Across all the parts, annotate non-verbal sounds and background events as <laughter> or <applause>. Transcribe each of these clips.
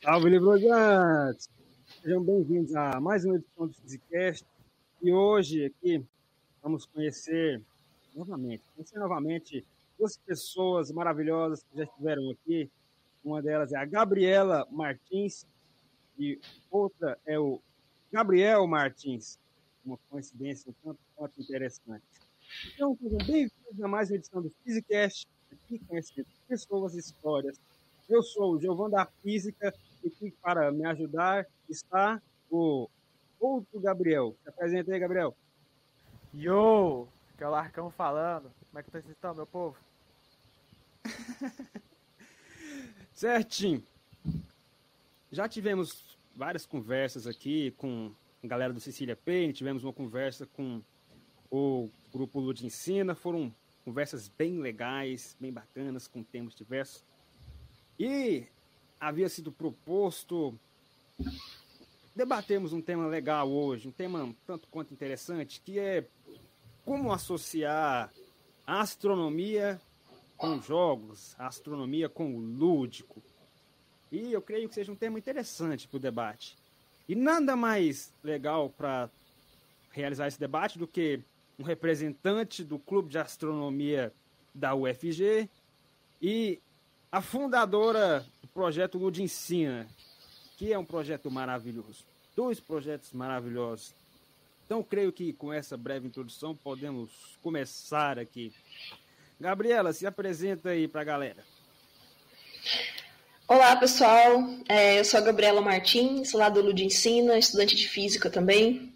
Salve, Livrojantes! Sejam bem-vindos a mais uma edição do Physicast. E hoje aqui vamos conhecer novamente, conhecer novamente duas pessoas maravilhosas que já estiveram aqui. Uma delas é a Gabriela Martins e outra é o Gabriel Martins. Uma coincidência um tanto quanto interessante. Então, sejam bem-vindos a mais uma edição do Physicast, aqui conhecendo pessoas e histórias. Eu sou o Giovanni da Física aqui para me ajudar está o outro Gabriel. Se apresenta aí, Gabriel. Yo! Que é o Larcão falando. Como é que vocês estão, meu povo? <laughs> Certinho. Já tivemos várias conversas aqui com a galera do Cecília Payne, tivemos uma conversa com o grupo Lud Ensina, foram conversas bem legais, bem bacanas, com temas diversos. E havia sido proposto debatemos um tema legal hoje, um tema tanto quanto interessante, que é como associar a astronomia com jogos, a astronomia com o lúdico. E eu creio que seja um tema interessante para o debate. E nada mais legal para realizar esse debate do que um representante do Clube de Astronomia da UFG e a fundadora do projeto Lud Ensina, que é um projeto maravilhoso. Dois projetos maravilhosos. Então, creio que com essa breve introdução podemos começar aqui. Gabriela, se apresenta aí para a galera. Olá, pessoal. É, eu sou a Gabriela Martins, lá do Lud Ensina, estudante de física também.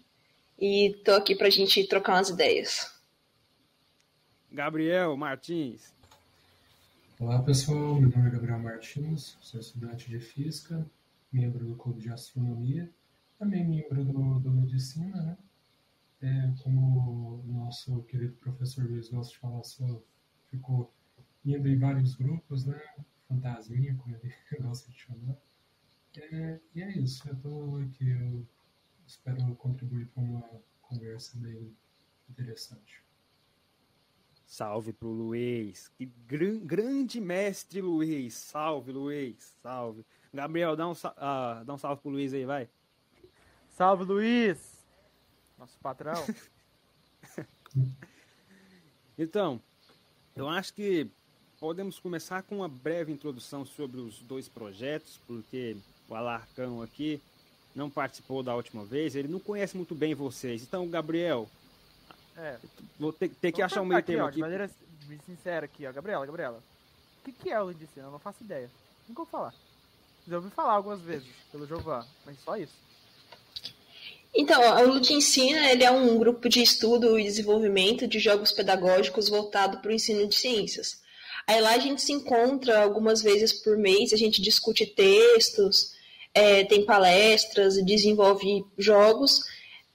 E estou aqui para a gente trocar umas ideias. Gabriel Martins. Olá, pessoal. Meu nome é Gabriel Martins, sou estudante de física, membro do Clube de Astronomia, também membro do, do Medicina, né? É, como o nosso querido professor Luiz falar, só ficou indo em vários grupos, né? Fantasminha, como ele <laughs> gosta de chamar. É, e é isso, eu estou aqui, eu espero contribuir com uma conversa bem interessante. Salve pro Luiz. Que gran, grande mestre Luiz. Salve, Luiz. Salve. Gabriel, dá um, uh, dá um salve pro Luiz aí, vai. Salve, Luiz. Nosso patrão. <laughs> então, eu acho que podemos começar com uma breve introdução sobre os dois projetos, porque o Alarcão aqui não participou da última vez, ele não conhece muito bem vocês. Então, Gabriel, é. Vou ter, ter que achar um meio aqui, termo ó, aqui. De maneira sincera aqui, ó. Gabriela, Gabriela. O que, que é o Ludicina? Eu não faço ideia. Nunca vou falar. Já ouvi falar algumas vezes pelo Jovan, mas só isso. Então, o Lute Ensina ele é um grupo de estudo e desenvolvimento de jogos pedagógicos voltado para o ensino de ciências. Aí lá a gente se encontra algumas vezes por mês, a gente discute textos, é, tem palestras, desenvolve jogos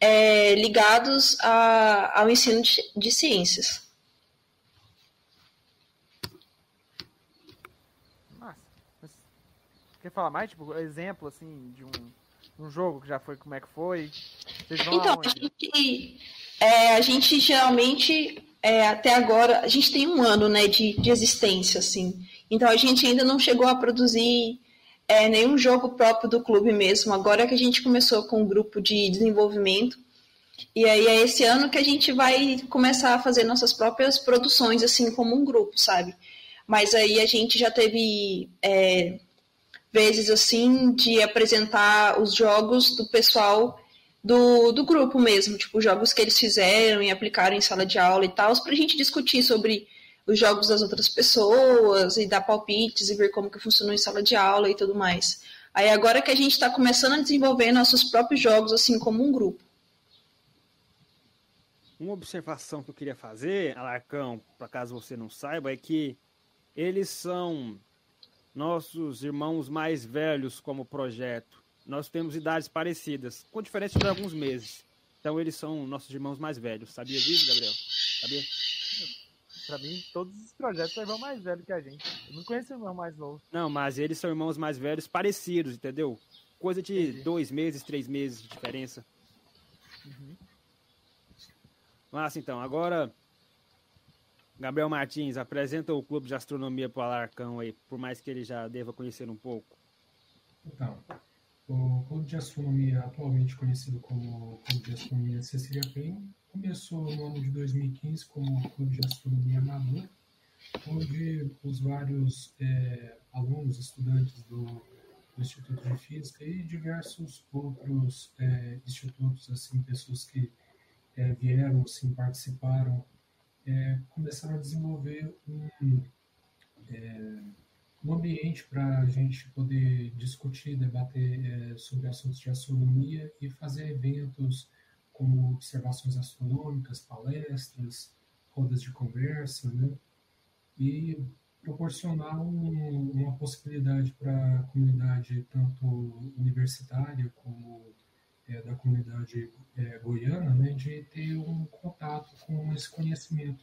é, ligados a, ao ensino de, ciências. Quer falar mais? Tipo, exemplo, assim, de um, um jogo que já foi, como é que foi? então, a gente, é, a gente geralmente, é, até agora, a gente tem um ano, né, de, de existência, assim. Então, a gente ainda não chegou a produzir é, nenhum jogo próprio do clube mesmo. Agora que a gente começou com um grupo de desenvolvimento. E aí é esse ano que a gente vai começar a fazer nossas próprias produções, assim, como um grupo, sabe? Mas aí a gente já teve é, vezes, assim, de apresentar os jogos do pessoal do, do grupo mesmo, tipo, jogos que eles fizeram e aplicaram em sala de aula e tal, para a gente discutir sobre os jogos das outras pessoas e dar palpites e ver como que funcionou em sala de aula e tudo mais. Aí agora que a gente está começando a desenvolver nossos próprios jogos assim como um grupo. Uma observação que eu queria fazer, Alarcão, para caso você não saiba, é que eles são nossos irmãos mais velhos como projeto. Nós temos idades parecidas, com diferença de alguns meses. Então eles são nossos irmãos mais velhos. Sabia disso, Gabriel? Sabia? Pra mim, todos os projetos são irmão mais velho que a gente. Eu não conheço irmão mais novo. Não, mas eles são irmãos mais velhos parecidos, entendeu? Coisa de Entendi. dois meses, três meses de diferença. Uhum. Mas então, agora. Gabriel Martins, apresenta o Clube de Astronomia para o Alarcão aí, por mais que ele já deva conhecer um pouco. Então, O Clube de Astronomia, atualmente conhecido como Clube de Astronomia Cecília Penn, começou no ano de 2015 como Clube de Astronomia Amador, onde os vários é, alunos, estudantes do, do, Instituto de Física e diversos outros é, institutos, assim, pessoas que é, vieram, assim, participaram, é, começaram a desenvolver um, é, um ambiente para a gente poder discutir, debater é, sobre assuntos de astronomia e fazer eventos como observações astronômicas, palestras, rodas de conversa, né? E proporcionar um, uma possibilidade para a comunidade tanto universitária como é, da comunidade é, goiana, né, de ter um contato com esse conhecimento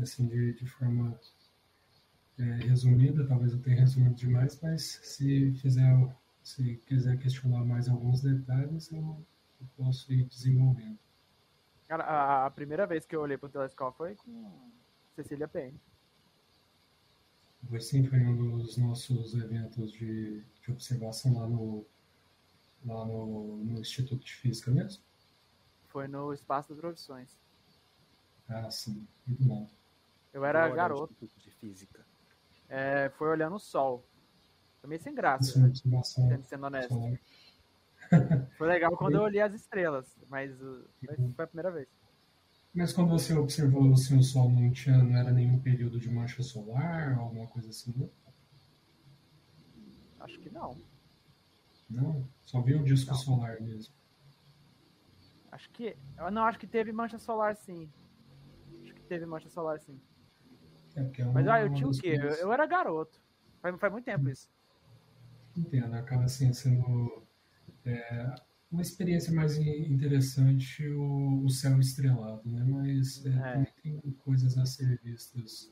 assim de, de forma é, resumida, talvez eu tenha resumido demais, mas se fizer se quiser questionar mais alguns detalhes, eu, eu posso ir desenvolvendo. Cara, a, a, primeira vez que eu olhei pro telescópio foi com Cecília Penn. Foi sim, foi um dos nossos eventos de, de observação lá no, lá no, no Instituto de Física mesmo? Foi no Espaço das Profissões. Ah, sim, muito bom. Eu era garoto. De física. É, foi olhando o sol. Foi meio sem graça, né? sendo, sendo honesto. Foi legal quando eu olhei as estrelas, mas uh, foi a primeira vez. Mas quando você observou assim, o Sol não, tinha, não era nenhum período de mancha solar, alguma coisa assim, não? Acho que não. Não? Só viu o disco não. solar mesmo. Acho que. Não, acho que teve mancha solar sim. Acho que teve mancha solar sim. É, é uma, Mas ah, eu tinha o quê? Eu, eu, era garoto. Faz, faz muito tempo isso. Entendo, acaba assim sendo é, uma experiência mais interessante o, o céu estrelado, né? Mas é, é. tem coisas a ser vistas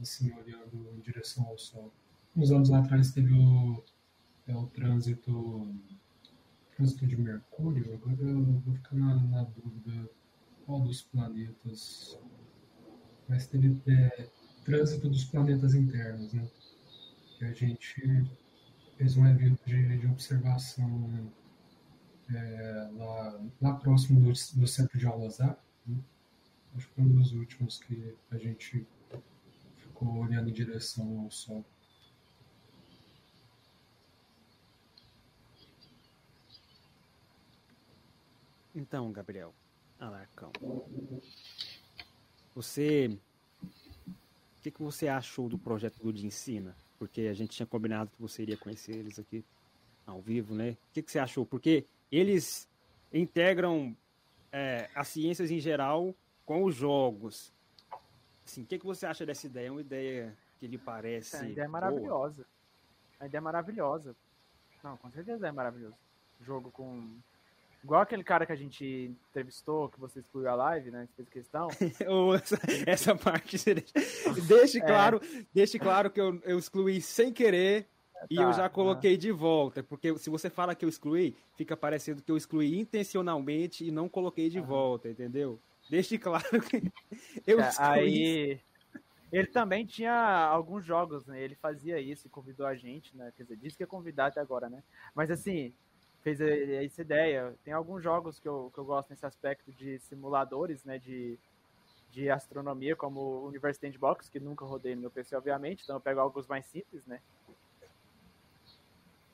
assim, olhando em direção ao sol. Uns anos atrás teve o, é, o trânsito, trânsito de Mercúrio, agora eu vou ficar na, na dúvida qual dos planetas. Mas teve é, trânsito dos planetas internos, né? Que a gente fez um evento de, de observação é, lá, lá próximo do, do centro de aulas A. Né? Acho que foi um dos últimos que a gente ficou olhando em direção ao Sol. Então, Gabriel Alarcão, você o que, que você achou do projeto Lud Ensina? Porque a gente tinha combinado que você iria conhecer eles aqui ao vivo, né? O que, que você achou? Porque eles integram é, as ciências em geral com os jogos. Assim, o que, que você acha dessa ideia? É uma ideia que lhe parece. A ideia é maravilhosa. Boa. A ideia é maravilhosa. Não, com certeza é maravilhoso. Jogo com Igual aquele cara que a gente entrevistou, que você excluiu a live, né? Fez questão. <laughs> essa, essa parte <laughs> deixe é. claro, é. deixe claro que eu, eu excluí sem querer tá, e eu já coloquei de volta. Porque se você fala que eu excluí, fica parecendo que eu excluí intencionalmente e não coloquei de volta, entendeu? Deixe claro que <laughs> eu é, excluí. Aí ele também tinha alguns jogos, né? Ele fazia isso e convidou a gente, né? Quer dizer, disse que ia convidar até agora, né? Mas assim, fez essa ideia. Tem alguns jogos que eu, que eu gosto nesse aspecto de simuladores, né, de, de astronomia, como o Universe Sandbox, que nunca rodei no meu PC, obviamente, então eu pego alguns mais simples, né.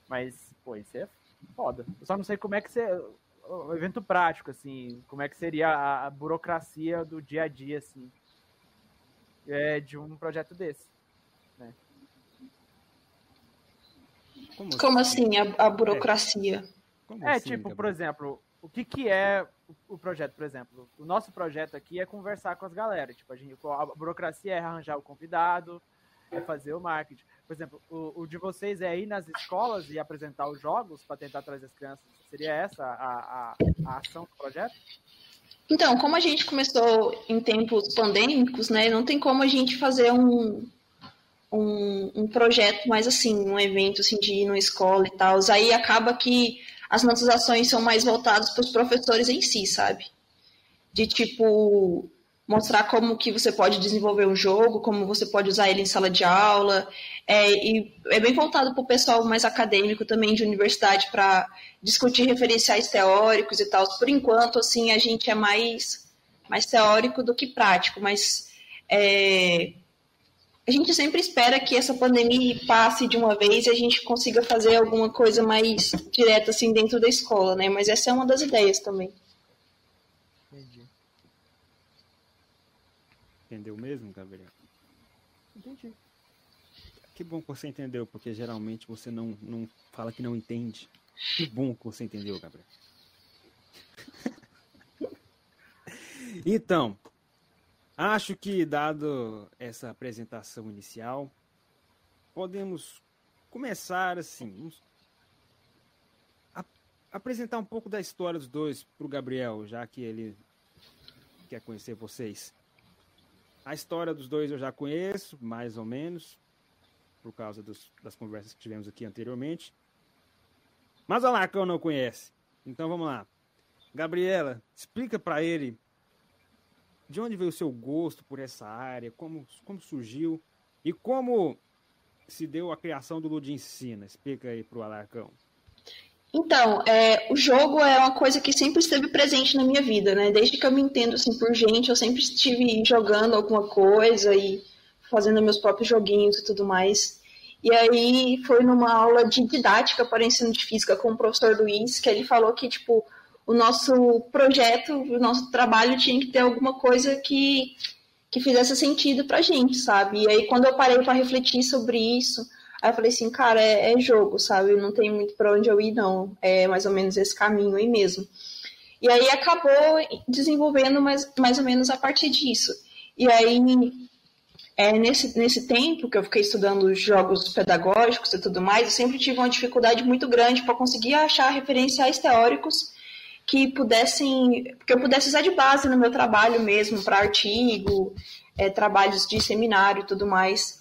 Mas, pô, isso é foda. Eu só não sei como é que você... O evento prático, assim, como é que seria a, a burocracia do dia a dia, assim, é, de um projeto desse, né. Como, Como assim, a, a burocracia? Como é, assim, tipo, Gabriel? por exemplo, o que, que é o projeto, por exemplo? O nosso projeto aqui é conversar com as galera. Tipo, a, gente, a burocracia é arranjar o convidado, é fazer o marketing. Por exemplo, o, o de vocês é ir nas escolas e apresentar os jogos para tentar trazer as crianças. Seria essa a, a, a ação do projeto? Então, como a gente começou em tempos pandêmicos, né, não tem como a gente fazer um, um, um projeto mais assim, um evento assim de ir numa escola e tal. Aí acaba que as nossas ações são mais voltadas para os professores em si, sabe? De tipo, mostrar como que você pode desenvolver um jogo, como você pode usar ele em sala de aula, é, e é bem voltado para o pessoal mais acadêmico também de universidade para discutir referenciais teóricos e tal. Por enquanto, assim, a gente é mais, mais teórico do que prático, mas é, a gente sempre espera que essa pandemia passe de uma vez e a gente consiga fazer alguma coisa mais direta assim dentro da escola, né? Mas essa é uma das ideias também. Entendeu mesmo, Gabriel? Entendi. Que bom que você entendeu, porque geralmente você não, não fala que não entende. Que bom que você entendeu, Gabriel. <laughs> então, acho que dado essa apresentação inicial, podemos começar assim, a, apresentar um pouco da história dos dois para o Gabriel, já que ele quer conhecer vocês. A história dos dois eu já conheço, mais ou menos, por causa dos, das conversas que tivemos aqui anteriormente. Mas o Alarcão não conhece. Então vamos lá. Gabriela, explica para ele de onde veio o seu gosto por essa área, como, como surgiu e como se deu a criação do Lud Ensina. Explica aí pro Alarcão. Então, é, o jogo é uma coisa que sempre esteve presente na minha vida, né? Desde que eu me entendo assim por gente, eu sempre estive jogando alguma coisa e fazendo meus próprios joguinhos e tudo mais. E aí foi numa aula de didática para ensino de física com o professor Luiz, que ele falou que tipo o nosso projeto, o nosso trabalho tinha que ter alguma coisa que que fizesse sentido pra gente, sabe? E aí quando eu parei para refletir sobre isso, Aí eu falei assim, cara, é, é jogo, sabe? Não tem muito para onde eu ir, não. É mais ou menos esse caminho aí mesmo. E aí acabou desenvolvendo mais, mais ou menos a partir disso. E aí, é, nesse, nesse tempo que eu fiquei estudando jogos pedagógicos e tudo mais, eu sempre tive uma dificuldade muito grande para conseguir achar referenciais teóricos que pudessem, que eu pudesse usar de base no meu trabalho mesmo, para artigo, é, trabalhos de seminário e tudo mais.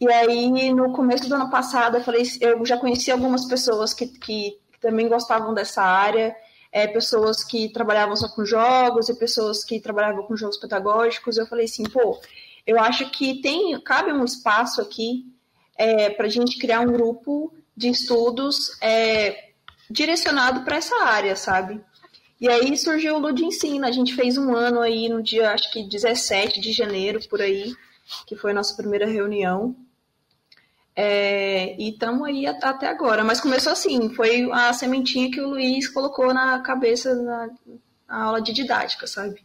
E aí, no começo do ano passado, eu falei, eu já conheci algumas pessoas que, que também gostavam dessa área, é, pessoas que trabalhavam só com jogos e pessoas que trabalhavam com jogos pedagógicos. Eu falei assim, pô, eu acho que tem cabe um espaço aqui é, para a gente criar um grupo de estudos é, direcionado para essa área, sabe? E aí surgiu o Lud Ensina. A gente fez um ano aí no dia, acho que 17 de janeiro, por aí, que foi a nossa primeira reunião. É, e estamos aí até agora. Mas começou assim, foi a sementinha que o Luiz colocou na cabeça na, na aula de didática, sabe?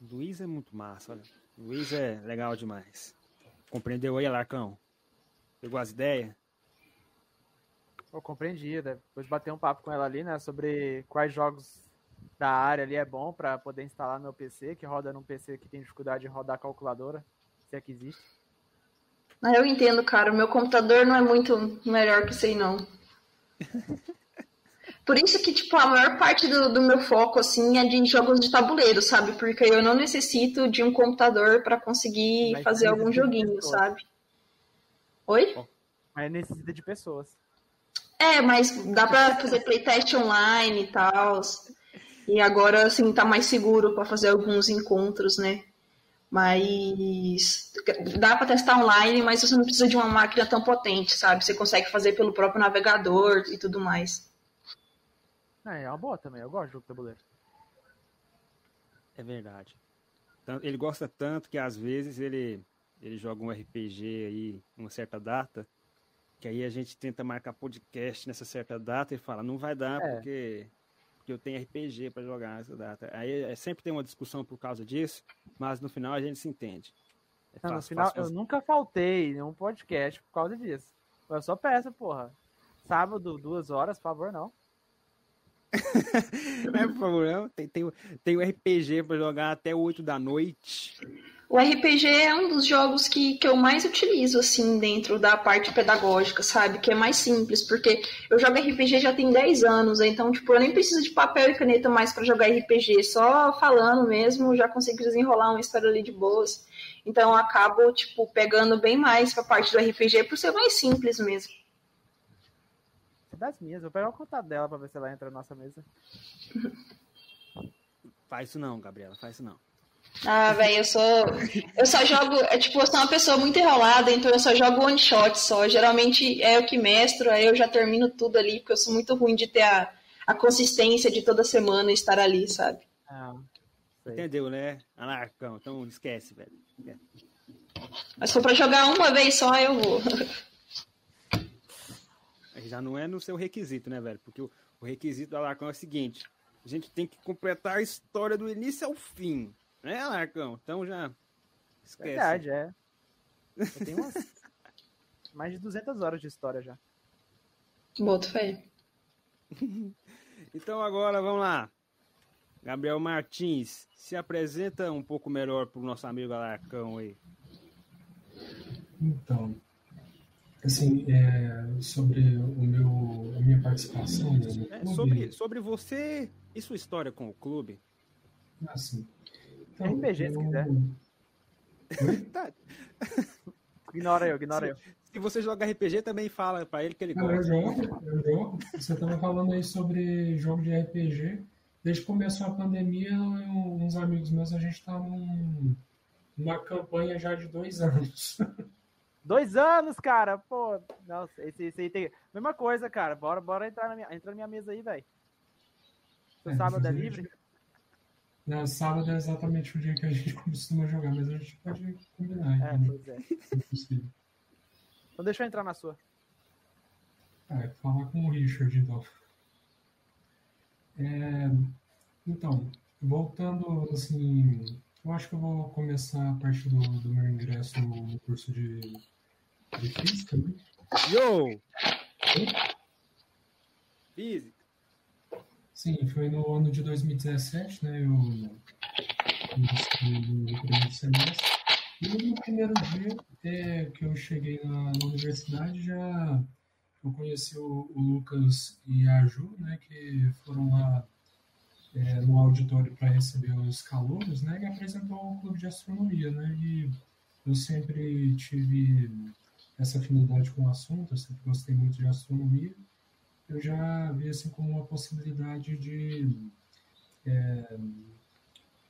Luiz é muito massa, olha. Luiz é legal demais. Compreendeu aí, Larcão? Pegou as ideias? Eu compreendi, depois bater um papo com ela ali, né, sobre quais jogos da área ali é bom para poder instalar no meu PC, que roda num PC que tem dificuldade de rodar a calculadora se é que existe. Ah, eu entendo, cara. O meu computador não é muito melhor que sei, não. <laughs> Por isso que, tipo, a maior parte do, do, meu foco, assim, é de jogos de tabuleiro, sabe? Porque eu não necessito de um computador para conseguir Mas fazer algum joguinho, sabe? Oi? Mas necessita de pessoas. É, mas dá pra fazer playtest online e tal. E agora, assim, tá mais seguro para fazer alguns encontros, né? Mas dá para testar online, mas você não precisa de uma máquina tão potente, sabe? Você consegue fazer pelo próprio navegador e tudo mais. É, é uma boa também. Eu gosto de jogo de tabuleiro. É verdade. Ele gosta tanto que às vezes ele, ele joga um RPG aí, uma certa data, que aí a gente tenta marcar podcast nessa certa data e fala, não vai dar é. porque porque eu tenho RPG para jogar nessa data. Aí é, sempre tem uma discussão por causa disso, mas no final a gente se entende. É fácil, no final, fácil, fácil. eu nunca faltei em um podcast por causa disso. Eu só peço, porra. Sábado, duas horas, por favor, <laughs> não. é, por favor, não. Tem, tem, tem o RPG para jogar até 8 da noite. O RPG é um dos jogos que, que eu mais utilizo, assim, dentro da parte pedagógica, sabe? Que é mais simples, porque eu jogo RPG já tem 10 anos, então, tipo, eu nem preciso de papel e caneta mais para jogar RPG, só falando mesmo, já consigo desenrolar uma história ali de boas. Então, eu acabo, tipo, pegando bem mais pra parte do RPG por ser mais simples mesmo. É das minhas, vou pegar o contato dela pra ver se ela entra na nossa mesa. <laughs> Faz isso não, Gabriela, faz isso não. Ah, velho, eu sou. Eu só jogo. É, tipo, eu sou uma pessoa muito enrolada, então eu só jogo one shot só. Geralmente é eu que mestro, aí eu já termino tudo ali, porque eu sou muito ruim de ter a, a consistência de toda semana estar ali, sabe? Ah, Entendeu, né? Anarcão, então esquece, velho. Mas se for pra jogar uma vez só, eu vou. <laughs> Já não é no seu requisito, né, velho? Porque o, o requisito do Alarcão é o seguinte: a gente tem que completar a história do início ao fim. Né, Alarcão? Então já. Esquece. Verdade, é. Eu tenho umas... <laughs> mais de 200 horas de história já. Boto fé. <laughs> então agora vamos lá. Gabriel Martins, se apresenta um pouco melhor para o nosso amigo Alarcão aí. Então, assim, é, sobre o meu, a minha participação né, no é, sobre, sobre você e sua história com o clube. Assim, então, RPG, eu... se quiser. <laughs> tá. Ignora eu, ignora se, eu. Se você joga RPG, também fala para ele que ele gosta. eu jogo, eu jogo. Você estava falando aí sobre jogo de RPG. Desde que começou a pandemia, eu, uns amigos meus, a gente tá num, numa campanha já de dois anos. <laughs> Dois anos, cara! Pô, nossa, esse, esse aí tem. Mesma coisa, cara. Bora, bora entrar na minha, entrar na minha mesa aí, velho. É, sábado é livre? Não, sábado é exatamente o dia que a gente <laughs> costuma jogar, mas a gente pode combinar. É, então, pois é. é possível. Então deixa eu entrar na sua. É, falar com o Richard, então. É, então, voltando, assim, eu acho que eu vou começar a partir do, do meu ingresso no curso de, de Física, né? Yo! Física. Sim, foi no ano de 2017, né? Eu no primeiro semestre. E no primeiro dia é, que eu cheguei na, na, universidade, já eu conheci o, o, Lucas e a Ju, né? Que foram lá é, no auditório para receber os calouros, né? E apresentou o clube de astronomia, né? E eu sempre tive essa afinidade com o assunto, eu sempre gostei muito de astronomia eu já vi assim como uma possibilidade de é,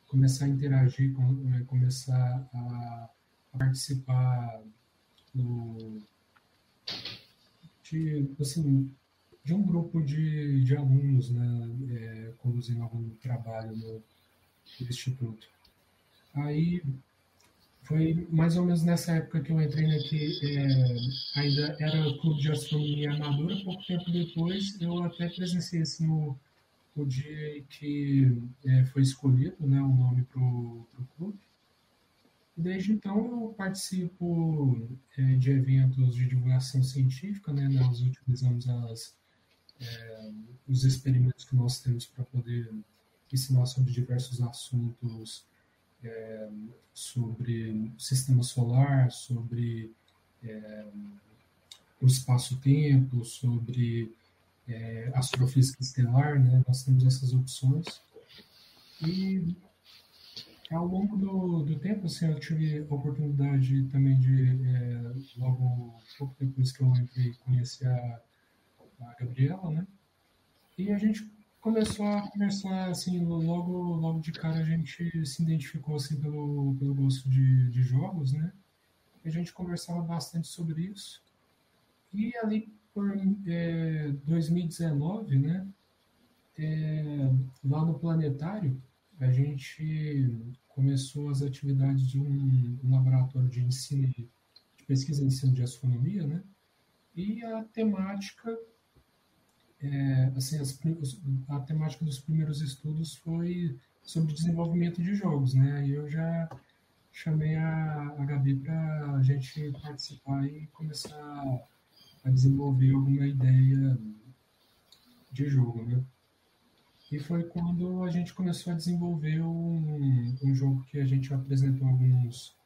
começar a interagir, com, é, começar a, a participar do, de, assim, de um grupo de, de alunos né, é, conduzindo algum trabalho no, no Instituto. Aí foi mais ou menos nessa época que eu entrei aqui, é, ainda era clube de astronomia amadora. Pouco tempo depois, eu até presenciei assim, o, o dia que é, foi escolhido né, o nome para o clube. Desde então, eu participo é, de eventos de divulgação científica. Né, nós utilizamos as, é, os experimentos que nós temos para poder ensinar sobre diversos assuntos é, sobre sistema solar, sobre é, o espaço-tempo, sobre é, astrofísica estelar, né? nós temos essas opções. E ao longo do, do tempo, assim, eu tive a oportunidade também de, é, logo pouco depois que eu entrei, conhecer a, a Gabriela, né? E a gente começou a conversar, assim, logo, logo de cara a gente se identificou, assim, pelo, pelo gosto de, de jogos, né? A gente conversava bastante sobre isso. E ali por é, 2019, né? É, lá no planetário, a gente começou as atividades de um, laboratório de ensino, de pesquisa ensino de astronomia, né? E a temática é, assim, as, a temática dos primeiros estudos foi sobre desenvolvimento de jogos, né? E eu já chamei a, a Gabi para a gente participar e começar a desenvolver alguma ideia de jogo, né? E foi quando a gente começou a desenvolver um, um jogo que a gente apresentou alguns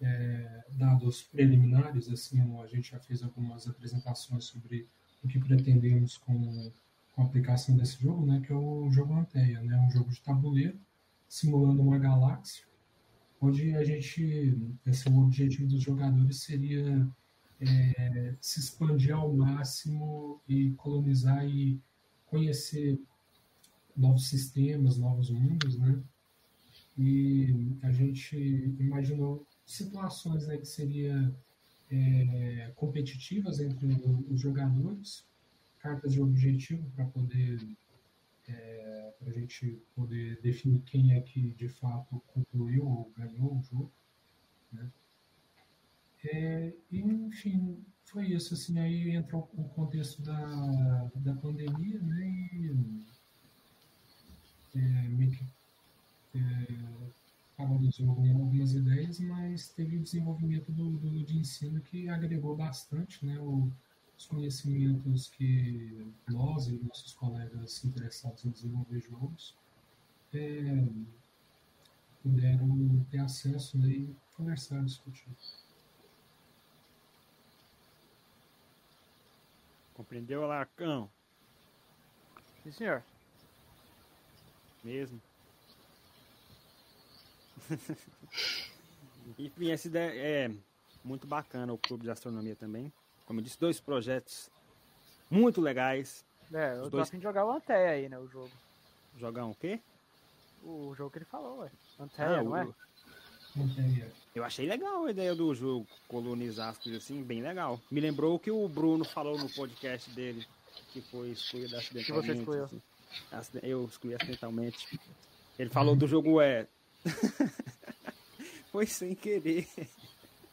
é, dados preliminares, assim, a gente já fez algumas apresentações sobre o que pretendemos com, com a aplicação desse jogo, né, que é o jogo Anteia, né, um jogo de tabuleiro simulando uma galáxia, onde a gente, esse o objetivo dos jogadores seria é, se expandir ao máximo e colonizar e conhecer novos sistemas, novos mundos, né? e a gente imaginou situações né, que seria é, competitivas entre os jogadores, cartas de objetivo para poder é, para a gente poder definir quem é que de fato concluiu ou ganhou o jogo. Né? É, enfim, foi isso. Assim, aí entra o contexto da, da pandemia, né? E, é, meio que é, paralisou algumas ideias, mas teve o desenvolvimento do, do, de ensino que agregou bastante né, o, os conhecimentos que nós e nossos colegas interessados em desenvolver jogos é, puderam ter acesso né, e conversar, discutir. Compreendeu, Alarcão? Sim, senhor. Mesmo. Enfim, essa ideia é muito bacana o Clube de Astronomia também. Como eu disse, dois projetos muito legais. É, eu Os tô dois- afim de jogar o Anteia aí, né, o jogo. Jogar um quê? O jogo que ele falou, ué. Anteia, Ah, não é? o- é, Eu achei legal a ideia do jogo, colonizar as coisas assim, bem legal. Me lembrou o que o Bruno falou no podcast dele, que foi excluído acidentalmente. excluiu? assim. Eu excluí acidentalmente. Ele falou do jogo é. <laughs> foi sem querer.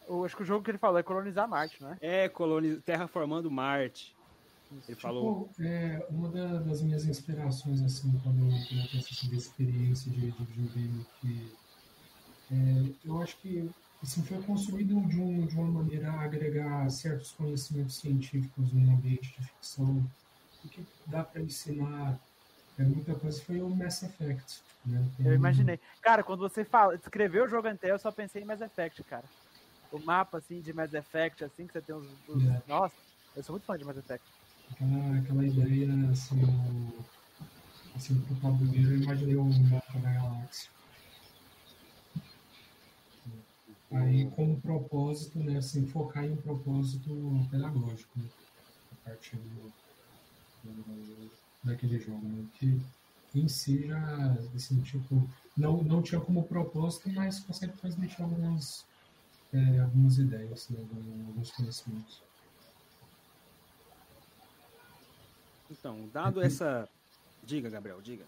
Eu acho que o jogo que ele falou é colonizar Marte, não é? É, coloniz... terraformando Marte. Ele falou. Tipo, é, uma da- das minhas inspirações, assim, quando eu quando eu penso sobre a experiência de, de videogame, que é, eu acho que assim, foi construído de, um, de uma maneira a agregar certos conhecimentos científicos num ambiente de ficção, e que dá para ensinar muita coisa, foi o Mass Effect. Né? Eu imaginei. Cara, quando você fala, descreveu o jogo Anteia, eu só pensei em Mass Effect, cara. O mapa, assim, de Mass Effect, assim, que você tem os... os- É. Nossa, eu sou muito fã de Mass Effect. Aquela, aquela ideia, assim, o, assim, pro tabuleiro, eu imaginei o mapa da galáxia. Aí, com um propósito, né, assim, focar em um propósito pedagógico, né, a partir do, do- daquele jogo, né, que em si já, assim, tipo, não, não tinha como propósito, mas consegue transmitir algumas, é, algumas ideias, né, alguns conhecimentos. Então, dado essa. Diga, Gabriel, diga.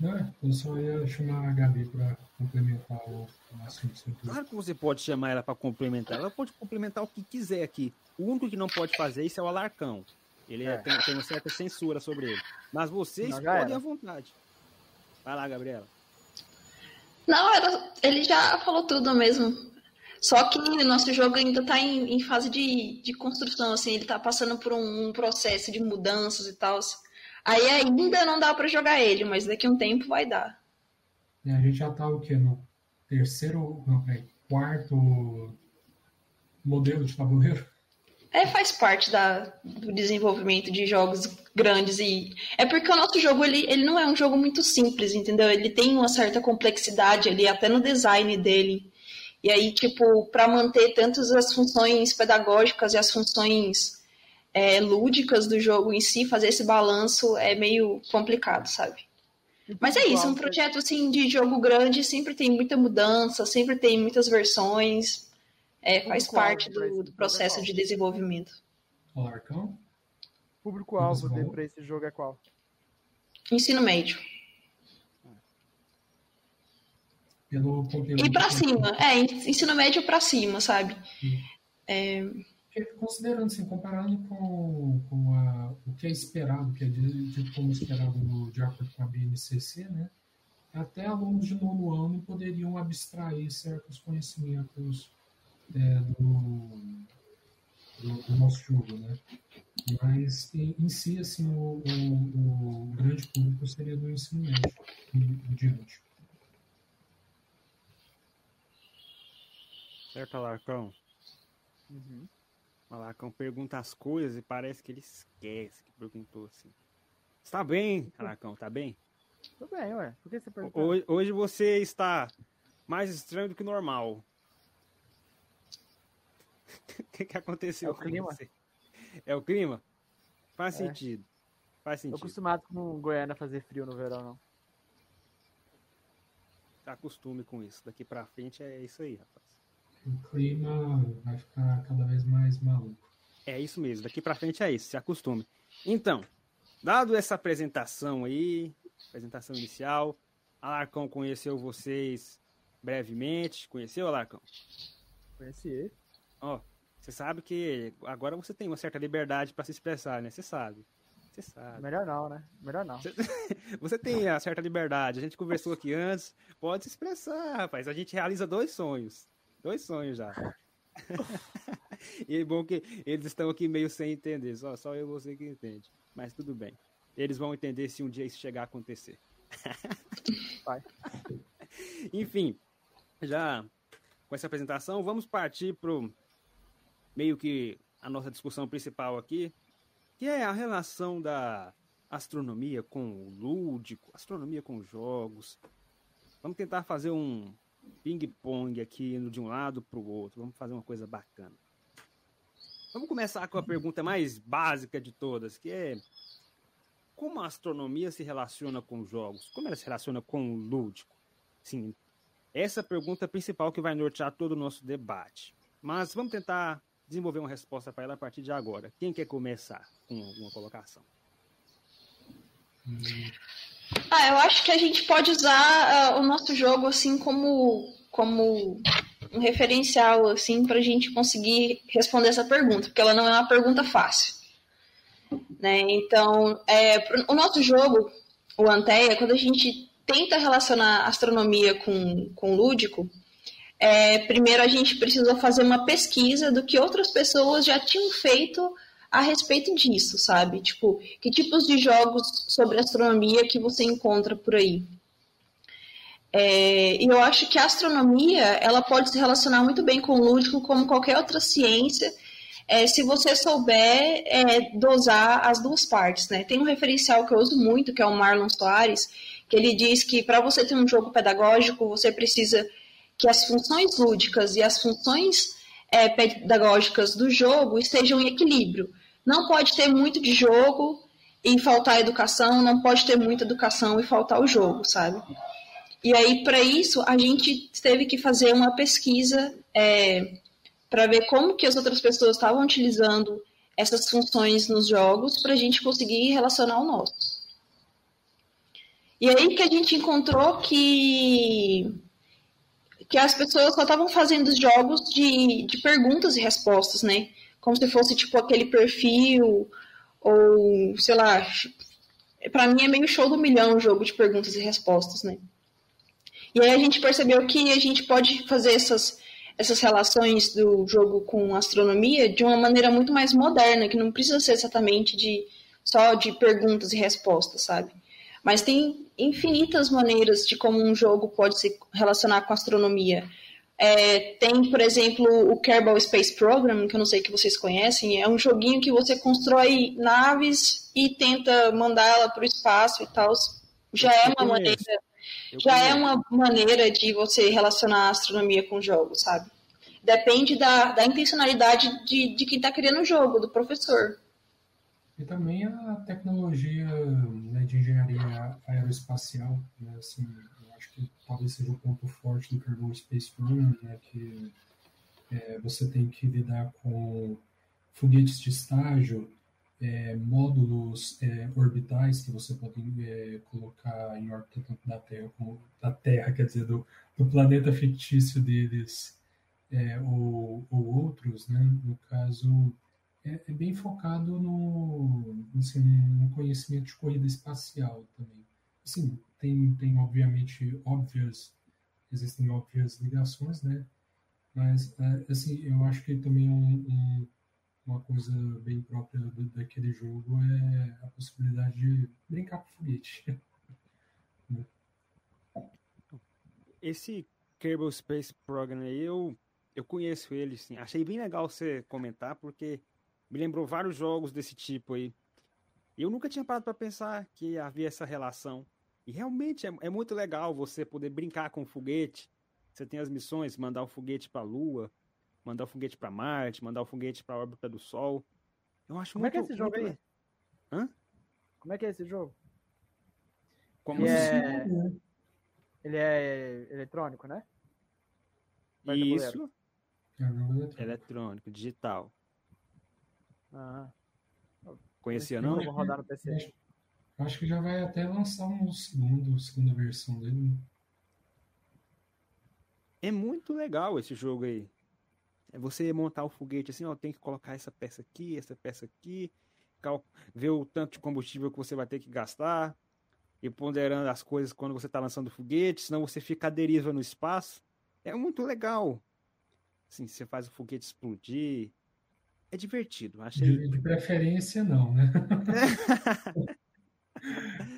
Não, é, eu só ia chamar a Gabi para complementar o, o assunto. Claro que você pode chamar ela para complementar. Ela pode complementar o que quiser aqui. O único que não pode fazer isso é o Alarcão. Ele é- É. tem, tem uma certa censura sobre ele. Mas vocês Não, podem à vontade. Vai lá, Gabriela. Não, era, ele já falou tudo mesmo. Só que o nosso jogo ainda está em, em fase de, de construção, assim, ele está passando por um, um processo de mudanças e tal. Aí ainda não dá para jogar ele, mas daqui a um tempo vai dar. É, a gente já tá o quê? No terceiro, não, peraí, quarto modelo de tabuleiro? É, faz parte da, do desenvolvimento de jogos grandes e é porque o nosso jogo ele, ele não é um jogo muito simples, entendeu? Ele tem uma certa complexidade ali até no design dele. E aí, tipo, para manter tantas as funções pedagógicas e as funções é, lúdicas do jogo em si, fazer esse balanço é meio complicado, sabe? Mas é isso, um projeto assim de jogo grande sempre tem muita mudança, sempre tem muitas versões. É, faz Público-alvo parte do, do é processo de desenvolvimento. O Larcão? Público-alvo para esse jogo é qual? Ensino médio. Pelo conteúdo. E pra que- cima, é, ensino médio pra cima, sabe? É, Porque, Considerando, assim, comparando com, com a- o que é esperado, que é de, de como esperado no- de acordo com a BNCC, né? Até alunos de nono ano poderiam abstrair certos conhecimentos é, do, do, do nosso jogo, né? Mas, em, em si, assim, o, o, o grande público seria do ensino médio em, em diante. Certo, Alarcão? Uhum. O Alarcão pergunta as coisas e parece que ele esquece que perguntou assim. Está bem, Alarcão, tá bem? Tudo bem, ué. Por que você perguntou? Hoje, hoje você está mais estranho do que normal. O <laughs> que, que aconteceu É o com clima. você? É o clima? Faz É. sentido. Faz Tô sentido. acostumado com Goiânia fazer frio no verão, não. se acostume com isso. Daqui para frente é isso aí, rapaz. O clima vai ficar cada vez mais maluco. É isso mesmo, daqui para frente é isso, se acostume. Então, dado essa apresentação aí, apresentação inicial, Alarcão conheceu vocês brevemente. Conheceu, Alarcão? Conheci. Ó, você sabe que agora você tem uma certa liberdade para se expressar, né? Você sabe. Você sabe. Melhor não, né? Melhor não. <laughs> Você tem a certa liberdade. A gente conversou aqui antes. Pode se expressar, rapaz. A gente realiza dois sonhos. Dois sonhos já. <laughs> e é bom que eles estão aqui meio sem entender. Só, só eu e você que entende. Mas tudo bem. Eles vão entender se um dia isso chegar a acontecer. <laughs> Vai. Enfim, já com essa apresentação, vamos partir para meio que a nossa discussão principal aqui, que é a relação da astronomia com o lúdico, astronomia com jogos. Vamos tentar fazer um ping-pong aqui indo de um lado para o outro. Vamos fazer uma coisa bacana. Vamos começar com a pergunta mais básica de todas, que é como a astronomia se relaciona com jogos? Como ela se relaciona com o lúdico? Sim, essa é pergunta principal que vai nortear todo o nosso debate. Mas vamos tentar desenvolver uma resposta para ela a partir de agora. Quem quer começar com alguma colocação? Ah, eu acho que a gente pode usar uh, o nosso jogo assim como, como um referencial assim para a gente conseguir responder essa pergunta, porque ela não é uma pergunta fácil. Né? Então, é, o nosso jogo, o Anteia, quando a gente tenta relacionar astronomia com, com lúdico, é, primeiro a gente precisa fazer uma pesquisa do que outras pessoas já tinham feito a respeito disso, sabe? Tipo, que tipos de jogos sobre astronomia que você encontra por aí. É, e eu acho que a astronomia ela pode se relacionar muito bem com o lúdico, como qualquer outra ciência, é, se você souber é, dosar as duas partes, né? Tem um referencial que eu uso muito, que é o Marlon Soares, que ele diz que para você ter um jogo pedagógico, você precisa que as funções lúdicas e as funções é, pedagógicas do jogo estejam em equilíbrio. Não pode ter muito de jogo e faltar educação, não pode ter muita educação e faltar o jogo, sabe? E aí, para isso, a gente teve que fazer uma pesquisa é, para ver como que as outras pessoas estavam utilizando essas funções nos jogos para a gente conseguir relacionar o nosso. E aí que a gente encontrou que que as pessoas só estavam fazendo jogos de, de perguntas e respostas, né? Como se fosse tipo aquele perfil ou sei lá, para mim é meio show do milhão o jogo de perguntas e respostas, né? E aí a gente percebeu que a gente pode fazer essas essas relações do jogo com astronomia de uma maneira muito mais moderna, que não precisa ser exatamente de só de perguntas e respostas, sabe? Mas tem infinitas maneiras de como um jogo pode se relacionar com astronomia. É, tem, por exemplo, o Kerbal Space Program, que eu não sei que vocês conhecem, é um joguinho que você constrói naves e tenta mandá-la para o espaço e tal. Já é uma maneira eu já é uma maneira de você relacionar a astronomia com o jogo, sabe? Depende da, da intencionalidade de, de quem está criando o jogo, do professor. E também a tecnologia né, de engenharia aeroespacial, né, assim, eu acho que talvez seja o ponto forte do Kerbal Space Program, né, que é, você tem que lidar com foguetes de estágio, é, módulos é, orbitais que você pode é, colocar em órbita tanto da Terra como da Terra, quer dizer, do, do planeta fictício deles é, ou, ou, outros, né? No caso, é, é bem focado no, assim, no conhecimento de corrida espacial também. Assim, tem, tem obviamente óbvias, existem óbvias ligações, né? Mas, é, assim, eu acho que também um, um uma coisa bem própria daquele jogo é a possibilidade de brincar com foguete. <laughs> Né? Esse Kerbal Space Program aí, eu, eu conheço ele, sim. Achei bem legal você comentar, porque me lembrou vários jogos desse tipo aí. Eu nunca tinha parado para pensar que havia essa relação. E realmente é, é muito legal você poder brincar com o foguete. Você tem as missões, mandar o foguete para a Lua, mandar o foguete para Marte, mandar o foguete para a órbita do Sol. Eu acho Como muito, é que é esse jogo muito... aí? Hã? Como é que é esse jogo? Como ele, assim? é... Ele é eletrônico, né? Isso. É eletrônico, digital. Ah. Conhecia não? Vou rodar no PC. Acho que já vai até lançar um segundo, segunda versão dele. É muito legal esse jogo aí. É você montar o foguete assim, ó, tem que colocar essa peça aqui, essa peça aqui, ver o tanto de combustível que você vai ter que gastar, e ponderando as coisas quando você está lançando o foguete, senão você fica à deriva no espaço. É muito legal. Assim, você faz o foguete explodir. É divertido. Achei... De, de preferência, não, né? <laughs>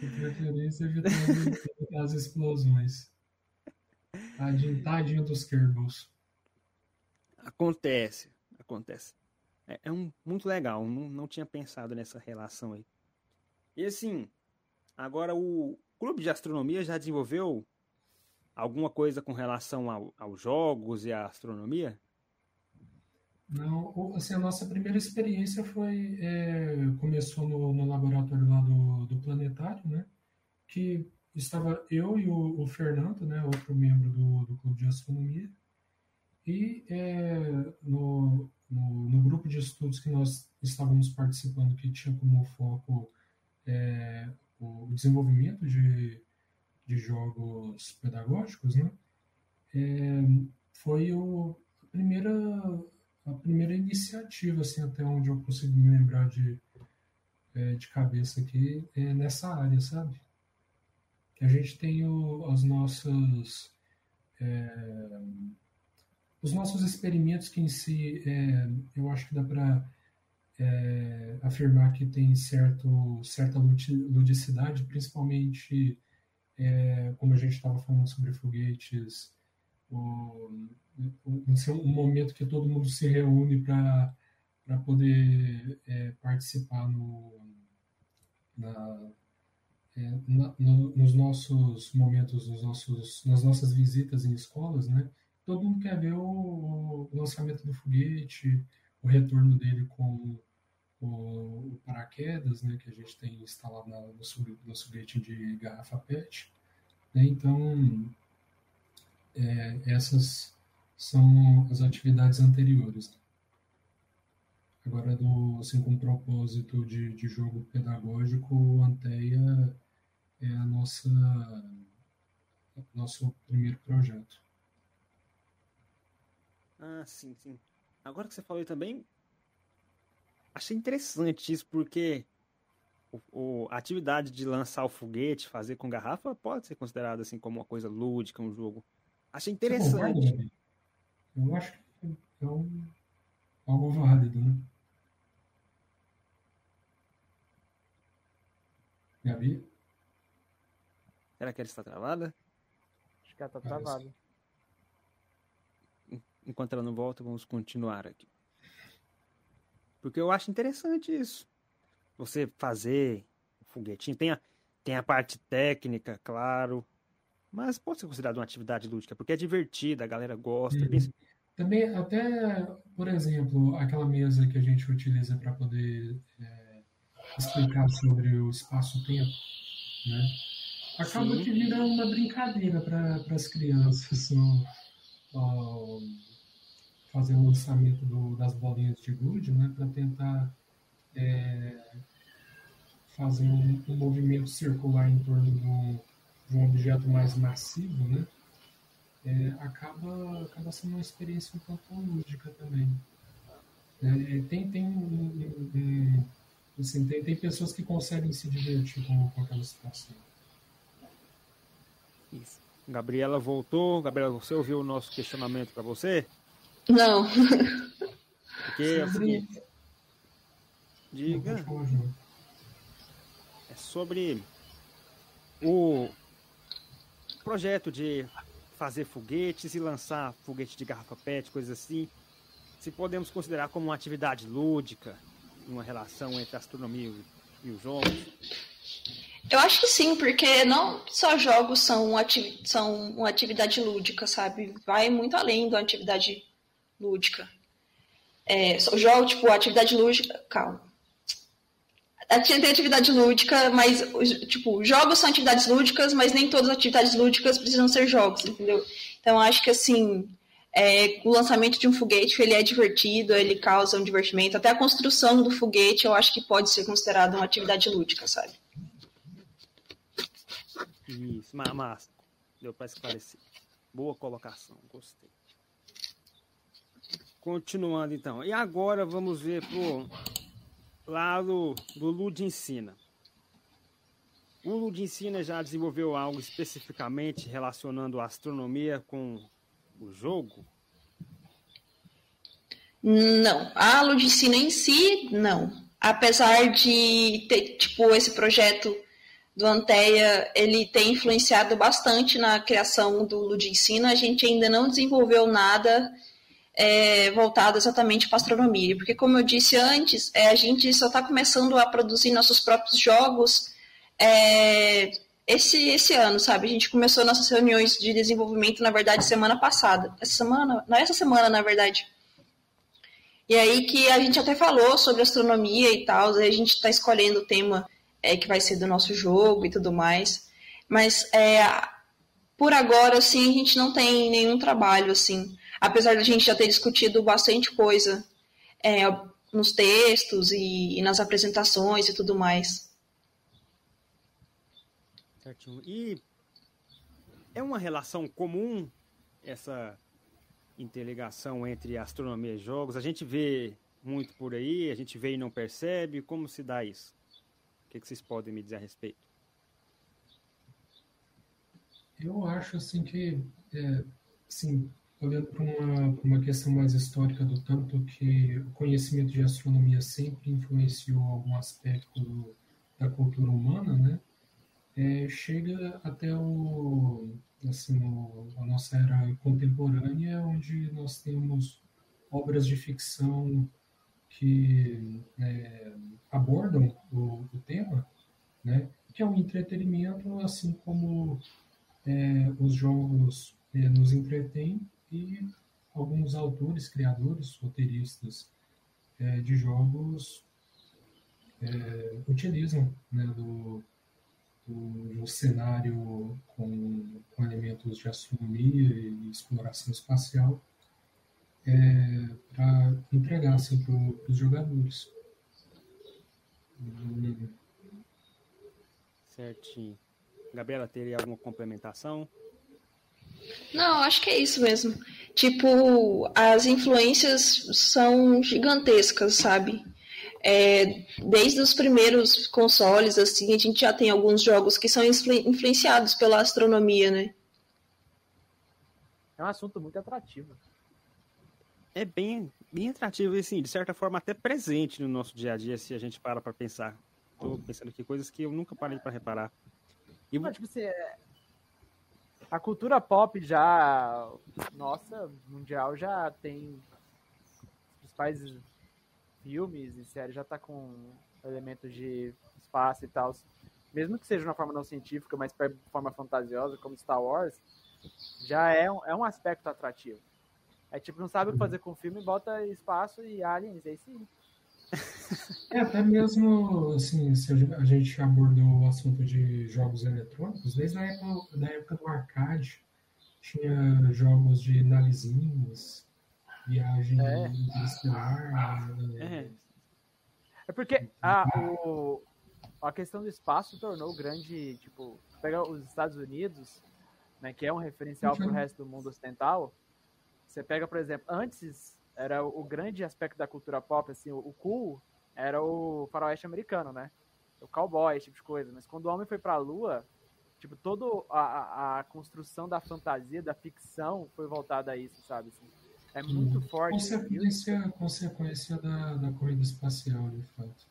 de preferência, evitando as explosões. Tadinho, tadinho dos Kerbals. Acontece, acontece. É, é, um, muito legal, não, não tinha pensado nessa relação aí. E assim, agora o Clube de Astronomia já desenvolveu alguma coisa com relação ao, aos jogos e à astronomia? Não, assim, a nossa primeira experiência foi, é, começou no, no, laboratório lá do, do planetário, né, que estava eu e o, o Fernando, né, outro membro do, do Clube de Astronomia, e é, no, no, no, grupo de estudos que nós estávamos participando, que tinha como foco é, o desenvolvimento de, de jogos pedagógicos, né, é, foi o, a primeira a primeira iniciativa, assim, até onde eu consigo me lembrar de, é, de cabeça aqui, é nessa área, sabe? A gente tem o, as nossas. É, os nossos experimentos que em si, é, eu acho que dá para é, afirmar que tem certo, certa ludicidade, principalmente é, como a gente estava falando sobre foguetes, o, um, um momento que todo mundo se reúne para poder é, participar no, na, é, na, no, nos nossos momentos, nos nossos, nas nossas visitas em escolas, né? Todo mundo quer ver o, o lançamento do foguete, o retorno dele com o, o, paraquedas, né? Que a gente tem instalado na, no, no foguete de garrafa PET. Né? Então, é, essas são as atividades anteriores. Agora, do, assim, com propósito de, de jogo pedagógico, o Anteia é a nossa nosso primeiro projeto. Ah, sim, sim. Agora que você falou também, achei interessante isso, porque o, o, a atividade de lançar o foguete, fazer com garrafa, pode ser considerada assim como uma coisa lúdica, um jogo. Achei interessante. Eu acho que é um, algo válido, né? Gabi? Será que ela está travada? Acho que ela está travada. Enquanto ela não volta, vamos continuar aqui. Porque eu acho interessante isso. Você fazer o foguetinho. Tem a, tem a parte técnica, claro. Mas pode ser considerado uma atividade lúdica, porque é divertida, a galera gosta. Também, até, por exemplo, aquela mesa que a gente utiliza para poder é, explicar sobre o espaço-tempo, né? Acaba Sim. que vira uma brincadeira para as crianças <laughs> no, ó, fazer o lançamento do, das bolinhas de gude, né? Para tentar é, fazer um, um movimento circular em torno de um de um objeto mais massivo, né? É, acaba, acaba sendo uma experiência um pouco lúdica também. É, tem, tem, um, um, assim, tem, tem pessoas que conseguem se divertir com, com aquela situação. Isso. Gabriela voltou. Gabriela, você ouviu o nosso questionamento para você? Não. Porque, assim, diga. É sobre o, projeto de fazer foguetes e lançar foguete de garrafa PET, coisas assim, se podemos considerar como uma atividade lúdica, uma relação entre a astronomia e os jogos? Eu acho que sim, porque não só jogos são, são uma atividade lúdica, sabe? Vai muito além da atividade lúdica. É, jogo, tipo, atividade lúdica. Calma. Tinha tem atividade lúdica, mas, tipo, jogos são atividades lúdicas, mas nem todas as atividades lúdicas precisam ser jogos, entendeu? Então, acho que, assim, é, o lançamento de um foguete, ele é divertido, ele causa um divertimento. Até a construção do foguete, eu acho que pode ser considerada uma atividade lúdica, sabe? Isso, massa. Deu para esclarecer. Boa colocação, gostei. Continuando, então. E agora vamos ver pro lado do Lud Ensina. O Lud Ensina já desenvolveu algo especificamente relacionando a astronomia com o jogo? Não. A Ludicina em si, não. Apesar de ter, tipo, esse projeto do Anteia, ele tem influenciado bastante na criação do Ludicina, a gente ainda não desenvolveu nada é, voltado exatamente para astronomia. Porque, como eu disse antes, é, a gente só está começando a produzir nossos próprios jogos é, esse, esse ano, sabe? A gente começou nossas reuniões de desenvolvimento, na verdade, semana passada. Essa semana? Não, essa semana, na verdade. E aí que a gente até falou sobre astronomia e tal, a gente está escolhendo o tema é, que vai ser do nosso jogo e tudo mais. Mas é, por agora, assim, a gente não tem nenhum trabalho, assim. Apesar de a gente já ter discutido bastante coisa é, nos textos e, e nas apresentações e tudo mais. Certinho. E é uma relação comum essa interligação entre astronomia e jogos? A gente vê muito por aí, a gente vê e não percebe. Como se dá isso? O que, que vocês podem me dizer a respeito? Eu acho assim que, é, assim, olhando para uma, uma questão mais histórica do tanto que o conhecimento de astronomia sempre influenciou algum aspecto do, da cultura humana, né? é, chega até o, assim, o, a nossa era contemporânea, onde nós temos obras de ficção que é, abordam o, o, tema, né? que é um entretenimento, assim como é, os jogos é, nos entretêm e alguns autores, criadores, roteiristas é, de jogos é, utilizam né, do, um cenário com, com, elementos de astronomia e exploração espacial é, para entregar assim, para os jogadores. Certinho. Gabriela, teria alguma complementação? Não, acho que é isso mesmo. Tipo, as influências são gigantescas, sabe? É, desde os primeiros consoles, assim, a gente já tem alguns jogos que são influenciados pela astronomia, né? É um assunto muito atrativo. É bem, bem atrativo e, assim, de certa forma, até presente no nosso dia a dia, se a gente para para pensar. Estou pensando aqui coisas que eu nunca parei para reparar. E... Mas, tipo assim, é... a cultura pop já, nossa, mundial já tem os países filmes e séries já tá com elementos de espaço e tal. Mesmo que seja de uma forma não científica, mas de forma fantasiosa, como Star Wars, já é um, é um aspecto atrativo. É tipo, não sabe o que fazer com o filme, bota espaço e aliens, aí sim. <laughs> É, até mesmo, assim, se a gente abordou o assunto de jogos eletrônicos, desde a época, da época do arcade, tinha jogos de navezinhas, viagem é. interestelar. É. é porque a, o, a questão do espaço tornou grande, tipo, pega os Estados Unidos, né, que é um referencial para o resto do mundo ocidental. Você pega, por exemplo, antes era o, o grande aspecto da cultura pop, assim, o, o cool era o faroeste americano, né? O cowboy, esse tipo de coisa. Mas quando o homem foi para a Lua, tipo, toda a, a, construção da fantasia, da ficção foi voltada a isso, sabe? Assim, é muito forte. Consequência, consequência da, da corrida espacial, de fato.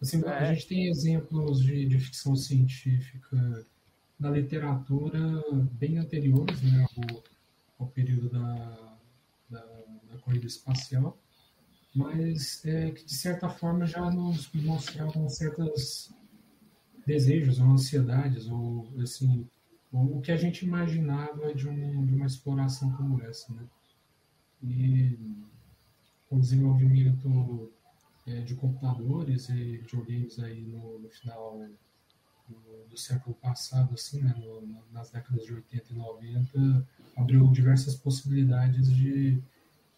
Assim, é. A gente tem exemplos de, de ficção científica na literatura bem anteriores né, ao, ao período da, da, da, corrida espacial, mas é, que de certa forma já nos mostravam certos desejos ou ansiedades, ou assim, o que a gente imaginava de, um, de uma exploração como essa. Né? e o desenvolvimento é, de computadores e videogames aí no, no final do, do, século passado, assim, né, no, nas décadas de 80 e 90, abriu diversas possibilidades de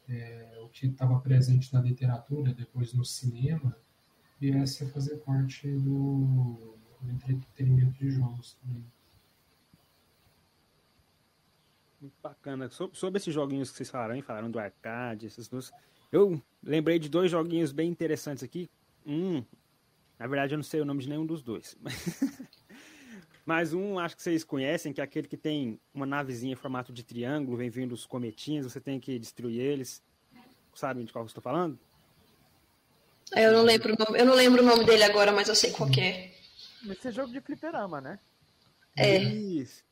é, o que estava presente na literatura, depois no cinema, viesse a fazer parte do, do entretenimento de jogos também. Muito bacana. Sobre, esses joguinhos que vocês falaram, hein? falaram do arcade, esses dois. Eu lembrei de dois joguinhos bem interessantes aqui. Um, na verdade eu não sei o nome de nenhum dos dois. <laughs> Mas um acho que vocês conhecem, que é aquele que tem uma navezinha em formato de triângulo, vem vindo os cometinhos, você tem que destruir eles. Sabem de qual eu estou falando? Eu não lembro, eu não lembro o nome dele agora, mas eu sei qual é. Esse é jogo de fliperama, né? É. Isso.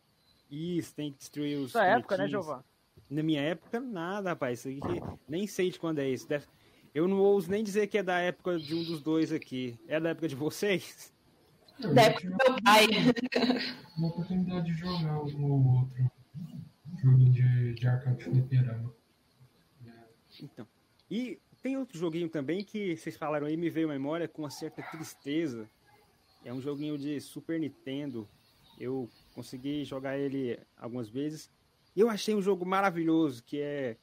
Isso, tem que destruir os. Na época, né, Giovanni? Na minha época, nada, rapaz. Isso aqui, nem sei de quando é isso. Deve... Eu não ouso nem dizer que é da época de um dos dois aqui. É da época de vocês? Da época do meu pai. Uma oportunidade de jogar um ou outro jogo de, de arcade fliperama. Então. E tem outro joguinho também que vocês falaram aí, me veio à memória com uma certa tristeza. É um joguinho de Super Nintendo. Eu consegui jogar ele algumas vezes. Eu achei um jogo maravilhoso, que é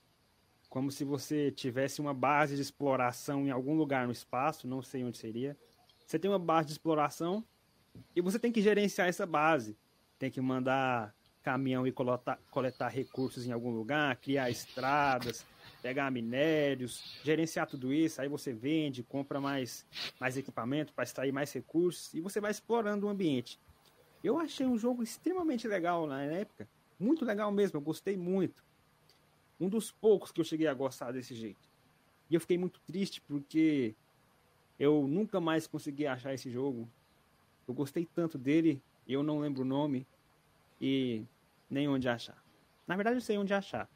como se você tivesse uma base de exploração em algum lugar no espaço, não sei onde seria. Você tem uma base de exploração e você tem que gerenciar essa base. Tem que mandar caminhão e coletar, coletar recursos em algum lugar, criar estradas, pegar minérios, gerenciar tudo isso. Aí você vende, compra mais, mais equipamento para extrair mais recursos e você vai explorando o ambiente. Eu achei um jogo extremamente legal na época. Muito legal mesmo, eu gostei muito. Um dos poucos que eu cheguei a gostar desse jeito. E eu fiquei muito triste porque eu nunca mais consegui achar esse jogo. Eu gostei tanto dele, eu não lembro o nome e nem onde achar. Na verdade, eu sei onde achar.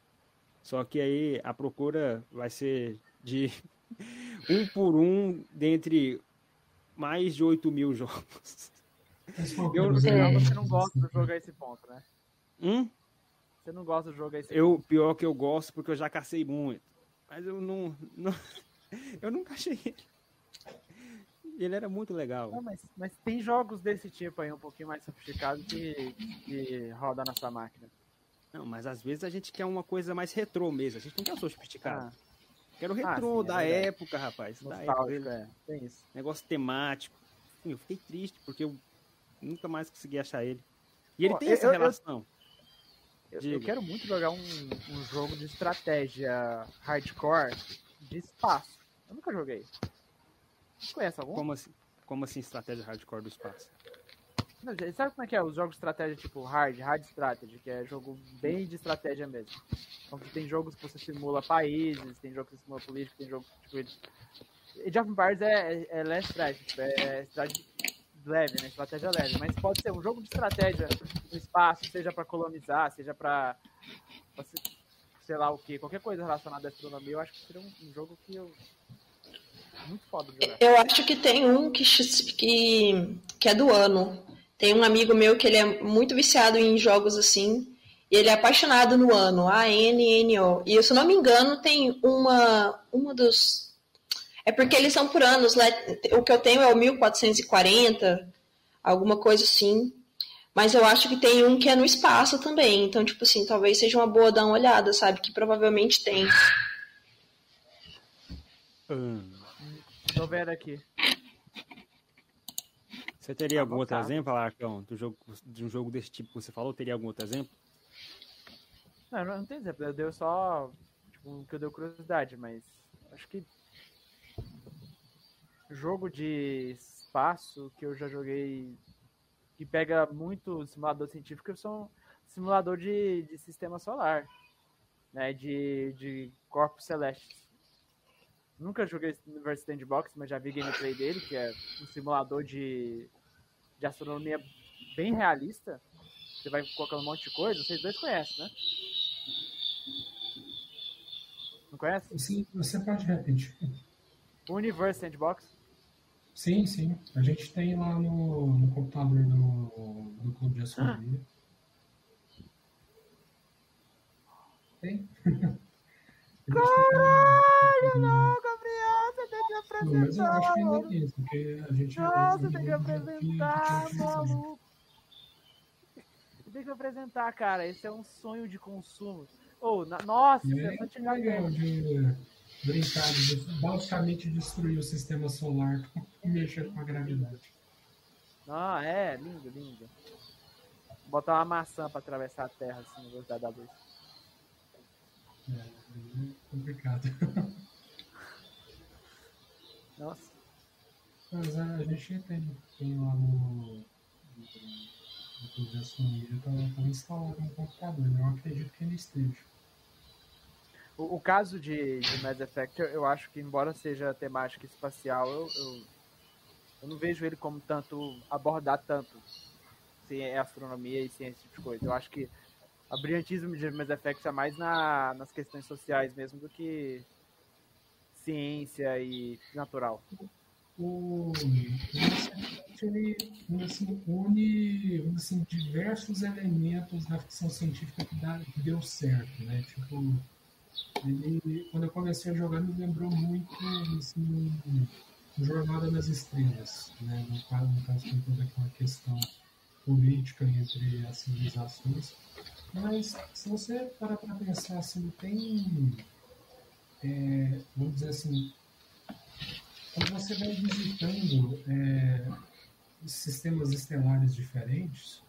Só que aí a procura vai ser de <laughs> um por um dentre mais de 8 mil jogos. Eu, no final, você não gosta do jogo a esse ponto, né? Hum? Você não gosta do jogo a esse eu, ponto. Pior que eu gosto, porque eu já cacei muito. Mas eu não. não <laughs> eu nunca achei ele. Ele era muito legal. Não, mas, mas tem jogos desse tipo aí, um pouquinho mais sofisticados, que, que roda na sua máquina. Não, mas às vezes a gente quer uma coisa mais retrô mesmo. A gente não quer sofisticado. Ah. Quero retrô ah, sim, é da é época, rapaz. Da época. É. Tem isso. Negócio temático. Eu fiquei triste porque eu nunca mais consegui achar ele. E ele Pô, tem essa eu, relação. Eu, eu, quero muito jogar um, um, jogo de estratégia hardcore de espaço. Eu nunca joguei. Você conhece algum? Como assim, como assim estratégia hardcore do espaço? Não, sabe como é que é? Os jogos de estratégia tipo hard, hard strategy, que é jogo bem de estratégia mesmo. Então tem jogos que você simula países, tem jogos que você simula política, tem jogos tipo. Age of Empires é, é, é less strategy, é, é strategy leve, né? Estratégia leve. Mas pode ser um jogo de estratégia no espaço, seja para colonizar, seja para sei lá o que, qualquer coisa relacionada à astronomia, eu acho que seria um, um jogo que eu muito foda de. Eu acho que tem um que, que, que é do ano. Tem um amigo meu que ele é muito viciado em jogos assim. E ele é apaixonado no ano, A-N-N-O. E se eu não me engano, tem uma, uma dos é porque eles são por anos, né? O que eu tenho é o 1440, alguma coisa assim. Mas eu acho que tem um que é no espaço também. Então, tipo assim, talvez seja uma boa dar uma olhada, sabe? Que provavelmente tem. Hum. Tô vendo aqui. Você teria algum outro exemplo, Alarcão, do jogo, de um jogo desse tipo que você falou? Teria algum outro exemplo? Não, não tem exemplo. Eu dei só tipo, um que eu dei curiosidade, mas acho que jogo de espaço que eu já joguei que pega muito simulador científico são simulador de, de sistema solar, né, de, de corpos celestes. Nunca joguei Universe Sandbox, mas já vi gameplay dele, que é um simulador de, de astronomia bem realista. Você vai colocando um monte de coisa, vocês dois conhecem, né? Não conhece? Sim, você pode repetir. Universe Sandbox? Sim, sim. A gente tem lá no, no computador do, do Clube de Astronomia. Ah. Tem. <laughs> Caralho, não, Gabriel, você tem Não, mas eu acho que ainda tem, porque a gente. Nossa, tem que apresentar, maluco. Tem que apresentar, cara. Esse é um sonho de consumo. Oh, na... Nossa, é, é legal de brincar, de basicamente destruir o sistema solar <laughs> e mexer com a gravidade. Ah, é, lindo, lindo. Botar uma maçã para atravessar a Terra assim, no velocidade da luz. É, é complicado. Nossa. Mas a gente tem, tem lá no, no, de astronomia, tá, tá instalado no computador, né? eu acredito que ele esteja. O, o caso de, de Mass Effect, eu acho que, embora seja temática espacial, eu, eu, eu não vejo ele como tanto abordar tanto é astronomia e ciência de coisa. Eu acho que a brilhantismo de Mass Effect é mais na, nas questões sociais mesmo do que ciência e natural. O ele assim, une assim, diversos elementos da ficção científica que, dá, que deu certo, né? Tipo, ele, quando eu comecei a jogar, me lembrou muito assim, Jornada nas Estrelas, né? No caso, no caso tem toda aquela questão política entre as civilizações. Mas se você parar para pensar assim, tem é, vamos dizer assim, quando você vai visitando é, sistemas estelares diferentes,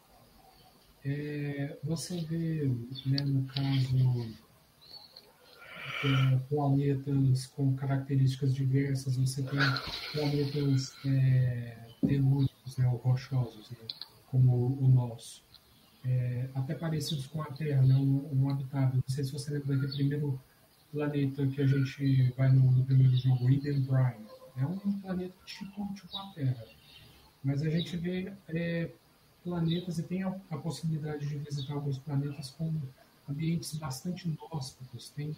é, você vê, né, no caso, é, planetas com características diversas, você tem planetas é, telúricos, né, ou rochosos, né, como o nosso. É, até parecidos com a Terra, né, um, um habitável. Não sei se você lembra daquele primeiro planeta que a gente vai no, no primeiro jogo, Eden Prime. É um planeta tipo, tipo a Terra. Mas a gente vê é, planetas e tem a, a, possibilidade de visitar alguns planetas com ambientes bastante inóspitos. Tem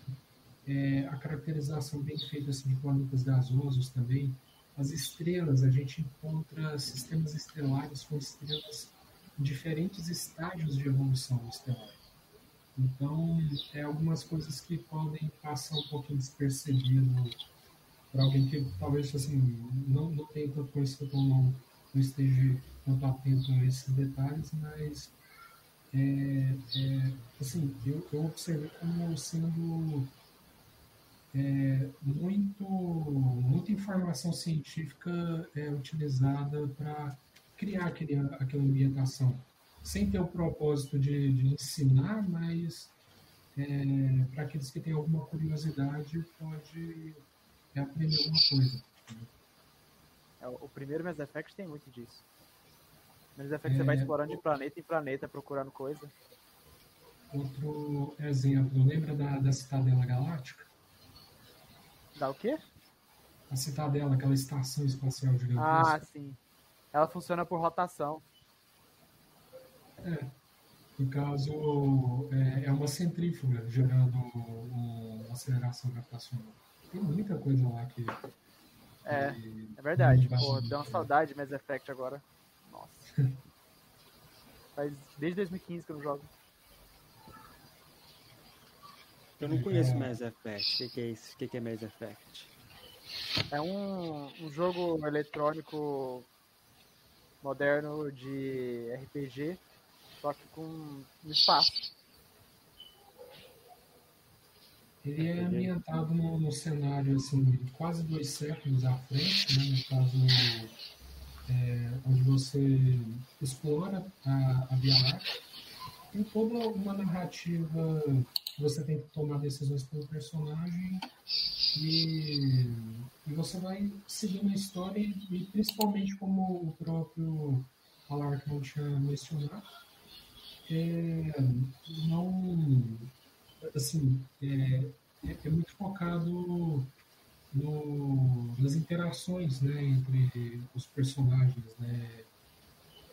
é, a caracterização bem feita assim, de planetas gasosos também. As estrelas, a gente encontra sistemas estelares com estrelas diferentes estágios de evolução estelar. Então, é algumas coisas que podem passar um pouquinho despercebido para alguém que talvez assim, não, não tenha tanto conhecimento ou não, não esteja tanto atento a esses detalhes, mas é, é, assim, eu, eu observei como sendo é, muito, muita informação científica é utilizada para criar aquele, aquela ambientação sem ter o propósito de, de ensinar, mas é, para aqueles que têm alguma curiosidade, pode é, aprender alguma coisa. É, o primeiro Mass Effect tem muito disso. Mass Effect é, você vai explorando de planeta em planeta, procurando coisa. Outro exemplo, lembra da, da Citadela Galáctica? Da o quê? A Citadela, aquela estação espacial gigantesca. Ah, sim. Ela funciona por rotação. É. No caso, é, é uma centrífuga gerando uma aceleração gravitacional. Tem muita coisa lá que. É, que, é verdade. Pô, deu uma saudade de Mass Effect agora. Nossa. <laughs> Faz desde 2015 que eu não jogo. Eu não conheço é... Mass Effect. O que, que, é isso? O que, que é Mass Effect? É um, um jogo eletrônico moderno de RPG só que com espaço. Ele é ambientado no, cenário assim, quase dois séculos à frente, né? no caso é, onde você explora a, a Via Láctea. Tem toda uma narrativa que você tem que tomar decisões pelo personagem e, e você vai seguindo a história e, principalmente como o próprio Alarcon tinha mencionado, é, não assim é, é, é, muito focado no, nas interações né, entre os personagens né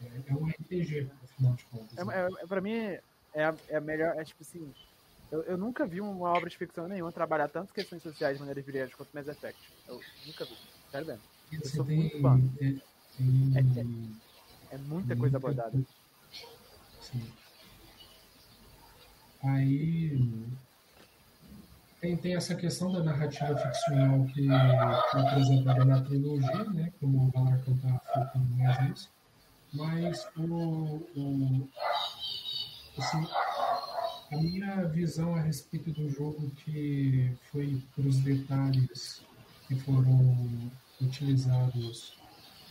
é, é um RPG afinal de contas é, né? é, para mim é a, é a melhor é tipo assim eu, eu nunca vi uma obra de ficção nenhuma trabalhar tantas questões sociais de maneira brilhante quanto Mass Effect. Eu nunca vi sério mesmo. Eu sou tem, muito fã. é, é, é, muita coisa abordada. sim. Aí tem, tem essa questão da narrativa ficcional que, é apresentada na trilogia, né? Como o Galarcão está focando mais nisso. Mas o, o assim, a minha visão a respeito do jogo que foi para os detalhes que foram utilizados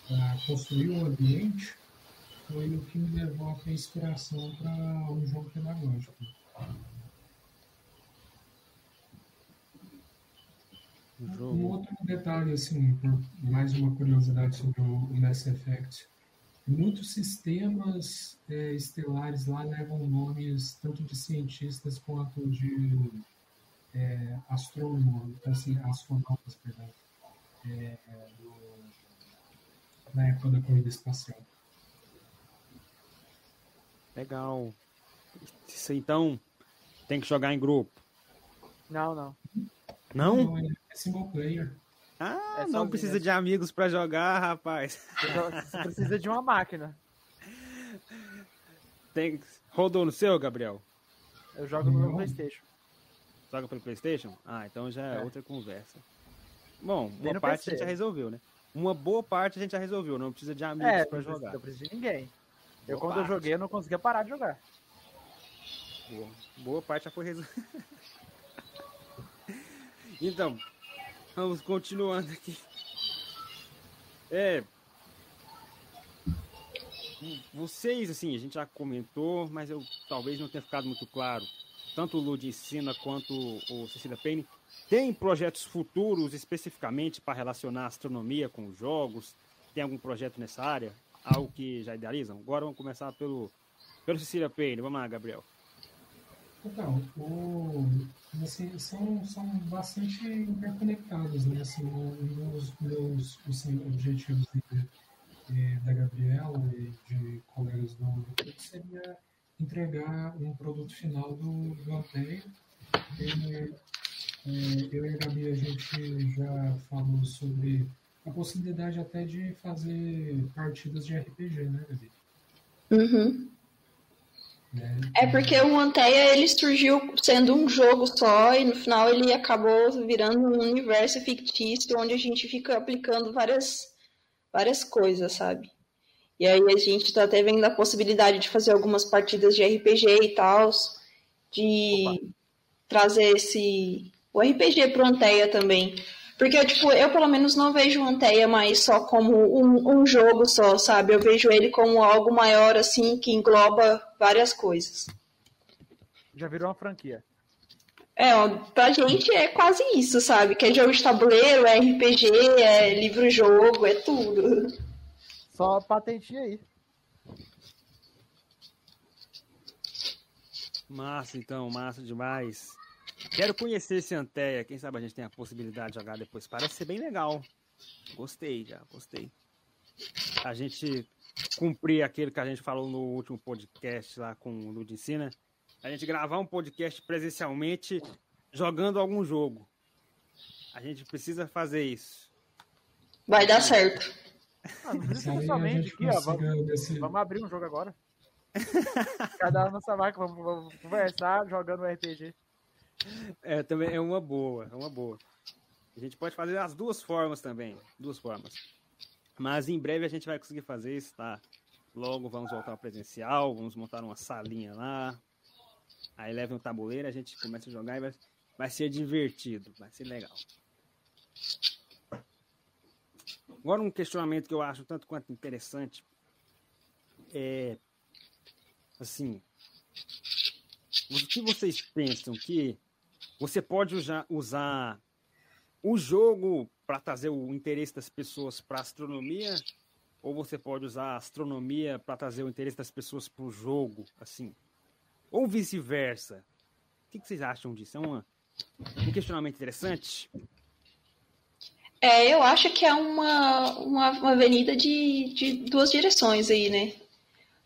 para construir o ambiente foi o que me levou a inspiração para um jogo pedagógico. Um outro detalhe, assim, por mais uma curiosidade sobre o Mass Effect. Muitos sistemas é, estelares lá levam nomes tanto de cientistas quanto de é, astrônomos, assim, astronautas, perdão, é, do, na época da corrida espacial. Legal. Isso então tem que jogar em grupo. Não, não. Não? Não, é single player. Ah, É não precisa de amigos pra jogar, rapaz. Você precisa de uma máquina. Tem... Rodou no seu, Gabriel? Eu jogo no meu. Playstation. Joga pelo Playstation? Ah, então já é, É. outra conversa. Bom, Nem uma parte PC. a gente já resolveu, né? Uma boa parte a gente já resolveu, não precisa de amigos É, precisa- jogar. não precisa de ninguém. Eu, Boa quando eu parte. joguei, eu não conseguia parar de jogar. Boa, boa parte já foi resolvida. <laughs> então, vamos continuando aqui. É. Vocês, assim, a gente já comentou, mas eu talvez não tenha ficado muito claro. Tanto o Lud Ensina quanto o Cecília Payne tem projetos futuros especificamente para relacionar astronomia com os jogos? Tem algum projeto nessa área? Algo que já idealizam? Agora vamos começar pelo, pelo Cecília Payne. Vamos lá, Gabriel. Então, o, assim, são, são bastante interconectados, né? Assim, dos meus assim, objetivos de, da Gabriela e de colegas do, clube seria entregar um produto final do, do Anteia. Eh, eh, eu e a Gabi, a gente já falou sobre a possibilidade até de fazer partidas de RPG, né, Gabi? Uhum. É porque o Anteia ele surgiu sendo um jogo só e no final ele acabou virando um universo fictício onde a gente fica aplicando várias, várias coisas, sabe? E aí a gente tá até vendo a possibilidade de fazer algumas partidas de RPG e tal, de trazer esse o RPG pro Anteia também. Porque, tipo, eu pelo menos não vejo o Anteia mais só como um, um jogo só, sabe? Eu vejo ele como algo maior, assim, que engloba várias coisas. Já virou uma franquia. É, ó, pra gente é quase isso, sabe? Que é jogo de tabuleiro, é RPG, é livro-jogo, é tudo. Só patentinha aí. Massa, então, massa demais. Quero conhecer esse Anteia. Quem sabe a gente tem a possibilidade de jogar depois. Parece ser bem legal. Gostei já, gostei. A gente cumprir aquilo que a gente falou no último podcast lá com o Ludicina. A gente gravar um podcast presencialmente jogando algum jogo. A gente precisa fazer isso. Vai dar certo. Ah, não precisa Aí a pessoalmente gente aqui, ó. Vamos, desse- vamos abrir um jogo agora. <laughs> Cada um na nossa máquina, vamos, vamos conversar jogando um RPG. É, também é uma boa, é uma boa. A gente pode fazer as duas formas também, duas formas. Mas em breve a gente vai conseguir fazer isso, tá? Logo vamos voltar ao presencial, vamos montar uma salinha lá. Aí leva um tabuleiro, a gente começa a jogar e vai, vai ser divertido, vai ser legal. Agora um questionamento que eu acho tanto quanto interessante é assim, o que vocês pensam que você pode usar, o jogo para trazer o interesse das pessoas para a astronomia? Ou você pode usar a astronomia para trazer o interesse das pessoas para o jogo, assim? Ou vice-versa? O que, que vocês acham disso? É uma, um questionamento interessante? É, eu acho que é uma, uma, uma avenida de, de duas direções aí, né?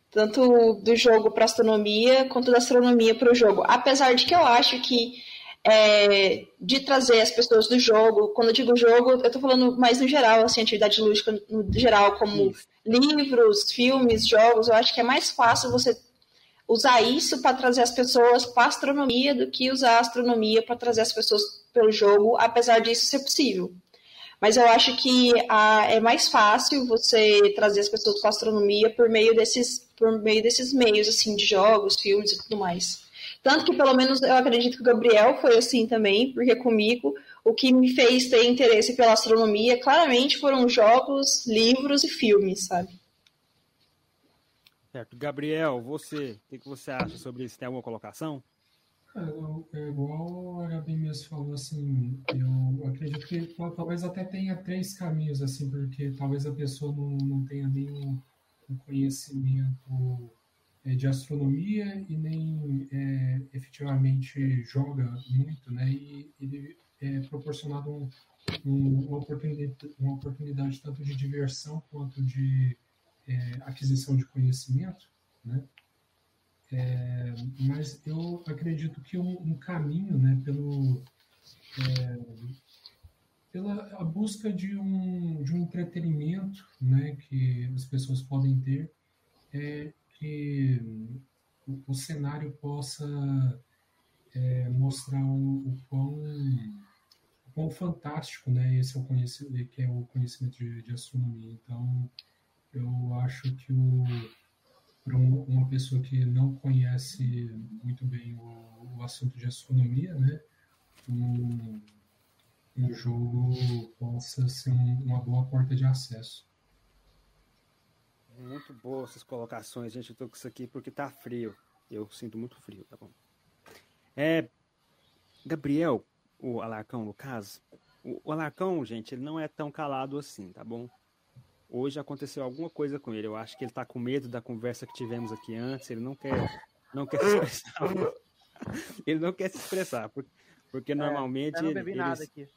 Tanto do jogo para astronomia quanto da astronomia para o jogo. Apesar de que eu acho que é, de trazer as pessoas do jogo, quando eu digo jogo, eu tô falando mais no geral, assim, atividade lúdica no geral, como Isso. livros, filmes, jogos, eu acho que é mais fácil você usar isso para trazer as pessoas para a astronomia do que usar a astronomia para trazer as pessoas pelo jogo, apesar disso ser possível. Mas eu acho que a, é mais fácil você trazer as pessoas para a astronomia por meio desses, por meio desses meios assim de jogos, filmes e tudo mais. Tanto que pelo menos eu acredito que o Gabriel foi assim também, porque comigo o que me fez ter interesse pela astronomia claramente foram jogos, livros e filmes, sabe? Certo. Gabriel, você, o que, você acha sobre isso? Tem alguma colocação? É, é igual a Gabi mesmo falou, assim, eu acredito que talvez até tenha três caminhos, assim, porque talvez a pessoa não, não tenha nenhum um conhecimento de astronomia e nem é, efetivamente joga muito, né? E ele é proporcionado um, um, uma, oportunidade, uma oportunidade tanto de diversão quanto de é, aquisição de conhecimento, né? É, mas eu acredito que um, um caminho, né, pelo é, pela a busca de um, de um entretenimento, né, que as pessoas podem ter, é que o, o cenário possa é, mostrar o, o quão o quão fantástico, né, esse é o conhecimento, que é o conhecimento de, de astronomia. Então, eu acho que para uma pessoa que não conhece muito bem o, o assunto de astronomia, né, um, um jogo possa ser um, uma boa porta de acesso. Muito boas essas colocações, gente. Eu tô com isso aqui porque tá frio. Eu sinto muito frio, tá bom? É, Gabriel, o Alarcão, no caso, o, Alarcão, gente, ele não é tão calado assim, tá bom? hoje aconteceu alguma coisa com ele. Eu acho que ele está com medo da conversa que tivemos aqui antes. Ele não quer, não quer se expressar. <laughs> ele não quer se expressar, porque, porque é, normalmente. Eu não bebi ele, nada ele, aqui.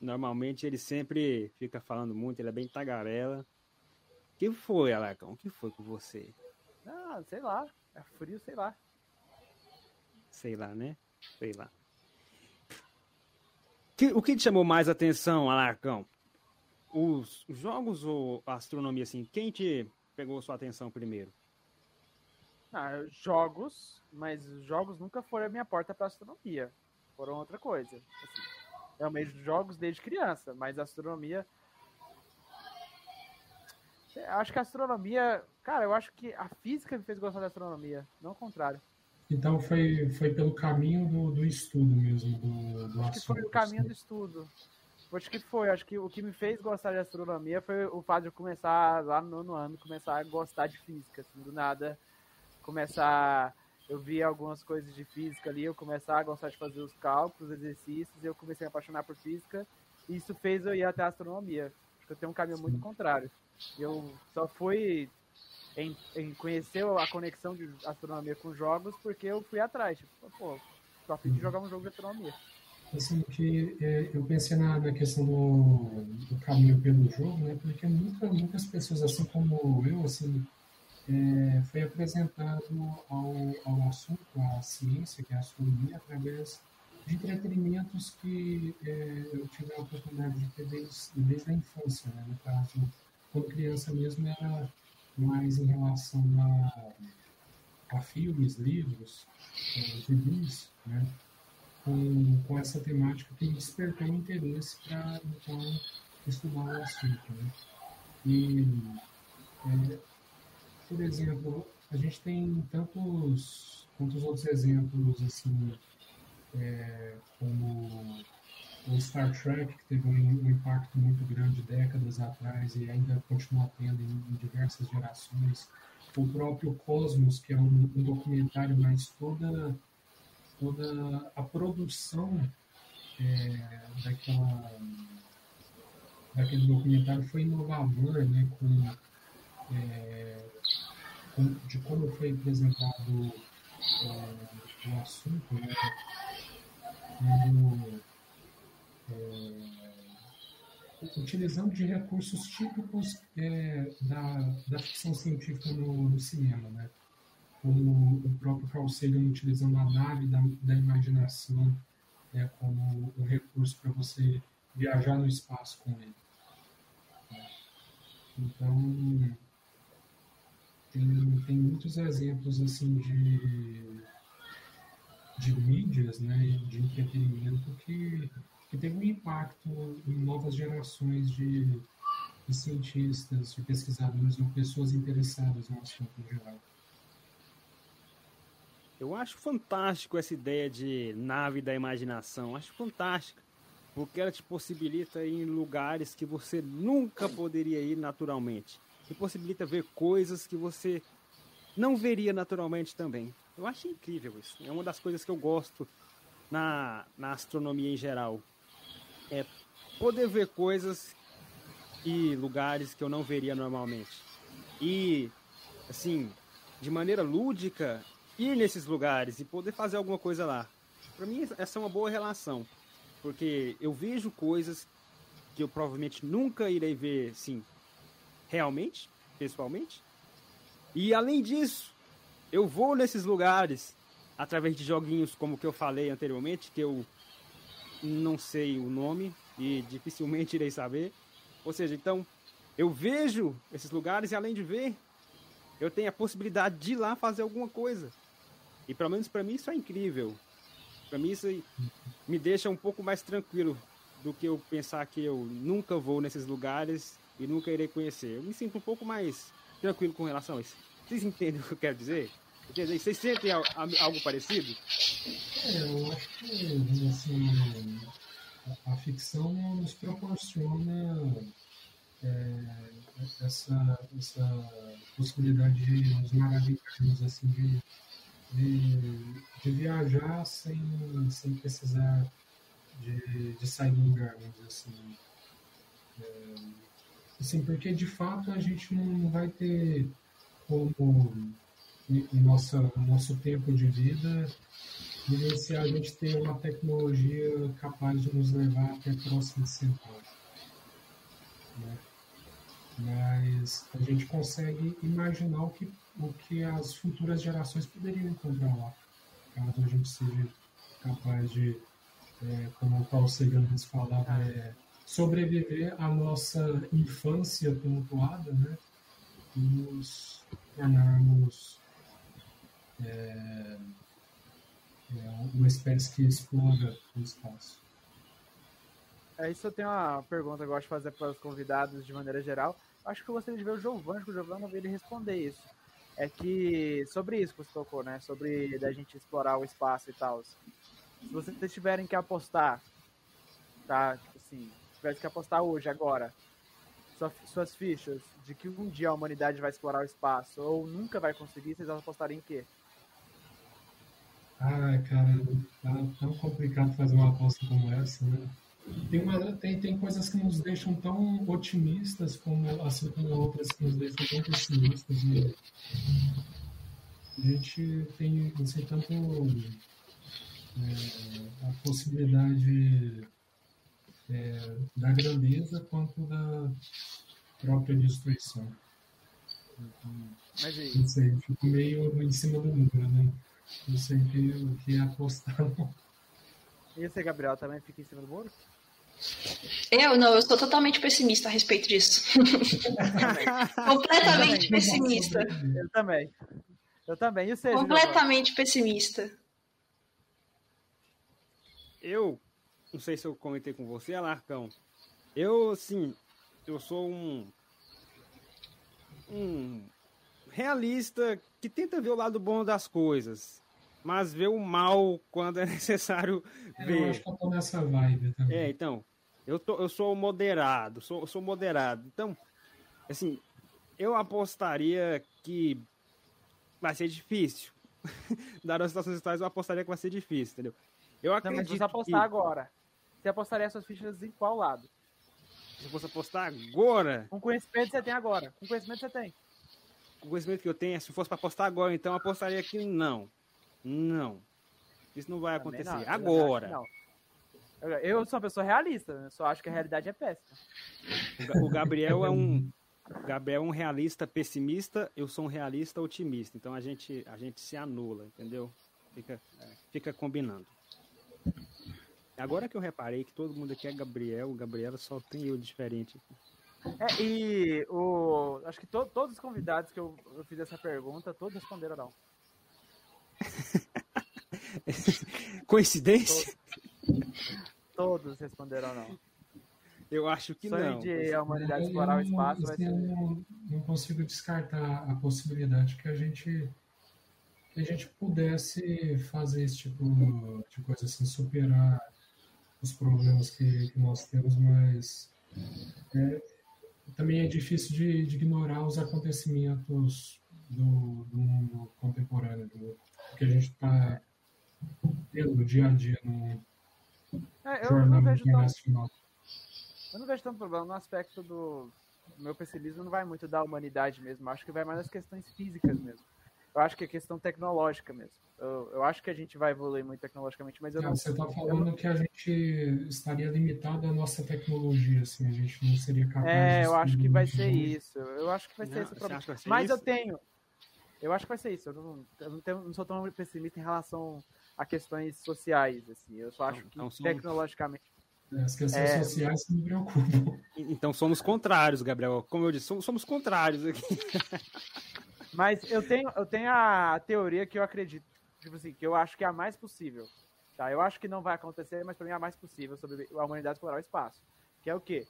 Normalmente ele sempre fica falando muito, ele é bem tagarela. O que foi, Alarcão? O que foi com você? Ah, sei lá. É frio, sei lá. Sei lá, né? Sei lá. O que te chamou mais atenção, Alarcão? os jogos ou a astronomia, assim, quem te pegou sua atenção primeiro? Ah, jogos, mas jogos nunca foram a minha porta para astronomia. Foram outra coisa. Assim, eu mesmo jogos desde criança, mas astronomia. Acho que a astronomia. Cara, eu acho que a física me fez gostar da astronomia, não o contrário. Então foi, foi pelo caminho do, do estudo mesmo, do, do Acho que foi o caminho do estudo. Acho que foi, acho que o que me fez gostar de astronomia foi o fato de eu começar lá no nono ano, começar a gostar de física, assim, do nada, começar, eu vi algumas coisas de física ali, eu começar a gostar de fazer os cálculos, exercícios, eu comecei a apaixonar por física, e isso fez eu ir até a astronomia. Acho que eu tenho um caminho muito contrário. Eu só fui em, em conhecer a conexão de astronomia com jogos porque eu fui atrás, tipo, pô, a fim de jogar um jogo de astronomia assim, que é, eu pensei na, na questão do, do, caminho pelo jogo, né? Porque nunca, muitas pessoas, assim como eu, assim, é, foi apresentado ao, ao assunto, à ciência, que é a astronomia, através de entretenimentos que é, eu tive a oportunidade de ter desde, desde a infância, né? No caso, quando criança mesmo, era mais em relação a, a filmes, livros, é, reviews, né? com, com essa temática que despertou interesse para, então, estudar o assunto. Né? E, é, por exemplo, a gente tem tantos, tantos outros exemplos, assim, é, como o Star Trek, que teve um, um, impacto muito grande décadas atrás e ainda continua tendo em, em diversas gerações. O próprio Cosmos, que é um, um documentário, mas toda toda a produção é, daquela, daquele documentário foi inovador, né, com, é, com de como foi apresentado é, o assunto, né, é, utilizando de recursos típicos é, da, da ficção científica no, no cinema, né? como o próprio Carl Sagan utilizando a nave da, da imaginação né, como um recurso para você viajar no espaço com ele. Então, tem, tem muitos exemplos assim de, de mídias, né, de entretenimento que, que teve um impacto em novas gerações de, de cientistas, de pesquisadores ou pessoas interessadas no assunto em geral. Eu acho fantástico essa ideia de nave da imaginação. Acho fantástica. Porque ela te possibilita ir em lugares que você nunca poderia ir naturalmente. Te possibilita ver coisas que você não veria naturalmente também. Eu acho incrível isso. É uma das coisas que eu gosto na, na astronomia em geral. É poder ver coisas e lugares que eu não veria normalmente. E, assim, de maneira lúdica, ir nesses lugares e poder fazer alguma coisa lá. Para mim, essa é uma boa relação, porque eu vejo coisas que eu provavelmente nunca irei ver, sim, realmente, pessoalmente. E além disso, eu vou nesses lugares através de joguinhos como que eu falei anteriormente, que eu não sei o nome e dificilmente irei saber. Ou seja, então eu vejo esses lugares e além de ver, eu tenho a possibilidade de ir lá fazer alguma coisa. E pelo menos para mim isso é incrível. Para mim isso me deixa um pouco mais tranquilo do que eu pensar que eu nunca vou nesses lugares e nunca irei conhecer. Eu me sinto um pouco mais tranquilo com relação a isso. Vocês entendem o que eu quero dizer? Dizer, vocês sentem algo parecido? É, eu acho que assim, a, a ficção nos proporciona é, essa, essa possibilidade de nos maravilharmos assim, de de, de viajar sem, sem precisar de, de sair do lugar, assim. É, assim, porque de fato a gente não vai ter como nossa, nosso tempo de vida vivenciar a gente ter uma tecnologia capaz de nos levar até próximo de Centauro. Né? Mas a gente consegue imaginar o que o que as futuras gerações poderiam encontrar lá, caso a gente seja capaz de, é, como o Paulo Sagan falava, é, sobreviver à nossa infância tumultuada, né? E nos tornarmos é, é, uma espécie que explora o espaço. É isso eu tenho uma pergunta que eu gosto de fazer para os convidados de maneira geral. Acho que eu gostaria de ver o Giovanni, que o Giovanni ele responder isso é que sobre isso que você tocou, né? Sobre da gente explorar o espaço e tal. Se vocês tiverem que apostar, tá? Tipo assim, tivesse que apostar hoje, agora, suas fichas de que um dia a humanidade vai explorar o espaço ou nunca vai conseguir, vocês apostariam em quê? Ah, cara, tá tão complicado fazer uma aposta como essa, né? tem, uma, tem, tem coisas que nos deixam tão otimistas, como, assim como outras que nos deixam tão pessimistas. E a gente tem assim, tanto é, a possibilidade é, da grandeza quanto da própria destruição. Então, Mas aí? Não sei, fico meio em cima do muro, né? Não sei o que, o que apostar. E você, Gabriel, também fica em cima do muro? Eu não, eu sou totalmente pessimista a respeito disso. <laughs> Completamente pessimista. Eu também. Eu também. E você, Completamente pessimista. Eu, não sei se eu comentei com você, Alarcão. Eu, assim, eu sou um. Um realista que tenta ver o lado bom das coisas mas vê o mal <laughs> quando é necessário é, ver. Eu acho que eu tô nessa vibe também. É, então, eu, tô, eu sou moderado, sou, sou moderado. Então, assim, eu apostaria que vai ser difícil. <laughs> Dadas as situações atuais, eu apostaria que vai ser difícil, entendeu? Eu acredito Não, mas você apostar que... agora, você apostaria suas fichas em qual lado? Se eu fosse apostar agora... Com o conhecimento que você tem agora. Com conhecimento que você tem. O conhecimento que eu tenho, se fosse para apostar agora, então apostaria que não. Não. Isso não vai acontecer. Não, Agora. Eu sou uma pessoa realista, eu só acho que a realidade é péssima. O Gabriel é um. Gabriel é um realista pessimista, eu sou um realista otimista. Então a gente, a gente se anula, entendeu? Fica, é, fica combinando. Agora que eu reparei que todo mundo aqui é Gabriel, o Gabriel só tem eu diferente. É, e o, acho que to, todos os convidados que eu, eu fiz essa pergunta, todos responderam não. <laughs> Coincidência? Todos, todos responderam não. Eu acho que Sonho não. de a humanidade explorar o espaço vai ser. eu não, não consigo descartar a possibilidade que a gente que a gente pudesse fazer esse tipo de coisa assim, superar os problemas que, que nós temos, mas é, também é difícil de, de ignorar os acontecimentos do, do mundo contemporâneo, do, que a gente está tendo no dia a dia no É, eu, jornal não vejo tão, internacional. eu não vejo tanto problema no aspecto do. Meu pessimismo não vai muito da humanidade mesmo. Acho que vai mais nas questões físicas mesmo. Eu acho que é questão tecnológica mesmo. Eu, eu acho que a gente vai evoluir muito tecnologicamente, mas eu Não, não. você está falando que a gente estaria limitado à nossa tecnologia, assim, a gente não seria capaz É, de eu acho que vai ser isso. Eu acho que vai ser Não, esse o você problema. ser Mas eu isso? tenho. Eu acho que vai ser isso. Eu não, eu não, tenho- não sou tão pessimista em relação a questões sociais. Assim. Eu só acho que então somos- tecnologicamente. As questões É. sociais que me preocupam. Então somos contrários, Gabriel. Como eu disse, somos, somos contrários aqui. <laughs> Mas eu tenho, eu tenho a teoria que eu acredito, tipo assim, que eu acho que é a mais possível. Tá? Eu acho que não vai acontecer, mas para mim é a mais possível sobre a humanidade explorar o espaço. Que é o quê?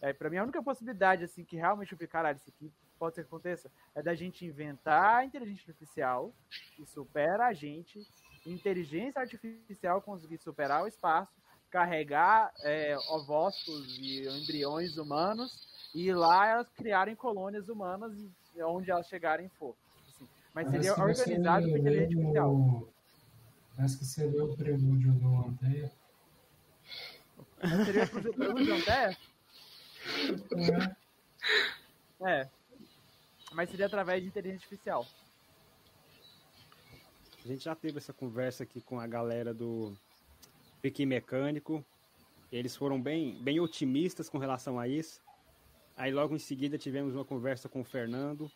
É, para mim a única possibilidade assim que realmente eu fico, isso aqui pode ser que aconteça, é da gente inventar a inteligência artificial que supera a gente, inteligência artificial conseguir superar o espaço, carregar é, ovócitos e embriões humanos e lá elas criarem colônias humanas e onde elas chegarem for. assim. Mas seria Parece você organizado por inteligência leu artificial. o- Parece que você leu o prelúdio do Anteia. Mas seria pro pro João Terra? É, É. Mas seria através de inteligência artificial. A gente já teve essa conversa aqui com a galera do Piqui Mecânico. Eles foram bem, bem otimistas com relação a isso. Aí logo em seguida tivemos uma conversa com o Fernando,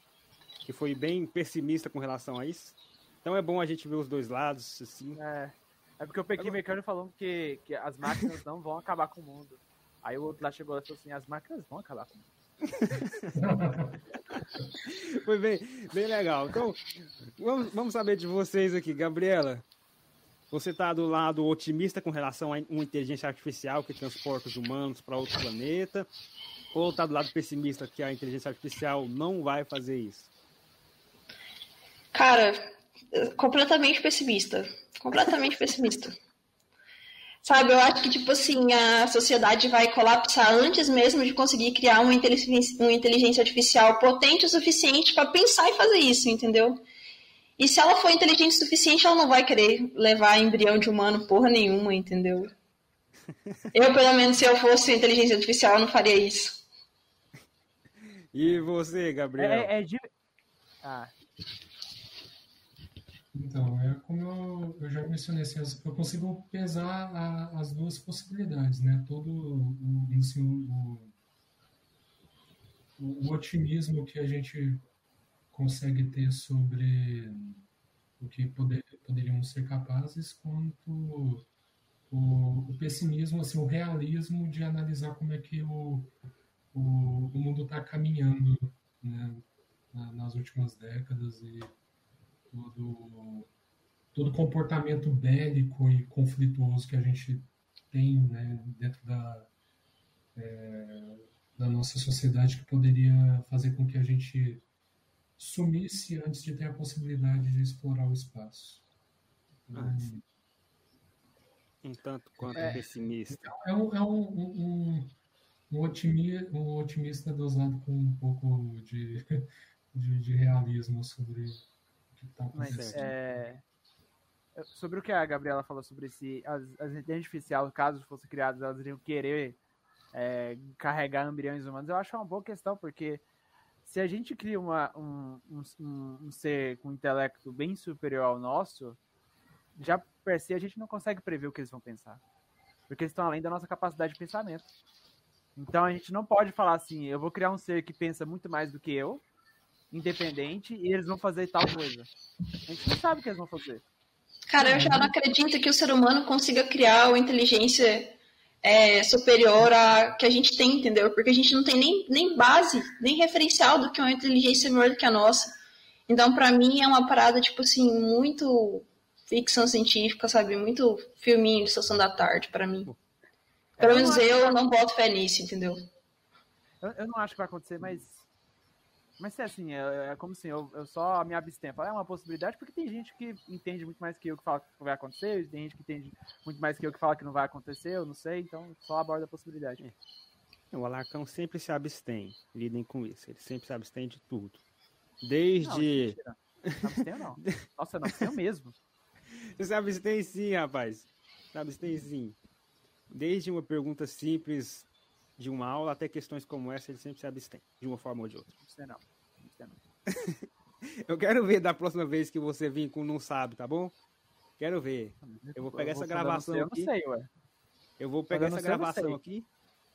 que foi bem pessimista com relação a isso. Então é bom a gente ver os dois lados, assim. É. É porque eu peguei mecânico falando que, que as máquinas não vão acabar com o mundo. Aí o outro lá chegou e falou assim, as máquinas vão acabar com o mundo. <laughs> Foi bem, bem legal. Então, vamos, vamos saber de vocês aqui. Gabriela, você está do lado otimista com relação a uma inteligência artificial que transporta os humanos para outro planeta? Ou está do lado pessimista que a inteligência artificial não vai fazer isso? Cara, completamente pessimista. Completamente pessimista. <laughs> Sabe, eu acho que, tipo assim, a sociedade vai colapsar antes mesmo de conseguir criar uma inteligência, uma inteligência artificial potente o suficiente para pensar e fazer isso, entendeu? E se ela for inteligente o suficiente, ela não vai querer levar embrião de humano porra nenhuma, entendeu? <laughs> Eu, pelo menos, se eu fosse inteligência artificial, eu não faria isso. E você, Gabriel? É, é de... Ah, Então, é como eu, eu já mencionei, assim, as- eu consigo pesar a- as duas possibilidades, né? Todo o, assim, o, o, o otimismo que a gente consegue ter sobre o que poder, poderíamos ser capazes, quanto o, o pessimismo, assim, o realismo de analisar como é que o, o, o mundo está caminhando né? Na- nas últimas décadas e todo todo comportamento bélico e conflituoso que a gente tem né, dentro da é, da nossa sociedade que poderia fazer com que a gente sumisse antes de ter a possibilidade de explorar o espaço. Então, Ah, sim. Um tanto quanto É. pessimista. é um, é um, um, um, otimi- um otimista dosado com um pouco de, <laughs> de, de realismo sobre o que está mas acontecendo. é... Sobre o que a Gabriela falou sobre se as, as inteligências artificiais, caso fossem criadas, elas iriam querer é, carregar embriões humanos, eu acho uma boa questão, porque se a gente cria uma, um, um, um ser com um intelecto bem superior ao nosso, já per se a gente não consegue prever o que eles vão pensar. Porque eles estão além da nossa capacidade de pensamento. Então a gente não pode falar assim, eu vou criar um ser que pensa muito mais do que eu, independente, e eles vão fazer tal coisa. A gente não sabe o que eles vão fazer. Cara, eu já não acredito que o ser humano consiga criar uma inteligência é, superior a que a gente tem, entendeu? Porque a gente não tem nem, nem base, nem referencial do que é uma inteligência melhor do que a nossa. Então, para mim, é uma parada, tipo assim, muito ficção científica, sabe? Muito filminho de sessão da tarde, para mim. Pelo menos eu não boto fé nisso, entendeu? Eu, eu, não acho que vai acontecer, mas. Mas é assim, é, é como assim, eu, eu só me abstenho. É uma possibilidade, porque tem gente que entende muito mais que eu que fala que vai acontecer, tem gente que entende muito mais que eu que fala que não vai acontecer, eu não sei, então só aborda a possibilidade. É. O Alarcão sempre se abstém, lidem com isso, ele sempre se abstém de tudo. Desde. Não, não abstenho, não. <laughs> Nossa, não abstenho mesmo. Você se abstém sim, rapaz. Se abstém sim. Desde uma pergunta simples de uma aula até questões como essa, ele sempre se abstém, de uma forma ou de outra. Não não. não. <laughs> eu quero ver da próxima vez que você vir com não sabe, tá bom? Quero ver. Eu vou pegar eu vou essa gravação eu aqui. Eu não sei, ué. Eu vou pegar essa gravação aqui.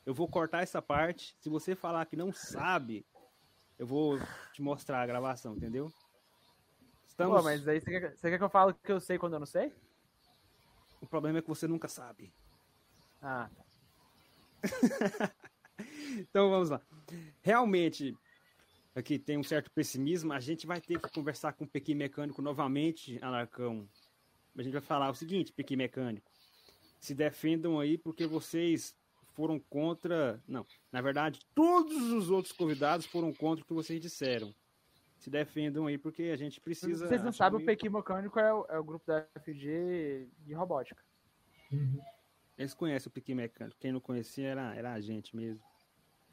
Eu vou cortar essa parte. Se você falar que não sabe, eu vou te mostrar a gravação, entendeu? Estamos... Pô, mas aí você quer, você quer que eu fale que eu sei quando eu não sei? O problema é que você nunca sabe. Ah, tá. <laughs> então vamos lá. Realmente, aqui tem um certo pessimismo. A gente vai ter que conversar com o Pequi Mecânico novamente, Alarcão. A gente vai falar o seguinte, Pequi Mecânico. Se defendam aí porque vocês foram contra. Não, na verdade, todos os outros convidados foram contra o que vocês disseram. Se defendam aí porque a gente precisa. Vocês não sabem, o Pequi Mecânico é o, é o, grupo da FG de robótica. Uhum. Eles conhecem o Piqui Mecânico. Quem não conhecia era, era a gente mesmo.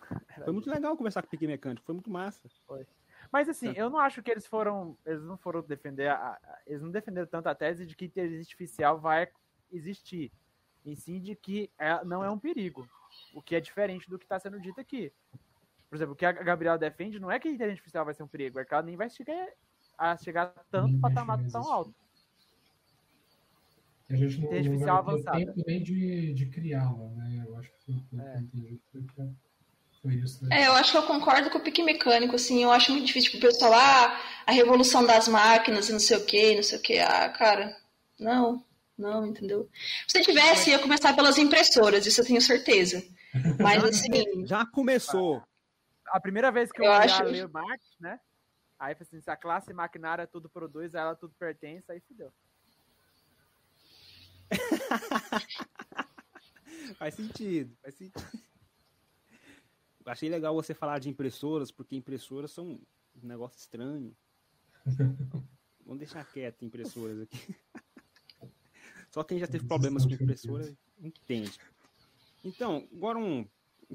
<laughs> Era foi muito legal conversar com o Piqui Mecânico, foi muito massa. Foi. Mas assim, eu não acho que eles foram. Eles não foram defender. A, a, eles não defenderam tanto a tese de que inteligência artificial vai existir. Em sim de que é, não é um perigo. O que é diferente do que está sendo dito aqui. Por exemplo, o que a Gabriela defende não é que a inteligência artificial vai ser um perigo, é que ela nem vai chegar a chegar tanto patamar tão alto. A gente não, não vai ter tempo nem de, de criá-la, né? Eu acho que foi, foi, é. entendi, foi, foi isso. Né? É, eu acho que eu concordo com o pique mecânico, assim, eu acho muito difícil pro pessoal, ah, a revolução das máquinas e não sei o que, não sei o que. Ah, cara, não, não, entendeu? Se tivesse, ia começar pelas impressoras, isso eu tenho certeza. Mas assim. Já começou. A primeira vez que eu, eu acho... ler Marx, né? Aí assim, se a classe maquinária tudo produz, ela tudo pertence, aí fudeu. <laughs> faz sentido, faz sentido. Achei legal você falar de impressoras, porque impressoras são um negócio estranho. Vamos deixar quieto impressoras aqui. <laughs> Só quem já teve problemas com impressora entende. Então, agora um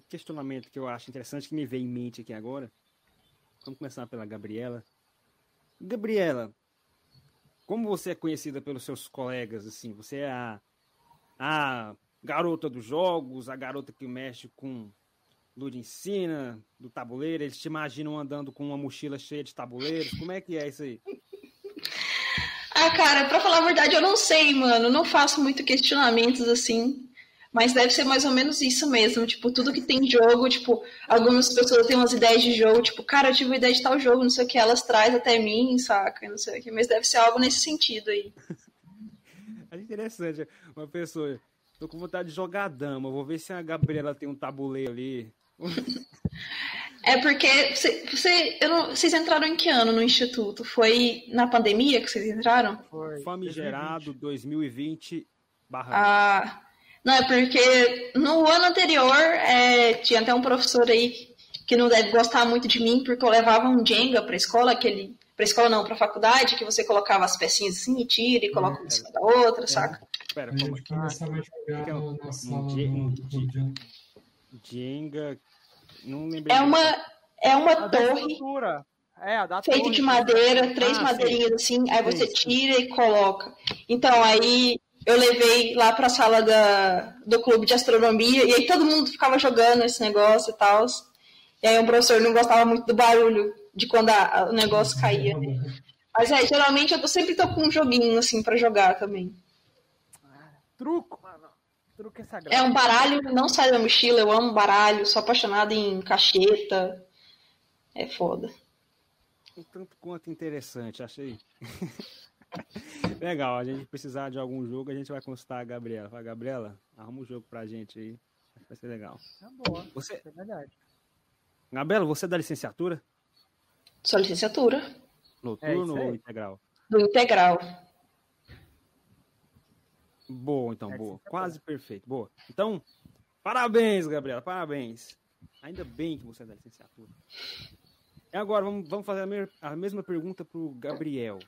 questionamento que eu acho interessante, que me veio em mente aqui agora. Vamos começar pela Gabriela. Gabriela, como você é conhecida pelos seus colegas, assim, você é a, a garota dos jogos, a garota que mexe com ensina, do tabuleiro, eles te imaginam andando com uma mochila cheia de tabuleiros, como é que é isso aí? Ah, cara, pra falar a verdade, eu não sei, mano, não faço muito questionamentos assim, mas deve ser mais ou menos isso mesmo. Tipo, tudo que tem jogo, tipo, algumas pessoas têm umas ideias de jogo, tipo, cara, eu tive uma ideia de tal jogo, não sei o que, elas trazem até mim, saca? Não sei o que, mas deve ser algo nesse sentido aí. <laughs> É interessante. Uma pessoa, tô com vontade de jogar dama, vou ver se a Gabriela tem um tabuleiro ali. <laughs> É porque você, você, não, vocês entraram em que ano no instituto? Foi na pandemia que vocês entraram? Foi. Famigerado 2020 barra. Ah, não, é porque no ano anterior é, tinha até um professor aí que não deve gostar muito de mim, porque eu levava um Jenga pra escola, aquele. Pra escola não, pra faculdade, que você colocava as pecinhas assim e tira e coloca é, uma em cima da outra, é. saca? Pera, a gente começava a jogar é na sala um, do, Jenga. Não lembrei. É uma, é uma torre. É, feita torre. de madeira, três ah, madeirinhas sim. assim, aí você tira e coloca. Então, aí eu levei lá para a sala da, do clube de astronomia e aí todo mundo ficava jogando esse negócio e tal. E aí o professor não gostava muito do barulho de quando a, o negócio caía. Mas é, geralmente eu tô, sempre tô com um joguinho assim para jogar também. truco, mano. Truco é sagrado. É um baralho, não sai da mochila, eu amo baralho, sou apaixonada em cacheta. É foda. Um tanto quanto interessante, achei. <laughs> Legal, a gente precisar de algum jogo, a gente vai consultar a Gabriela. Fala, Gabriela, arruma um jogo pra gente aí. Vai ser legal. É boa. Você... É verdade. Gabriela, você é da licenciatura? Só licenciatura. Noturno É ou integral? Do integral. Boa, então, É boa. Quase perfeito. Boa. Então, parabéns, Gabriela, parabéns. Ainda bem que você é da licenciatura. E agora, vamos, vamos fazer a, me- a mesma pergunta pro Gabriel.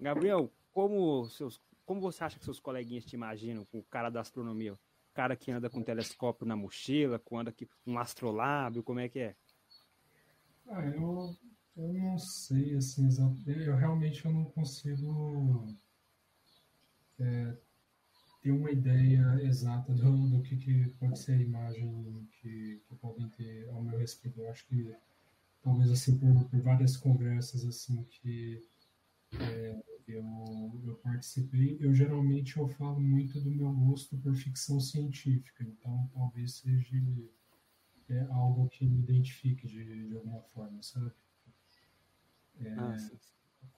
Gabriel, como, seus, como você acha que seus coleguinhas te imaginam com o cara da astronomia? O cara que anda com um telescópio na mochila, com anda aqui, um astrolábio, como é que é? Ah, eu, eu não sei, assim, exa- eu realmente eu não consigo é, ter uma ideia exata do, do que, que pode ser a imagem que, que podem ter ao meu respeito. Eu acho que talvez assim por, por várias conversas assim que é, eu, eu participei, eu geralmente eu falo muito do meu gosto por ficção científica, então talvez seja é algo que me identifique de, de alguma forma, sabe? É, Ah,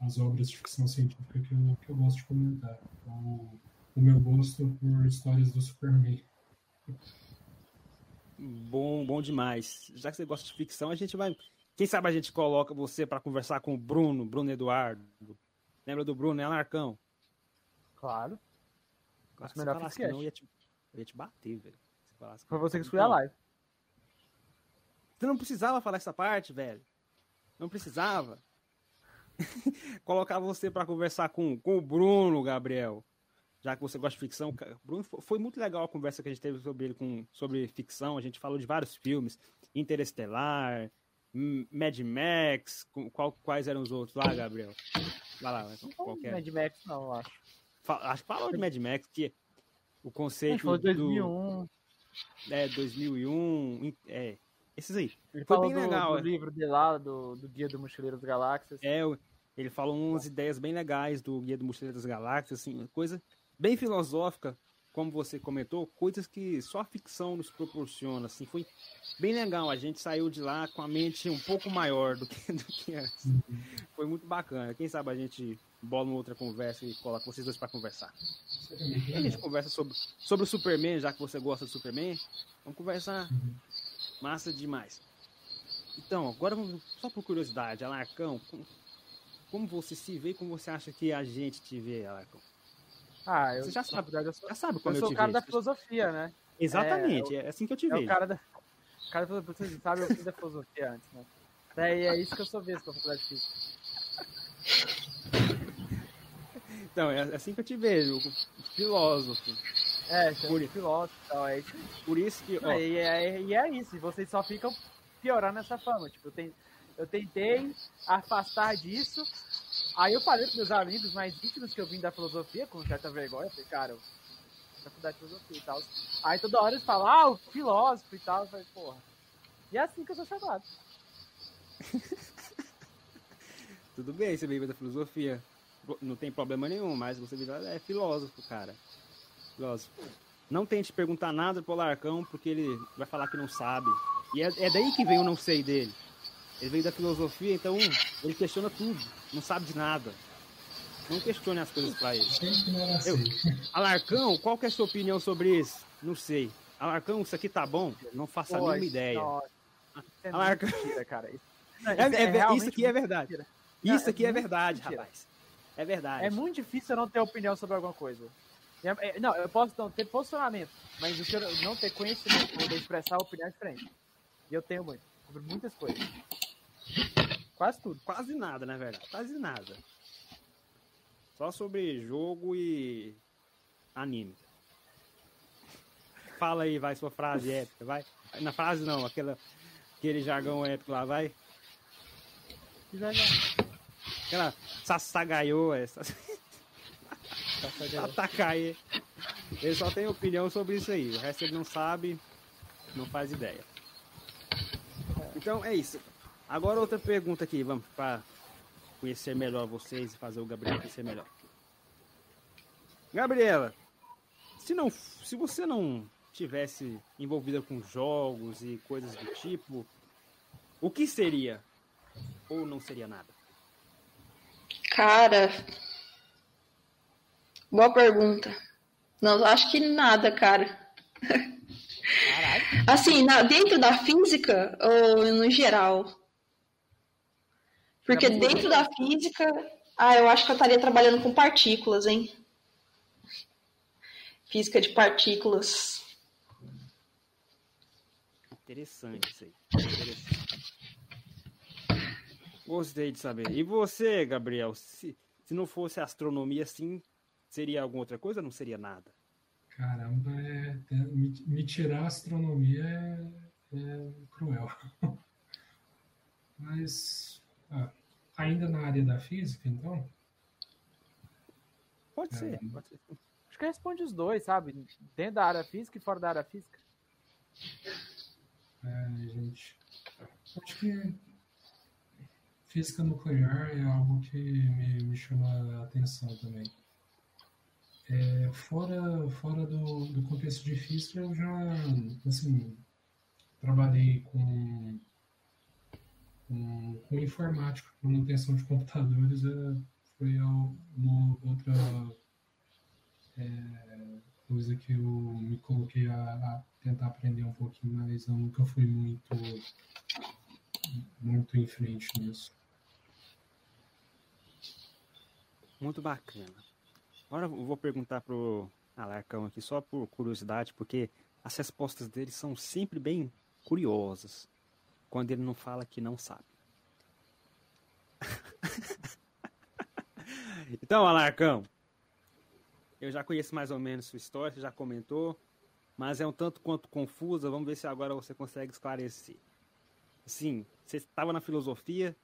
as obras de ficção científica que eu, que eu gosto de comentar. O, o meu gosto por histórias do Superman. Bom, bom demais. Já que você gosta de ficção, a gente vai. Quem sabe a gente coloca você para conversar com o Bruno, Bruno Eduardo. Lembra do Bruno, é Alarcão? Claro. Se melhor falasse que não, eu ia te, eu ia te bater, velho. Se falasse Foi você que escolheu a live. Você não precisava falar essa parte, velho. Não precisava. <laughs> Colocar você para conversar com, com o Bruno, Gabriel. Já que você gosta de ficção. Bruno, fo- foi muito legal a conversa que a gente teve sobre ele com, sobre ficção. A gente falou de vários filmes. Interestelar, Mad Max. qual- quais eram os outros lá, Gabriel? Vai lá, vai, Não qual que é? Mad Max, não, eu acho. Fa- Acho que falou de Mad Max, que o conceito falou de do 2001. é, 2001, in- é, esses aí. Ele Foi bem do, legal, do é. livro de lá, do, do Guia do Mochileiro das Galáxias. É, o- ele falou umas ideias bem legais do Guia do Mochileiro das Galáxias, assim, coisa bem filosófica, como você comentou, coisas que só a ficção nos proporciona, assim, foi bem legal. A gente saiu de lá com a mente um pouco maior do que, <laughs> do que antes. Foi muito bacana. Quem sabe a gente bola uma outra conversa e coloca vocês dois para conversar. E a gente conversa sobre, sobre o Superman, já que você gosta do Superman. Vamos conversar. Massa demais. Então, agora só por curiosidade, Alarcão, como, como você se vê e como você acha que a gente te vê, Alarcão? Ah, eu, Você já sabe, eu sou, Já sabe eu como eu, sou te o cara vejo. da filosofia, né? Exatamente, é, assim que eu te É vejo. o cara da. O cara da você sabe, eu fiz da filosofia antes, né? Daí é isso que eu sou visto com a faculdade de física. Então, é assim que eu te vejo, filósofo. É, é Por- filósofo e tal, é isso. Por isso que, ó, E é, e é isso, vocês só ficam piorando essa fama. Tipo, eu, ten- eu tentei afastar disso, aí eu falei pros meus amigos mais íntimos que eu vim da filosofia, com certa vergonha, falei, cara, faculdade de filosofia e tal. Aí toda hora eles falam, ah, o filósofo e tal, eu falei, porra. E é assim que eu sou chamado. <laughs> tudo bem, você veio da filosofia. Não tem problema nenhum, mas você é filósofo, cara. Filósofo. Não tente perguntar nada pro Alarcão, porque ele vai falar que não sabe. E é, é daí que vem o não sei dele. Ele veio da filosofia, então ele questiona tudo. Não sabe de nada. Não questione as coisas pra ele. Eu- assim. Alarcão, qual que é a sua opinião sobre isso? Não sei. Alarcão, isso aqui tá bom? Não faço a Pô, mínima isso- ideia. nossa, é muito mentira, cara. Isso, não, <laughs> É- isso é- isso aqui é verdade. mentira. Isso Não, aqui é verdade, mentira. rapaz. É verdade. É muito difícil eu não ter opinião sobre alguma coisa. É- é- Não, eu posso não ter posicionamento, mas eu não ter conhecimento, poder expressar opinião é diferente. E eu tenho muito, sobre muitas coisas. Quase tudo. Quase nada, na verdade. Quase nada. Só sobre jogo e anime. Fala aí, vai, sua frase épica, vai. Na frase não, aquela, aquele jargão épico lá, vai. Aquela sassagaiô, essa sabendo. Tatacaê. Ele só tem opinião sobre isso aí. O resto ele não sabe, não faz ideia. Então é isso. Agora outra pergunta aqui, vamos para conhecer melhor vocês e fazer o Gabriel conhecer melhor. Gabriela, se não, se você não tivesse envolvida com jogos e coisas do tipo, o que seria? Ou não seria nada? Cara. Boa pergunta. Não, acho que nada, cara. Caralho. Assim, na, dentro da física ou no geral? Porque dentro da física, ah, eu acho que eu estaria trabalhando com partículas, hein? Física de partículas. Interessante isso aí. Interessante. Gostei de saber. E você, Gabriel? Se, se não fosse astronomia, sim, seria alguma outra coisa ou não seria nada? Caramba, é, é, me, me, tirar a astronomia é, é cruel. <laughs> Mas ah, ainda na área da física, então? Pode ser, pode ser. Acho que responde os dois, sabe? Dentro da área física e fora da área física. É, gente. Acho que física nuclear é algo que me, me chama a atenção também. É, fora fora do, do contexto de física, eu já assim, trabalhei com, com, com informática, manutenção de computadores, é, foi uma outra é, coisa que eu me coloquei a, a, tentar aprender um pouquinho, mas eu nunca fui muito, muito em frente nisso. Muito bacana. Agora eu vou perguntar pro Alarcão aqui só por curiosidade, porque as respostas dele são sempre bem curiosas. Quando ele não fala que não sabe. <laughs> então, Alarcão, eu já conheço mais ou menos sua história, você já comentou, mas é um tanto quanto confusa. Vamos ver se agora você consegue esclarecer. Sim, você estava na filosofia,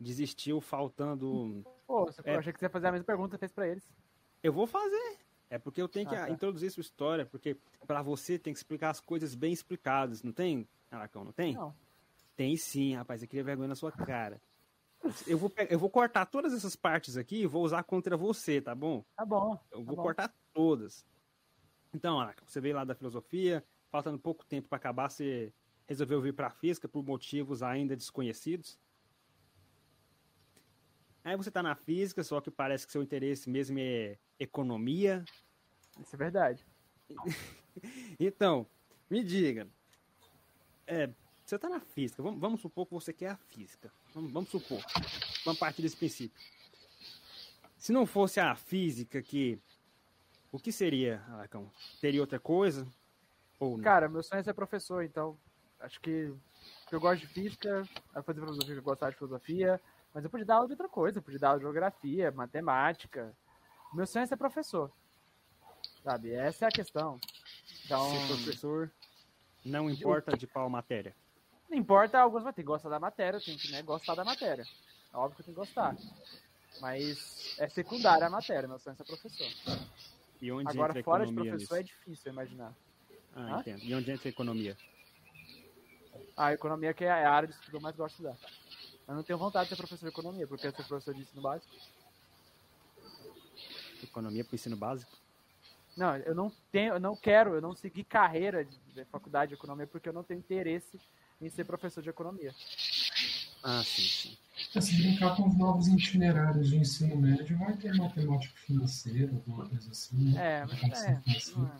desistiu faltando. Pô, você, é... eu achei que você ia fazer a mesma pergunta que fez para eles. Eu vou fazer. É porque eu tenho que ah, tá. introduzir sua história, porque para você tem que explicar as coisas bem explicadas, não tem, Aracão? Não tem? Não. Tem sim, rapaz. Eu queria vergonha na sua cara. Eu vou, eu vou cortar todas essas partes aqui e vou usar contra você, tá bom? Tá bom. Eu tá vou bom. cortar todas. Então, Aracão, você veio lá da filosofia, faltando pouco tempo para acabar, você resolveu vir para a física por motivos ainda desconhecidos. Aí você tá na física, só que parece que seu interesse mesmo é economia. Isso é verdade. <laughs> então, me diga. É, você tá na física, vamos, vamos, supor que você quer a física. Vamos, vamos supor. Vamos partir desse princípio. Se não fosse a física que. O que seria, Alacão? Teria outra coisa? Ou não? Cara, meu sonho é ser professor, então. Acho que eu gosto de física, fazer filosofia, eu gostar de filosofia, mas eu podia dar aula de outra coisa, eu podia dar aula de geografia, matemática. Meu sonho é ser professor. Sabe? Essa é a questão. Então, ser professor não importa de qual matéria. Não importa, alguns vai ter que gostar da matéria, tem que né, gostar da matéria. É óbvio que eu tenho que gostar. Mas é secundária a matéria, meu sonho é ser professor. E onde Agora, entra fora de professor nisso? é difícil imaginar. Ah, Hã? entendo. E onde entra a economia? A economia que é a área de estudo que eu mais gosto de estudar. Eu não tenho vontade de ser professor de economia, porque eu sou professor de ensino básico. Economia para ensino básico? Não, eu não tenho, eu não quero, eu não segui carreira de, de faculdade de economia porque eu não tenho interesse em ser professor de economia. Ah, sim, sim. É, se brincar com os novos itinerários de ensino médio, vai ter matemática financeira, alguma coisa assim. né? É, mas é. financeira. não é.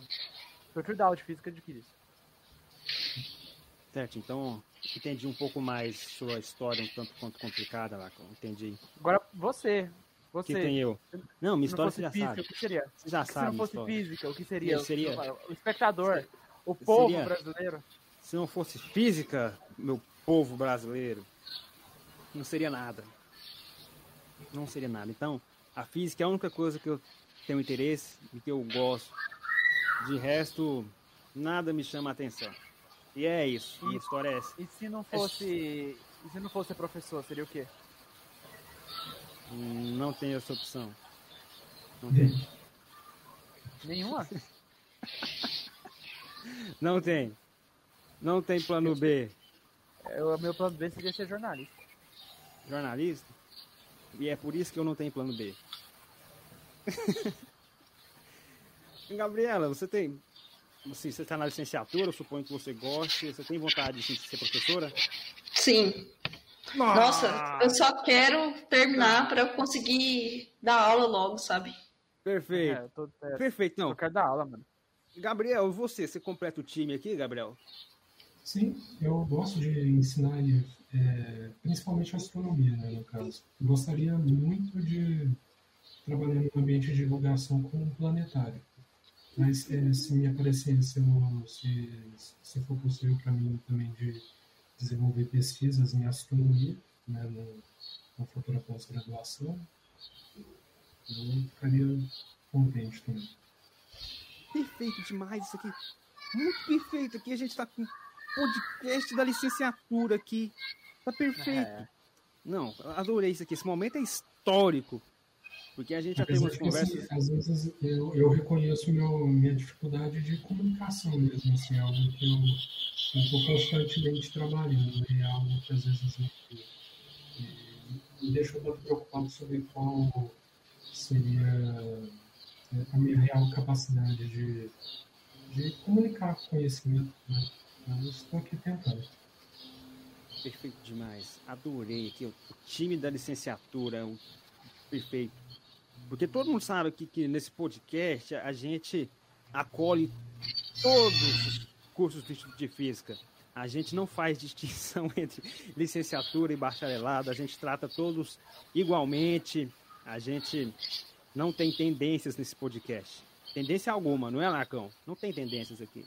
Prefiro dar aula de física que isso. Certo, então entendi um pouco mais sua história, um tanto quanto complicada lá. Entendi. Agora, você. O Você. que tem eu? Não, minha se história não você já física, sabe. o que seria? Você já Se sabe. não minha fosse história. física, o que seria? Seria- O espectador, o povo Seria- brasileiro. Se não fosse física, meu povo brasileiro, não seria nada. Não seria nada. Então, a física é a única coisa que eu tenho interesse e que eu gosto. De resto, nada me chama a atenção. E é isso. Minha história é essa. E se não fosse. E se não fosse professor, seria o quê? Não tenho essa opção. Não tem. Nenhuma? <laughs> Não tem. Não tem plano B. É, O meu plano B seria ser jornalista. Jornalista? E é por isso que eu não tenho plano B. <laughs> Gabriela, você tem. Assim, você está na licenciatura, eu suponho que você goste. Você tem vontade de ser professora? Sim. Nossa, eu só quero terminar para eu conseguir dar aula logo, sabe? Perfeito. É, eu, tô, é, Perfeito, não. eu quero dar aula, mano. Gabriel, você, você completa o time aqui, Gabriel? Sim, eu gosto de ensinar é, principalmente astronomia, né, no caso. Gostaria muito de trabalhar no ambiente de divulgação com um planetário. Mas é, se me aparecer, se, se, se for possível para mim também de desenvolver pesquisas em astronomia, né, na futura pós-graduação, eu ficaria contente também. Perfeito demais isso aqui. Muito perfeito. Aqui a gente está com podcast da licenciatura aqui. Tá perfeito. É. Não, adorei isso aqui. Esse momento é histórico. Porque a gente já teve umas conversas. Assim, às vezes eu, eu reconheço meu, minha dificuldade de comunicação mesmo, assim, é algo que eu estou constantemente trabalhando. É algo que às vezes me, me deixa um pouco preocupado sobre qual seria é, a minha real capacidade de, de comunicar conhecimento. Né? Mas estou aqui tentando. Perfeito demais. Adorei aqui o, time da licenciatura. O, perfeito. Porque todo mundo sabe aqui que nesse podcast a gente acolhe todos os cursos de Física. A gente não faz distinção <laughs> entre licenciatura e bacharelado, a gente trata todos igualmente. A gente não tem tendências nesse podcast. Tendência alguma, não é, Lacão? Não tem tendências aqui.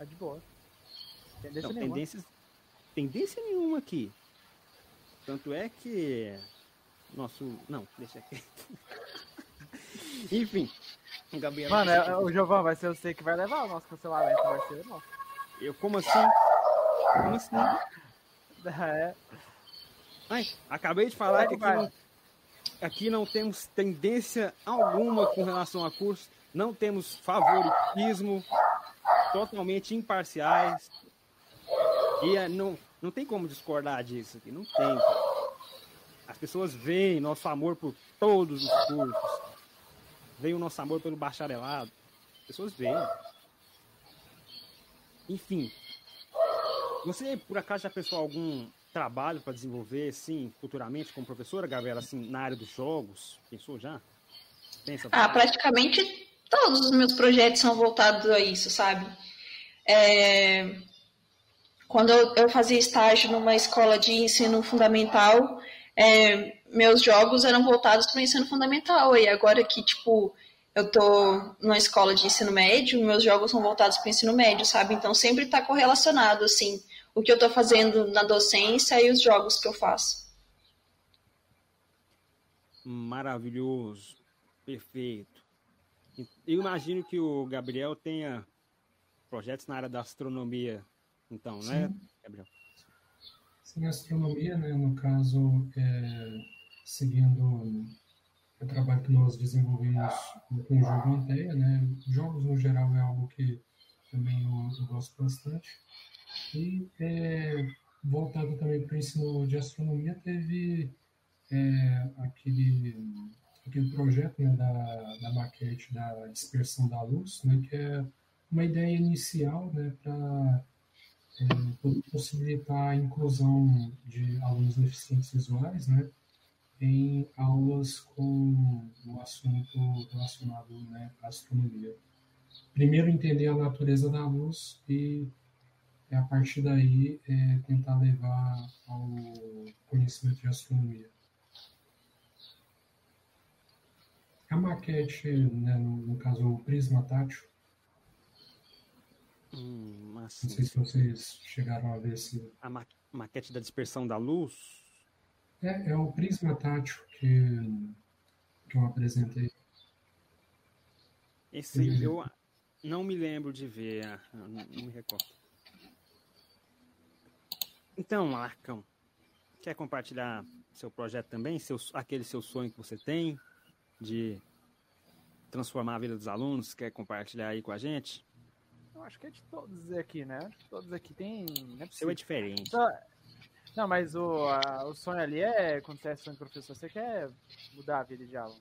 Tá de boa. Tendência não, nenhuma. Tendências, tendência nenhuma aqui. Tanto é que nosso. Não, deixa aqui. <laughs> Enfim. O Gabriel. Mano, é, o Giovanni vai ser você que vai levar o nosso cancelamento, vai ser nosso. Eu, como assim? Como assim? <laughs> É. Ai, acabei de falar que aqui não, aqui não temos tendência alguma com relação a curso, não temos favoritismo, totalmente imparciais. E é, não, não tem como discordar disso aqui, não tem. As pessoas veem nosso amor por todos os cursos. Veem o nosso amor pelo bacharelado. As pessoas veem. Enfim. Você, por acaso, já pensou algum trabalho para desenvolver, assim, futuramente como professora, Gabriela, assim, na área dos jogos? Pensou já? Pensa ah, praticamente todos os meus projetos são voltados a isso, sabe? É... Quando eu, fazia estágio numa escola de ensino fundamental, é, meus jogos eram voltados para o ensino fundamental. E agora que, tipo, eu tô numa escola de ensino médio, meus jogos são voltados para o ensino médio, sabe? Então sempre está correlacionado, assim, o que eu estou fazendo na docência e os jogos que eu faço. Maravilhoso. Perfeito. Eu imagino que o Gabriel tenha projetos na área da astronomia, então, né, Sim. né, Gabriel? Sim, astronomia, né, no caso, é, seguindo o trabalho que nós desenvolvemos com o jogo Anteia, né, jogos no geral é algo que também eu, eu gosto bastante. E é, voltado também para o ensino de astronomia, teve é, aquele aquele projeto né, da, da maquete da dispersão da luz, né, que é uma ideia inicial né, para é, possibilitar a inclusão de alunos deficientes visuais né, em aulas com o assunto relacionado né, à astronomia. Primeiro entender a natureza da luz e a partir daí é, tentar levar ao conhecimento de astronomia. A maquete, né, no, no, caso o prisma tátil, hum, assim, não sei se vocês chegaram a ver se... A ma maquete da dispersão da luz? É, é o prisma tátil que, que eu apresentei. Esse aí eu não me lembro de ver, não, não me recordo. Então, Marcão, quer compartilhar seu projeto também? Seu, aquele seu sonho que você tem? De transformar a vida dos alunos? Quer compartilhar aí com a gente? Eu acho que é de todos aqui, né? Todos aqui tem. Não é Seu é diferente. Não, mas o, a, o sonho ali é, quando você é sonho de professor, você quer mudar a vida de aluno.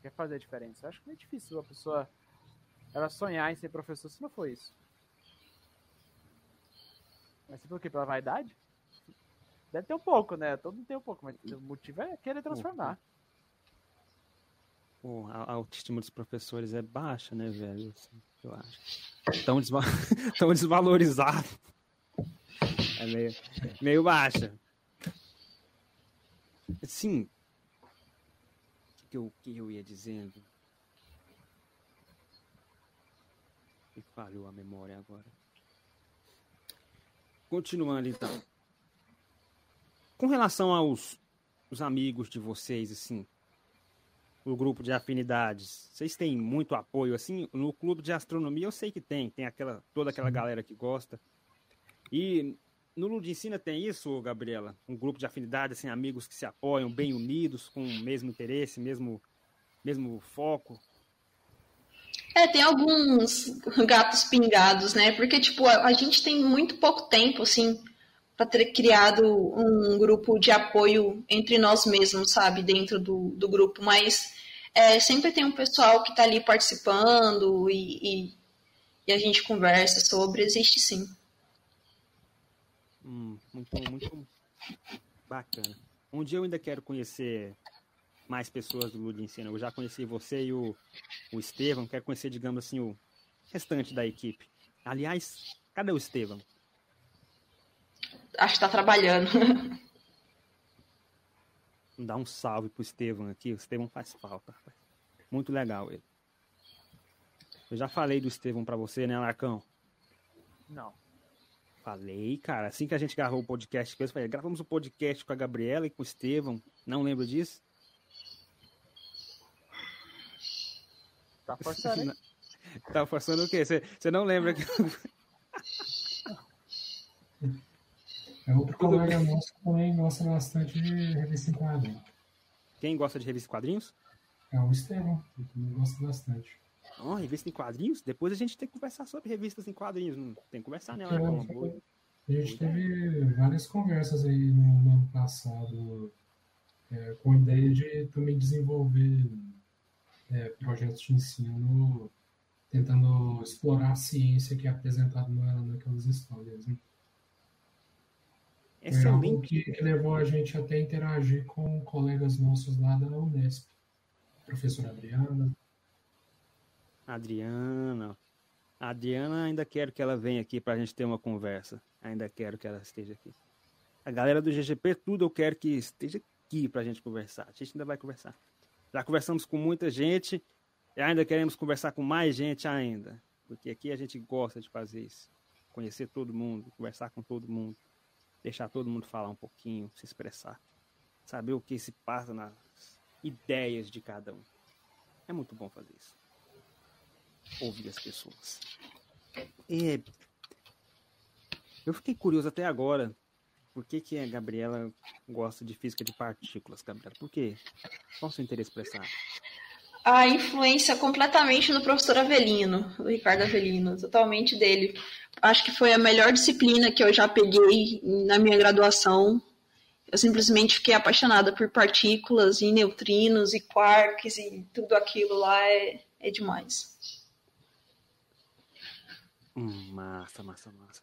Quer fazer a diferença. Eu acho que é difícil a pessoa ela sonhar em ser professor se não for isso. Mas por quê? Pela vaidade? Deve ter um pouco, né? Todo mundo tem um pouco, mas o motivo é querer transformar. Pô, a autoestima dos professores é baixa, né, velho? Assim, eu acho. Tão, desva... <laughs> Tão desvalorizado. É meio, meio baixa. Sim. O que eu, que eu ia dizendo? Me falhou a memória agora. Continuando então. Com relação aos os amigos de vocês, assim, o grupo de afinidades, vocês têm muito apoio, assim? No clube de astronomia eu sei que tem, tem aquela, toda aquela galera que gosta. E no Ludicina tem isso, Gabriela? Um grupo de afinidade, assim, amigos que se apoiam, bem unidos, com o mesmo interesse, mesmo, mesmo foco? É, tem alguns gatos pingados, né? Porque, tipo, a, a gente tem muito pouco tempo, assim, para ter criado um grupo de apoio entre nós mesmos, sabe? Dentro do, do grupo. Mas é, sempre tem um pessoal que está ali participando e, e, e a gente conversa sobre. Existe sim. Hum, muito, muito bacana. Um dia eu ainda quero conhecer mais pessoas do Lud Ensina. Eu já conheci você e o, o Estevam, quero conhecer, digamos assim, o restante da equipe. Aliás, cadê o Estevam? Acho que está trabalhando. <laughs> Dá um salve pro Estevam aqui. O Estevam faz falta. Muito legal ele. Eu já falei do Estevam para você, né, Larcão? Não. Falei, cara. Assim que a gente gravou o podcast com falei, gravamos o um podcast com a Gabriela e com o Estevam. Não lembro disso? Tá forçando, hein? <laughs> Tá forçando o quê? Você não lembra que. <laughs> É outro colega nosso que também gosta bastante de revista em quadrinhos. Quem gosta de revista em quadrinhos? É o Estevão, que também gosta bastante. Oh, revista em quadrinhos? Depois a gente tem que conversar sobre revistas em quadrinhos. Não tem que conversar, né? É. A gente teve várias conversas aí no, no ano passado é, com a ideia de também desenvolver é, projetos de ensino tentando explorar a ciência que é apresentada na, naquelas histórias. Né? É algo que, que, levou a gente até interagir com colegas nossos lá da Unesp. Professora Adriana. Adriana. A Adriana ainda quero que ela venha aqui para a gente ter uma conversa. Ainda quero que ela esteja aqui. A galera do GGP, tudo eu quero que esteja aqui para a gente conversar. A gente ainda vai conversar. Já conversamos com muita gente e ainda queremos conversar com mais gente ainda. Porque aqui a gente gosta de fazer isso. Conhecer todo mundo, conversar com todo mundo deixar todo mundo falar um pouquinho, se expressar, saber o que se passa nas ideias de cada um. É muito bom fazer isso. Ouvir as pessoas. E eu fiquei curioso até agora. Por que, que a Gabriela gosta de física de partículas, Gabriela? Por quê? Qual o seu interesse por essa área? A influência completamente no professor Avelino, o Ricardo Avelino, totalmente dele. Acho que foi a melhor disciplina que eu já peguei na minha graduação. Eu simplesmente fiquei apaixonada por partículas e neutrinos e quarks e tudo aquilo lá é, é demais. Hum, massa, massa, massa.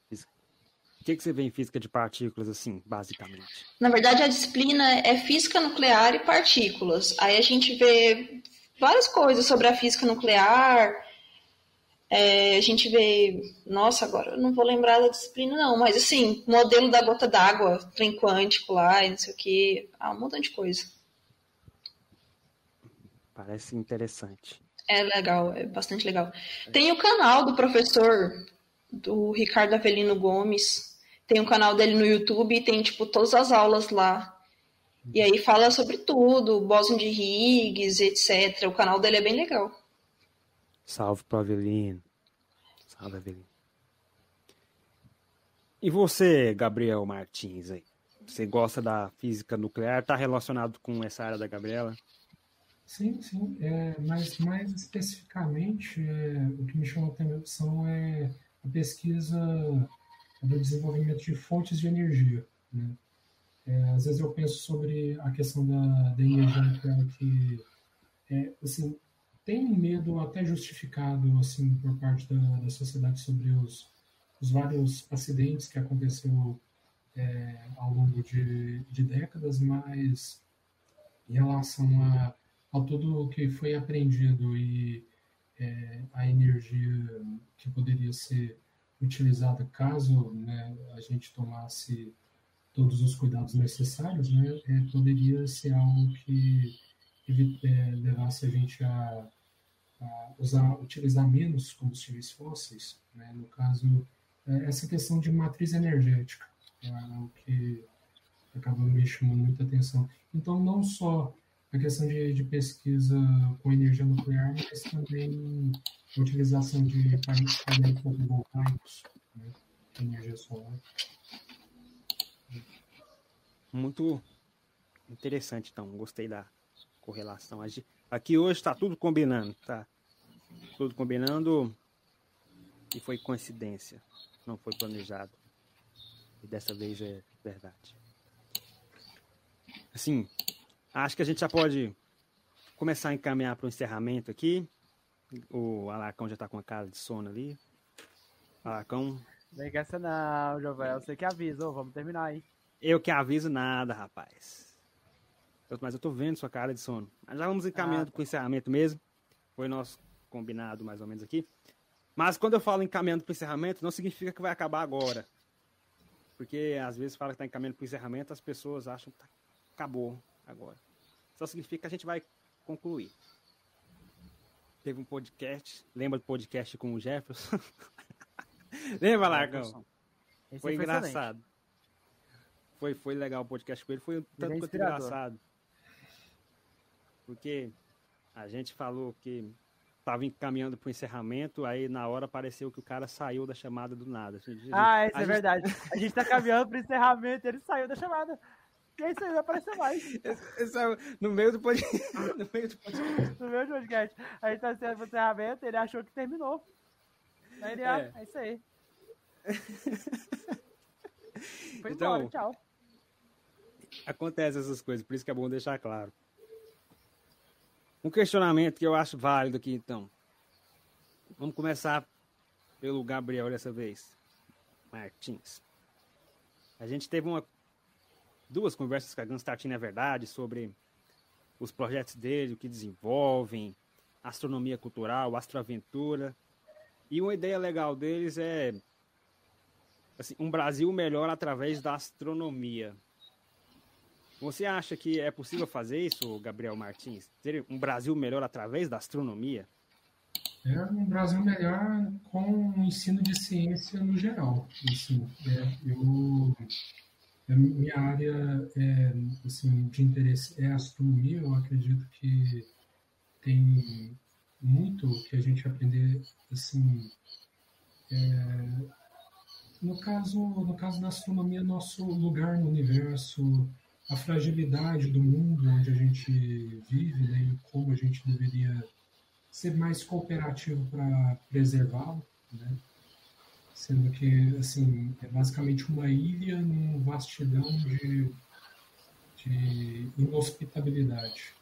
O que, que você vê em física de partículas, assim, basicamente? Na verdade, a disciplina é física nuclear e partículas. Aí a gente vê várias coisas sobre a física nuclear. É, a gente vê, nossa, agora eu não vou lembrar da disciplina, não, mas assim, modelo da gota d'água, trem quântico lá, e não sei o que, ah, um montão de coisa. Parece interessante. É legal, é bastante legal. Tem o canal do professor, do Ricardo Avelino Gomes, tem o canal dele no YouTube e tem, tipo, todas as aulas lá. E aí fala sobre tudo, Bóson de Higgs, etc. O canal dele é bem legal. Salve pro Avelino. Salve, Avelino. E você, Gabriel Martins, aí? Você gosta da física nuclear? Está relacionado com essa área da Gabriela? Sim, sim. É, mas mais especificamente, é, o que me chama a atenção é a pesquisa do desenvolvimento de fontes de energia. Né? É, às vezes eu penso sobre a questão da, da energia que, é, assim, tem um medo até justificado, assim, por parte da, da sociedade sobre os, os vários acidentes que aconteceu é, ao longo de, de décadas, mas em relação a, ao todo o que foi aprendido e é, a energia que poderia ser utilizada caso né, a gente tomasse todos os cuidados necessários, né, é, poderia ser algo que é, levasse a gente a, a, usar, utilizar menos combustíveis fósseis, né, no caso, é, essa questão de matriz energética é algo que acaba me chamando muita atenção. Então, não só a questão de, de pesquisa com energia nuclear, mas também a utilização de painéis fotovoltaicos, né, energia solar. Muito interessante, então. Gostei da correlação. Aqui hoje está tudo combinando, tá? Tudo combinando e foi coincidência, não foi planejado. E dessa vez é verdade. Assim, acho que a gente já pode começar a encaminhar para o encerramento aqui. O Alarcão já está com a cara de sono ali. Vem com essa não, Jovel. Você que avisa, vamos terminar aí. Eu que aviso nada, rapaz. Eu, mas eu tô vendo sua cara de sono. Mas já vamos encaminhando ah, para o encerramento mesmo. Foi nosso combinado mais ou menos aqui. Mas quando eu falo encaminhando para o encerramento, não significa que vai acabar agora. Porque às vezes fala que está encaminhando para o encerramento, as pessoas acham que tá, acabou agora. Só significa que a gente vai concluir. Teve um podcast, lembra do podcast com o Jefferson? <laughs> lembra, Largão? Foi, foi engraçado. Foi, foi legal o podcast com ele, foi um tanto quanto engraçado. Porque a gente falou que estava encaminhando para o encerramento, aí na hora apareceu que o cara saiu da chamada do nada. Gente, ah, isso é gente... verdade. A gente está caminhando para o encerramento, ele saiu da chamada. E aí você vai aparecer mais. Esse, é <laughs> no meio do podcast. no meio do podcast. no meio do podcast. A gente tá sendo pro encerramento, ele achou que terminou. Aí ele, ah, é, é isso aí. <laughs> Foi então, embora, tchau. Acontece essas coisas, por isso que é bom deixar claro. Um questionamento que eu acho válido aqui, então. Vamos começar pelo Gabriel dessa vez. Martins. A gente teve uma duas conversas com a Gunstart, na verdade, sobre os projetos dele, o que desenvolvem, astronomia cultural, astroaventura. E uma ideia legal deles é assim, um Brasil melhor através da astronomia. Você acha que é possível fazer isso, Gabriel Martins? Ter um Brasil melhor através da astronomia? É um Brasil melhor com o ensino de ciência no geral. Assim, é, eu a minha área é, assim, de interesse é astronomia. Eu acredito que tem muito que a gente aprender assim é, no caso no caso da astronomia nosso lugar no universo a fragilidade do mundo onde a gente vive né, e como a gente deveria ser mais cooperativo para preservá-lo né? sendo que assim é basicamente uma ilha num vastidão de, de inhospitabilidade.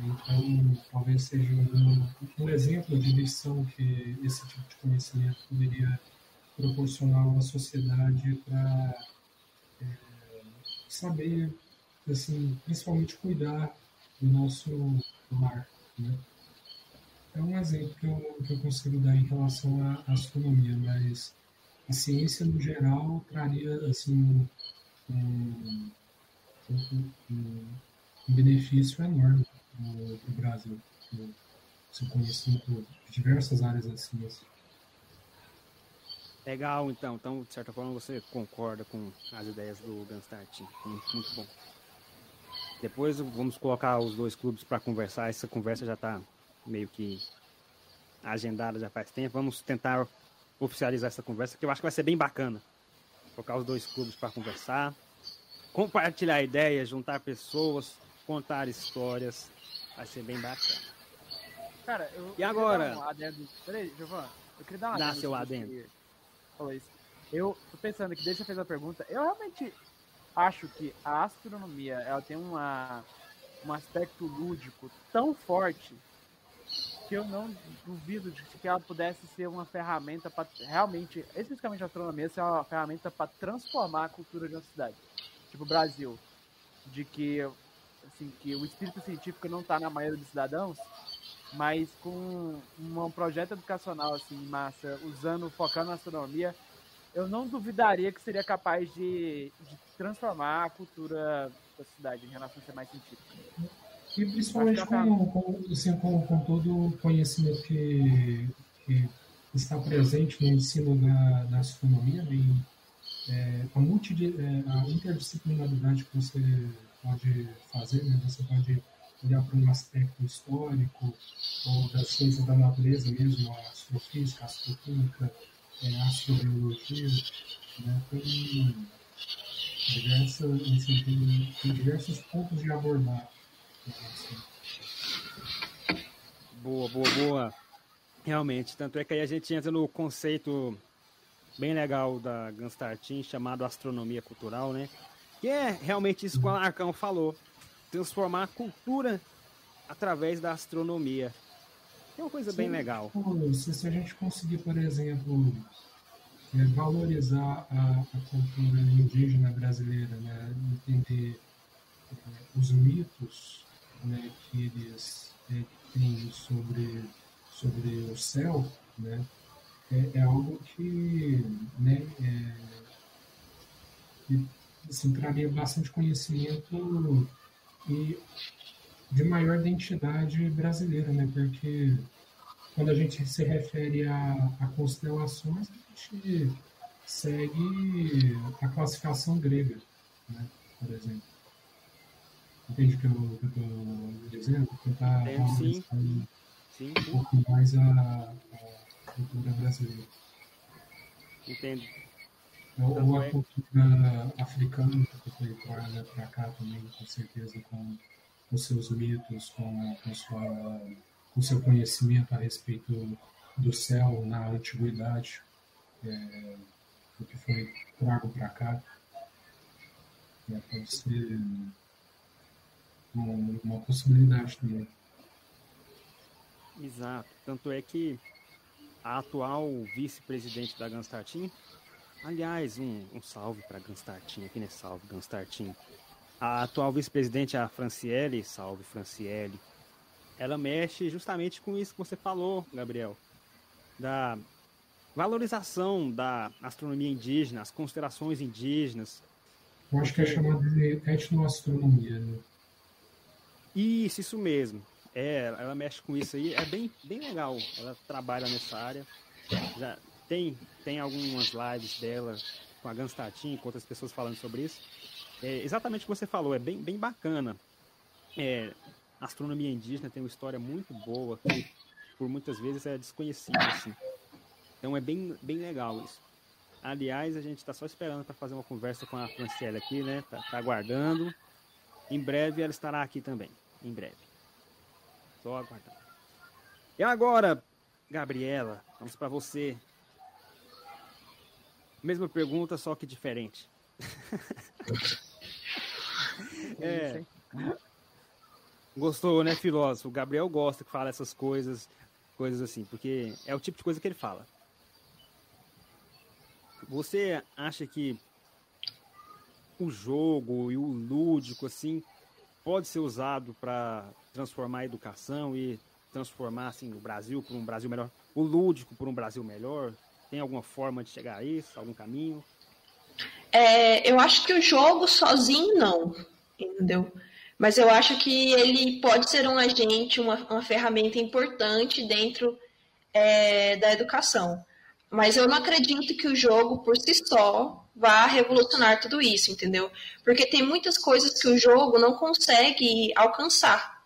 Então, talvez seja um, um exemplo de lição que esse tipo de conhecimento poderia proporcionar a uma sociedade para saber, assim, principalmente cuidar do nosso lar, né? é um exemplo que eu, que eu consigo dar em relação à astronomia, mas a ciência no geral traria assim um, um, um benefício enorme para o Brasil, no seu conhecimento de diversas áreas da ciência. Legal, então. Então, de certa forma, você concorda com as ideias do Gunstart. Muito, muito bom. Depois vamos colocar os dois clubes para conversar. Essa conversa já está meio que agendada já faz tempo. Vamos tentar oficializar essa conversa, que eu acho que vai ser bem bacana. Colocar os dois clubes para conversar, compartilhar ideias, juntar pessoas, contar histórias. Vai ser bem bacana. Cara, eu, e agora? Um adendo... Peraí, Giovanni, eu queria dar uma Dá seu adendo. Falou isso. Eu tô pensando que desde que fez a pergunta, eu realmente acho que a astronomia ela tem uma, um aspecto lúdico tão forte que eu não duvido de que ela pudesse ser uma ferramenta para realmente, especificamente a astronomia, ser uma ferramenta para transformar a cultura de uma cidade. Tipo o Brasil. De que assim, que o espírito científico não está na maioria dos cidadãos, mas com um projeto educacional assim massa, usando, focando na astronomia, eu não duvidaria que seria capaz de, de transformar a cultura da cidade em relação a ser mais científica. E principalmente com, com, assim, com, com, todo o conhecimento que, que, está presente no ensino da, da astronomia, né? e, é, a, multi, é, a interdisciplinaridade que você pode fazer, né? você pode olhar para um aspecto histórico ou das ciências da natureza mesmo, a astrofísica, a astroquímica, é, a astrobiologia, né? tem, diversas, assim, tem, tem diversos pontos de abordar. Assim. Boa, boa, boa. Realmente, tanto é que aí a gente entra no conceito bem legal da Ganstartin, chamado astronomia cultural, né? Que é realmente isso que o Alarcão falou transformar a cultura através da astronomia. É uma coisa Sim, bem legal. Se, se, a gente conseguir, por exemplo, é, valorizar a, a, cultura indígena brasileira, né, entender é, os mitos né, que eles é, têm sobre, sobre o céu, né, é, é algo que, né, é, que assim, traria bastante conhecimento e de maior identidade brasileira, né? Porque quando a gente se refere a, a constelações, a gente segue a classificação grega, né? Por exemplo. Entende o que eu estou dizendo? Tentar sim. Sim, um pouco mais a, a cultura brasileira. Entendo. Ou a cultura africana que foi para cá também, com certeza, com os seus mitos, com, com, sua, com seu conhecimento a respeito do céu na antiguidade, é, o que foi trago para cá. É, pode ser uma, uma possibilidade também. Exato. Tanto é que a atual vice-presidente da Ganstartin Aliás, um, um salve para Ganstartin, aqui né? Salve, Ganstartin. A atual vice-presidente, a Franciele, salve Franciele, ela mexe justamente com isso que você falou, Gabriel, da valorização da astronomia indígena, as considerações indígenas. Eu acho que é chamada de etnoastronomia, né? Isso, isso mesmo. É, ela mexe com isso aí, é bem, bem legal. Ela trabalha nessa área. Já, tem, tem algumas lives dela com a Ganstatin, com outras pessoas falando sobre isso. É exatamente o que você falou, é bem, bem bacana. É, a astronomia indígena tem uma história muito boa que por muitas vezes é desconhecida. Assim. Então é bem, bem legal isso. Aliás, a gente está só esperando para fazer uma conversa com a Franciele aqui, né? Tá, tá, aguardando. Em breve ela estará aqui também. Em breve. Só aguardando. E agora, Gabriela, vamos para você. Mesma pergunta, só que diferente. <laughs> é. Gostou, né, filósofo? O Gabriel gosta que fala essas coisas, coisas assim, porque é o tipo de coisa que ele fala. Você acha que o jogo e o lúdico, assim, pode ser usado para transformar a educação e transformar, assim, o Brasil por um Brasil melhor? O lúdico por um Brasil melhor? Tem alguma forma de chegar a isso? Algum caminho? É, eu acho que o jogo sozinho não, entendeu? Mas eu acho que ele pode ser um agente, uma, uma ferramenta importante dentro é, da educação. Mas eu não acredito que o jogo por si só vá revolucionar tudo isso, entendeu? Porque tem muitas coisas que o jogo não consegue alcançar.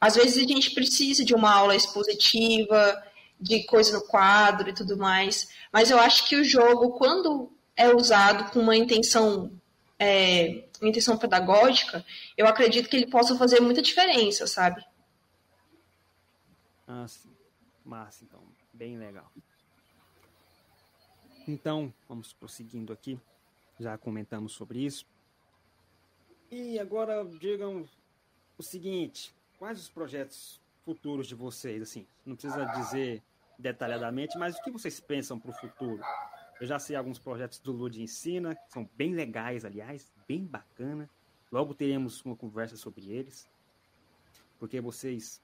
Às vezes a gente precisa de uma aula expositiva, de coisa no quadro e tudo mais. Mas eu acho que o jogo, quando é usado com uma intenção, é, uma intenção pedagógica, eu acredito que ele possa fazer muita diferença, sabe? Ah, sim. Massa, então. Bem legal. Então, vamos prosseguindo aqui. Já comentamos sobre isso. E agora digam o seguinte: quais os projetos futuros de vocês? Assim, não precisa dizer detalhadamente, mas o que vocês pensam para o futuro? Eu já sei alguns projetos do Lud Ensina, que são bem legais, aliás, bem bacana. Logo teremos uma conversa sobre eles, porque vocês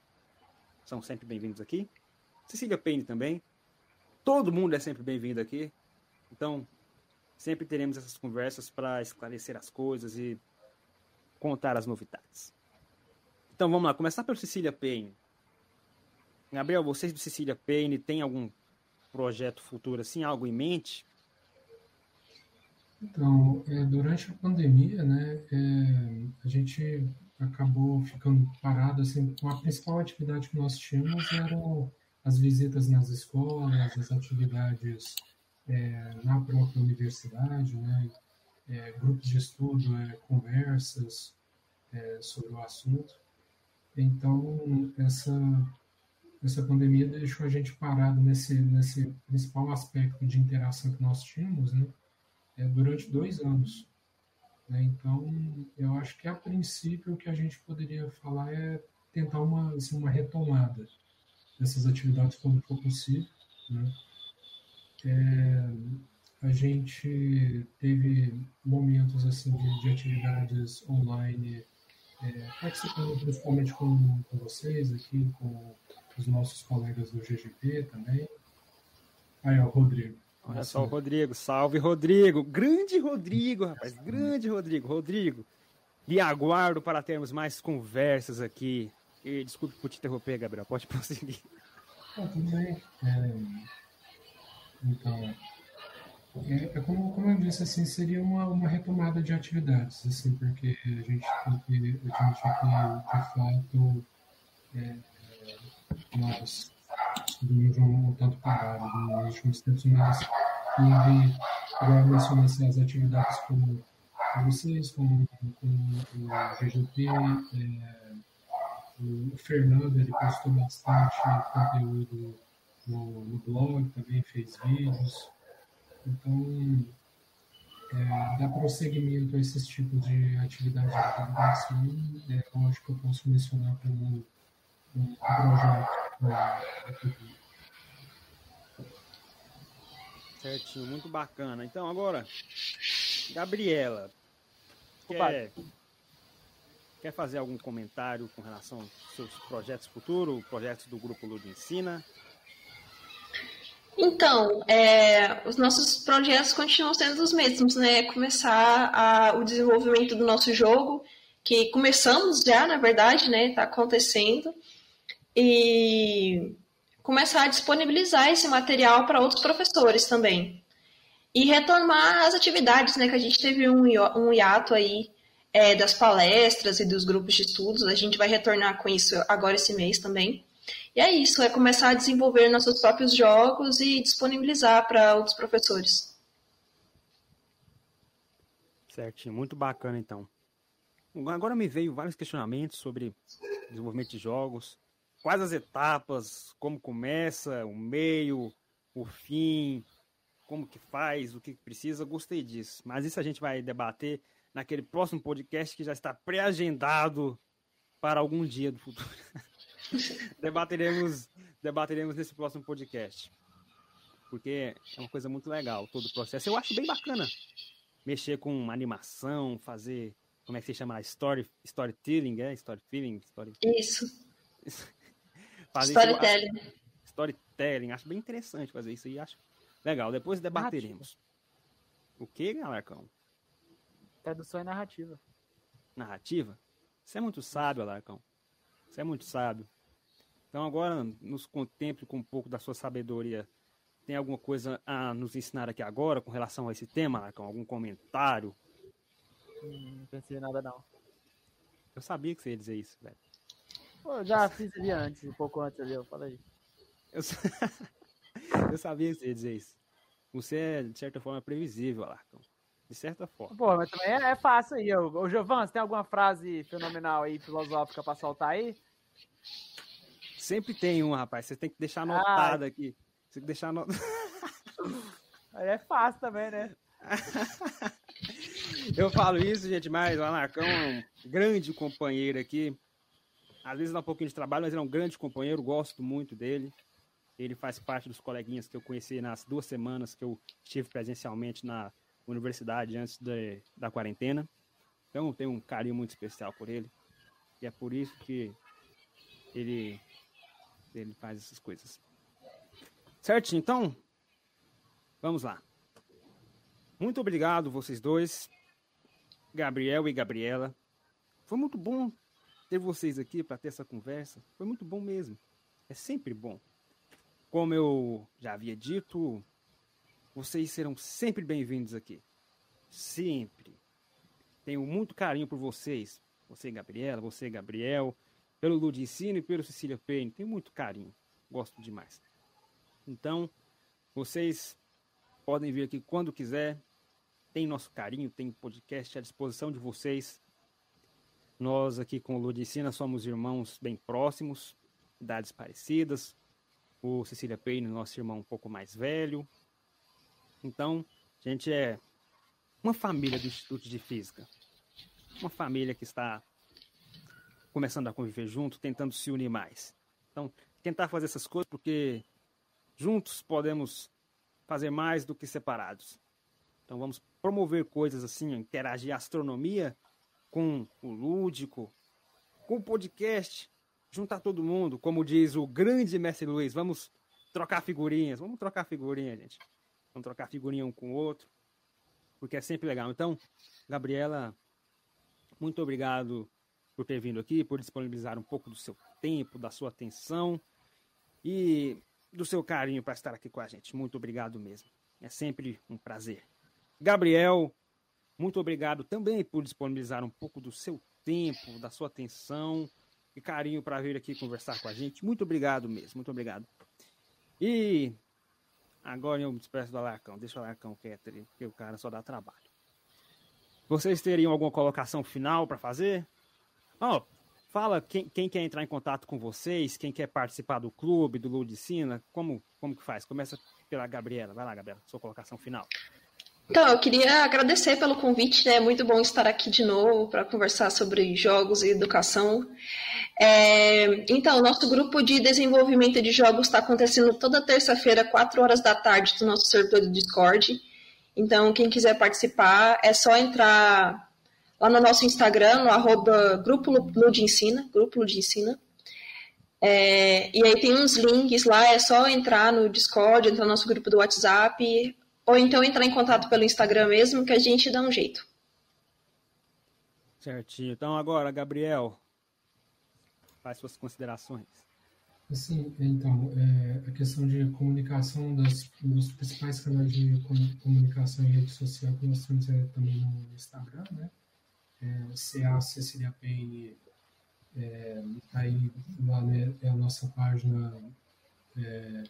são sempre bem-vindos aqui. Cecília Payne também. Todo mundo é sempre bem-vindo aqui. Então, sempre teremos essas conversas para esclarecer as coisas e contar as novidades. Então vamos lá, começar pelo Cecília Payne. Gabriel, vocês do Cecília Payne têm algum projeto futuro assim, algo em mente? Então, é, durante a pandemia, né, é, a gente acabou ficando parado, assim, a principal atividade que nós tínhamos eram as visitas nas escolas, as atividades é, na própria universidade, né, é, grupos de estudo, é, conversas é, sobre o assunto. Então, essa, essa pandemia deixou a gente parado nesse, nesse principal aspecto de interação que nós tínhamos, né, é, durante dois anos. Né? Então, eu acho que a princípio o que a gente poderia falar é tentar uma, assim, uma retomada dessas atividades quando for possível. Né? É, a gente teve momentos assim de, de atividades online, é, participando principalmente com, com vocês aqui, com os nossos colegas do GGP também. Aí, ó, Rodrigo. Olha só o Rodrigo, salve Rodrigo, grande Rodrigo, rapaz, grande Rodrigo, Rodrigo. E aguardo para termos mais conversas aqui. E, desculpe por te interromper, Gabriel, pode prosseguir. Ah, tudo bem. É, então, é, é, como, como eu disse, assim, seria uma, uma retomada de atividades, assim, porque a gente tem que, a gente aqui, de fato, é, nós estivemos um, tanto parados nos últimos tempos, mas teve, agora mencionei assim, as atividades com, com vocês, com, com o GGP, é, o Fernando, ele postou bastante conteúdo no, no blog, também fez vídeos, então, é, prosseguimento a esses tipos de atividade de divulgação, é, eu acho que eu posso mencionar como um projeto Certinho, muito bacana. Então, agora, Gabriela, quer, quer fazer algum comentário com relação aos seus projetos futuros, projetos do Grupo Lud Ensina? Então, é, os nossos projetos continuam sendo os mesmos, né? Começar a, o desenvolvimento do nosso jogo, que começamos já, na verdade, né? Está acontecendo. E começar a disponibilizar esse material para outros professores também. E retomar as atividades, né? Que a gente teve um, um hiato aí é, das palestras e dos grupos de estudos. A gente vai retornar com isso agora esse mês também. E é isso, é começar a desenvolver nossos próprios jogos e disponibilizar para outros professores. Certinho, muito bacana então. Agora me veio vários questionamentos sobre desenvolvimento de jogos, quais as etapas, como começa, o meio, o fim, como que faz, o que precisa, gostei disso. Mas isso a gente vai debater naquele próximo podcast que já está pré-agendado para algum dia do futuro. <laughs> debateremos, debateremos nesse próximo podcast. Porque é uma coisa muito legal todo o processo. Eu acho bem bacana mexer com animação, fazer. Como é que se chama? Story, storytelling, é? Storytelling? Story... Isso. <laughs> fazer storytelling. Isso, storytelling. Acho bem interessante fazer isso aí. Acho legal. Depois debateremos. Narrativa. O que, Alarcão? Tradução e narrativa. Narrativa? Você é muito sábio, Alarcão. Você é muito sábio. Então agora nos contemple com um pouco da sua sabedoria. Tem alguma coisa a nos ensinar aqui agora com relação a esse tema, Marcão? Algum comentário? Hum, não pensei em nada não. Eu sabia que você ia dizer isso, velho. Eu já fiz ali antes, um pouco antes ali, eu falei. Eu, <laughs> eu sabia que você ia dizer isso. Você é, de certa forma, previsível, Alarcão. De certa forma. Pô, mas também é, é fácil aí. Ô, Giovanni, você tem alguma frase fenomenal aí, filosófica pra soltar aí? Sempre tem um, rapaz. Você tem que deixar anotado ah. aqui. Você tem que deixar anotado. <laughs> Aí é fácil também, né? <laughs> Eu falo isso, gente, mas o Anarcão é um grande companheiro aqui. Às vezes dá um pouquinho de trabalho, mas ele é um grande companheiro, gosto muito dele. Ele faz parte dos coleguinhas que eu conheci nas duas semanas que eu estive presencialmente na universidade antes de, da quarentena. Então tenho um carinho muito especial por ele. E é por isso que ele, ele faz essas coisas. Certo? Então, vamos lá. Muito obrigado, vocês dois, Gabriel e Gabriela. Foi muito bom ter vocês aqui para ter essa conversa. Foi muito bom mesmo. É sempre bom. Como eu já havia dito, vocês serão sempre bem-vindos aqui. Sempre. Tenho muito carinho por vocês. Você, Gabriela, você, Gabriel, pelo Ludicino e pelo Cecília Payne. Tenho muito carinho. Gosto demais. Então, vocês podem vir aqui quando quiser. Tem nosso carinho, tem podcast à disposição de vocês. Nós aqui com o Ludicina somos irmãos bem próximos, idades parecidas. O Cecília Payne, nosso irmão um pouco mais velho. Então, a gente é uma família do Instituto de Física. Uma família que está começando a conviver junto, tentando se unir mais. Então, tentar fazer essas coisas porque juntos podemos fazer mais do que separados. Então, vamos promover coisas assim, interagir astronomia com o lúdico, com o podcast, juntar todo mundo, como diz o grande mestre Luiz, vamos trocar figurinhas, vamos trocar figurinha, gente. Vamos trocar figurinha um com o outro, porque é sempre legal. Então, Gabriela, muito obrigado por ter vindo aqui, por disponibilizar um pouco do seu tempo, da sua atenção e do seu carinho para estar aqui com a gente. Muito obrigado mesmo. É sempre um prazer. Gabriel, muito obrigado também por disponibilizar um pouco do seu tempo, da sua atenção e carinho para vir aqui conversar com a gente. Muito obrigado mesmo, muito obrigado. E agora eu me despeço do Alarcão. Deixa o Alarcão quieto ali, porque o cara só dá trabalho. Vocês teriam alguma colocação final para fazer? Oh, fala quem, quem, quer entrar em contato com vocês, quem quer participar do clube, do Ludicina, como, como que faz? Começa pela Gabriela. Vai lá, Gabriela, sua colocação final. Então, eu queria agradecer pelo convite, né? É muito bom estar aqui de novo para conversar sobre jogos e educação. É, então, nosso grupo de desenvolvimento de jogos está acontecendo toda terça-feira, 4 horas da tarde, no nosso servidor do Discord. Então, quem quiser participar, é só entrar lá no nosso Instagram, no arroba Grupo Ludensina, Grupo. É, e aí tem uns links lá, é só entrar no Discord, entrar no nosso grupo do WhatsApp, ou então entrar em contato pelo Instagram mesmo, que a gente dá um jeito. Certinho. Então agora, Gabriel, faz suas considerações. Sim, então, é, a questão de comunicação das, dos principais canais de comunicação em rede social que nós temos é também no Instagram, né? É, CA Cecilia Payne, é, tá aí lá né, é a nossa página é,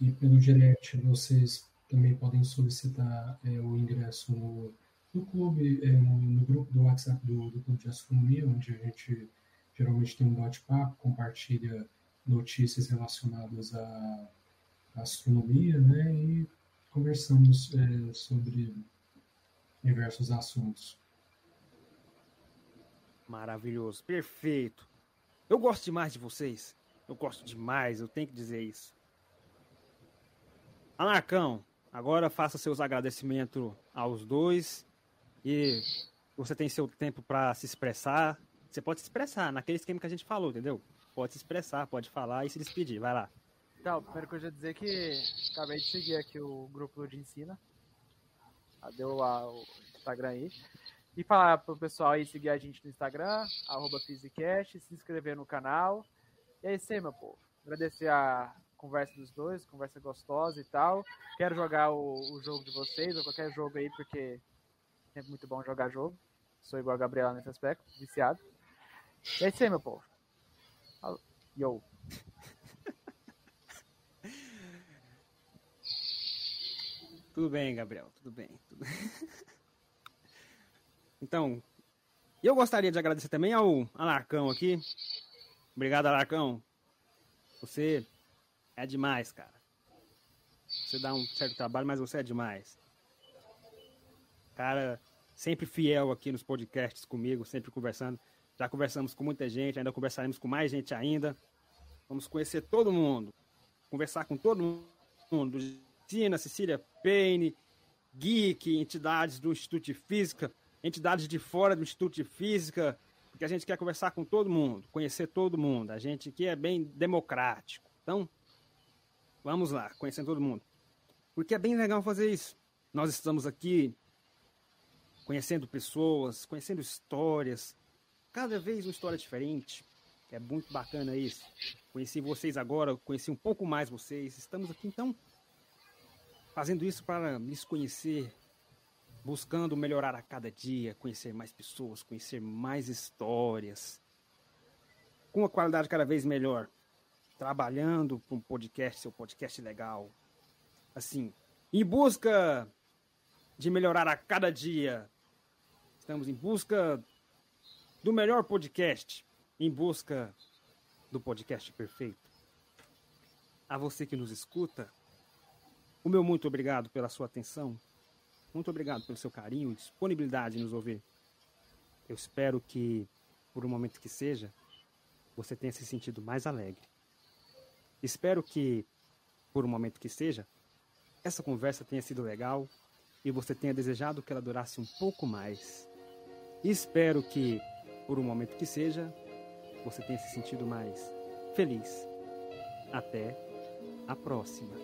e pelo direct vocês também podem solicitar é, o ingresso no, no clube, é, no, no, grupo do WhatsApp do, do Clube de Astronomia, onde a gente geralmente tem um bate-papo, compartilha notícias relacionadas à, astronomia, né, e conversamos é, sobre diversos assuntos. Maravilhoso, perfeito. Eu gosto demais de vocês. Eu gosto demais, eu tenho que dizer isso. Anarcão, Agora faça seus agradecimentos aos dois e você tem seu tempo para se expressar. Você pode se expressar naquele esquema que a gente falou, entendeu? Pode se expressar, pode falar e se despedir. Vai lá. Então, primeiro coisa é dizer que acabei de seguir aqui o grupo de ensina. Deu lá o Instagram aí. E falar pro pessoal aí seguir a gente no Instagram, arroba Physicast, se inscrever no canal. E é isso aí, meu povo. Agradecer a conversa dos dois, conversa gostosa e tal. Quero jogar o, o jogo de vocês, ou qualquer jogo aí, porque é muito bom jogar jogo. Sou igual a Gabriela nesse aspecto, viciado. E é isso aí, meu povo. Yo. <laughs> Tudo bem, Gabriel, tudo bem. Tudo... <laughs> então, eu gostaria de agradecer também ao Alarcão aqui. Obrigado, Alarcão. Você é demais, cara. Você dá um certo trabalho, mas você é demais. Cara, sempre fiel aqui nos podcasts comigo, sempre conversando. Já conversamos com muita gente, ainda conversaremos com mais gente ainda. Vamos conhecer todo mundo. Conversar com todo mundo. Tina, Cecília Payne, Geek, entidades do Instituto de Física, entidades de fora do Instituto de Física, porque a gente quer conversar com todo mundo, conhecer todo mundo. A gente aqui é bem democrático. Então, vamos lá, conhecendo todo mundo. Porque é bem legal fazer isso. Nós estamos aqui conhecendo pessoas, conhecendo histórias, cada vez uma história diferente. É muito bacana isso. Conheci vocês agora, conheci um pouco mais vocês. Estamos aqui então fazendo isso para nos conhecer, buscando melhorar a cada dia, conhecer mais pessoas, conhecer mais histórias, com uma qualidade cada vez melhor, trabalhando com um podcast, seu podcast legal. Assim, em busca de melhorar a cada dia, estamos em busca do melhor podcast, em busca do podcast perfeito. A você que nos escuta, o meu muito obrigado pela sua atenção. Muito obrigado pelo seu carinho e disponibilidade em nos ouvir. Eu espero que, por um momento que seja, você tenha se sentido mais alegre. Espero que, por um momento que seja, essa conversa tenha sido legal e você tenha desejado que ela durasse um pouco mais. Espero que, por um momento que seja, você tenha se sentido mais feliz. Até a próxima.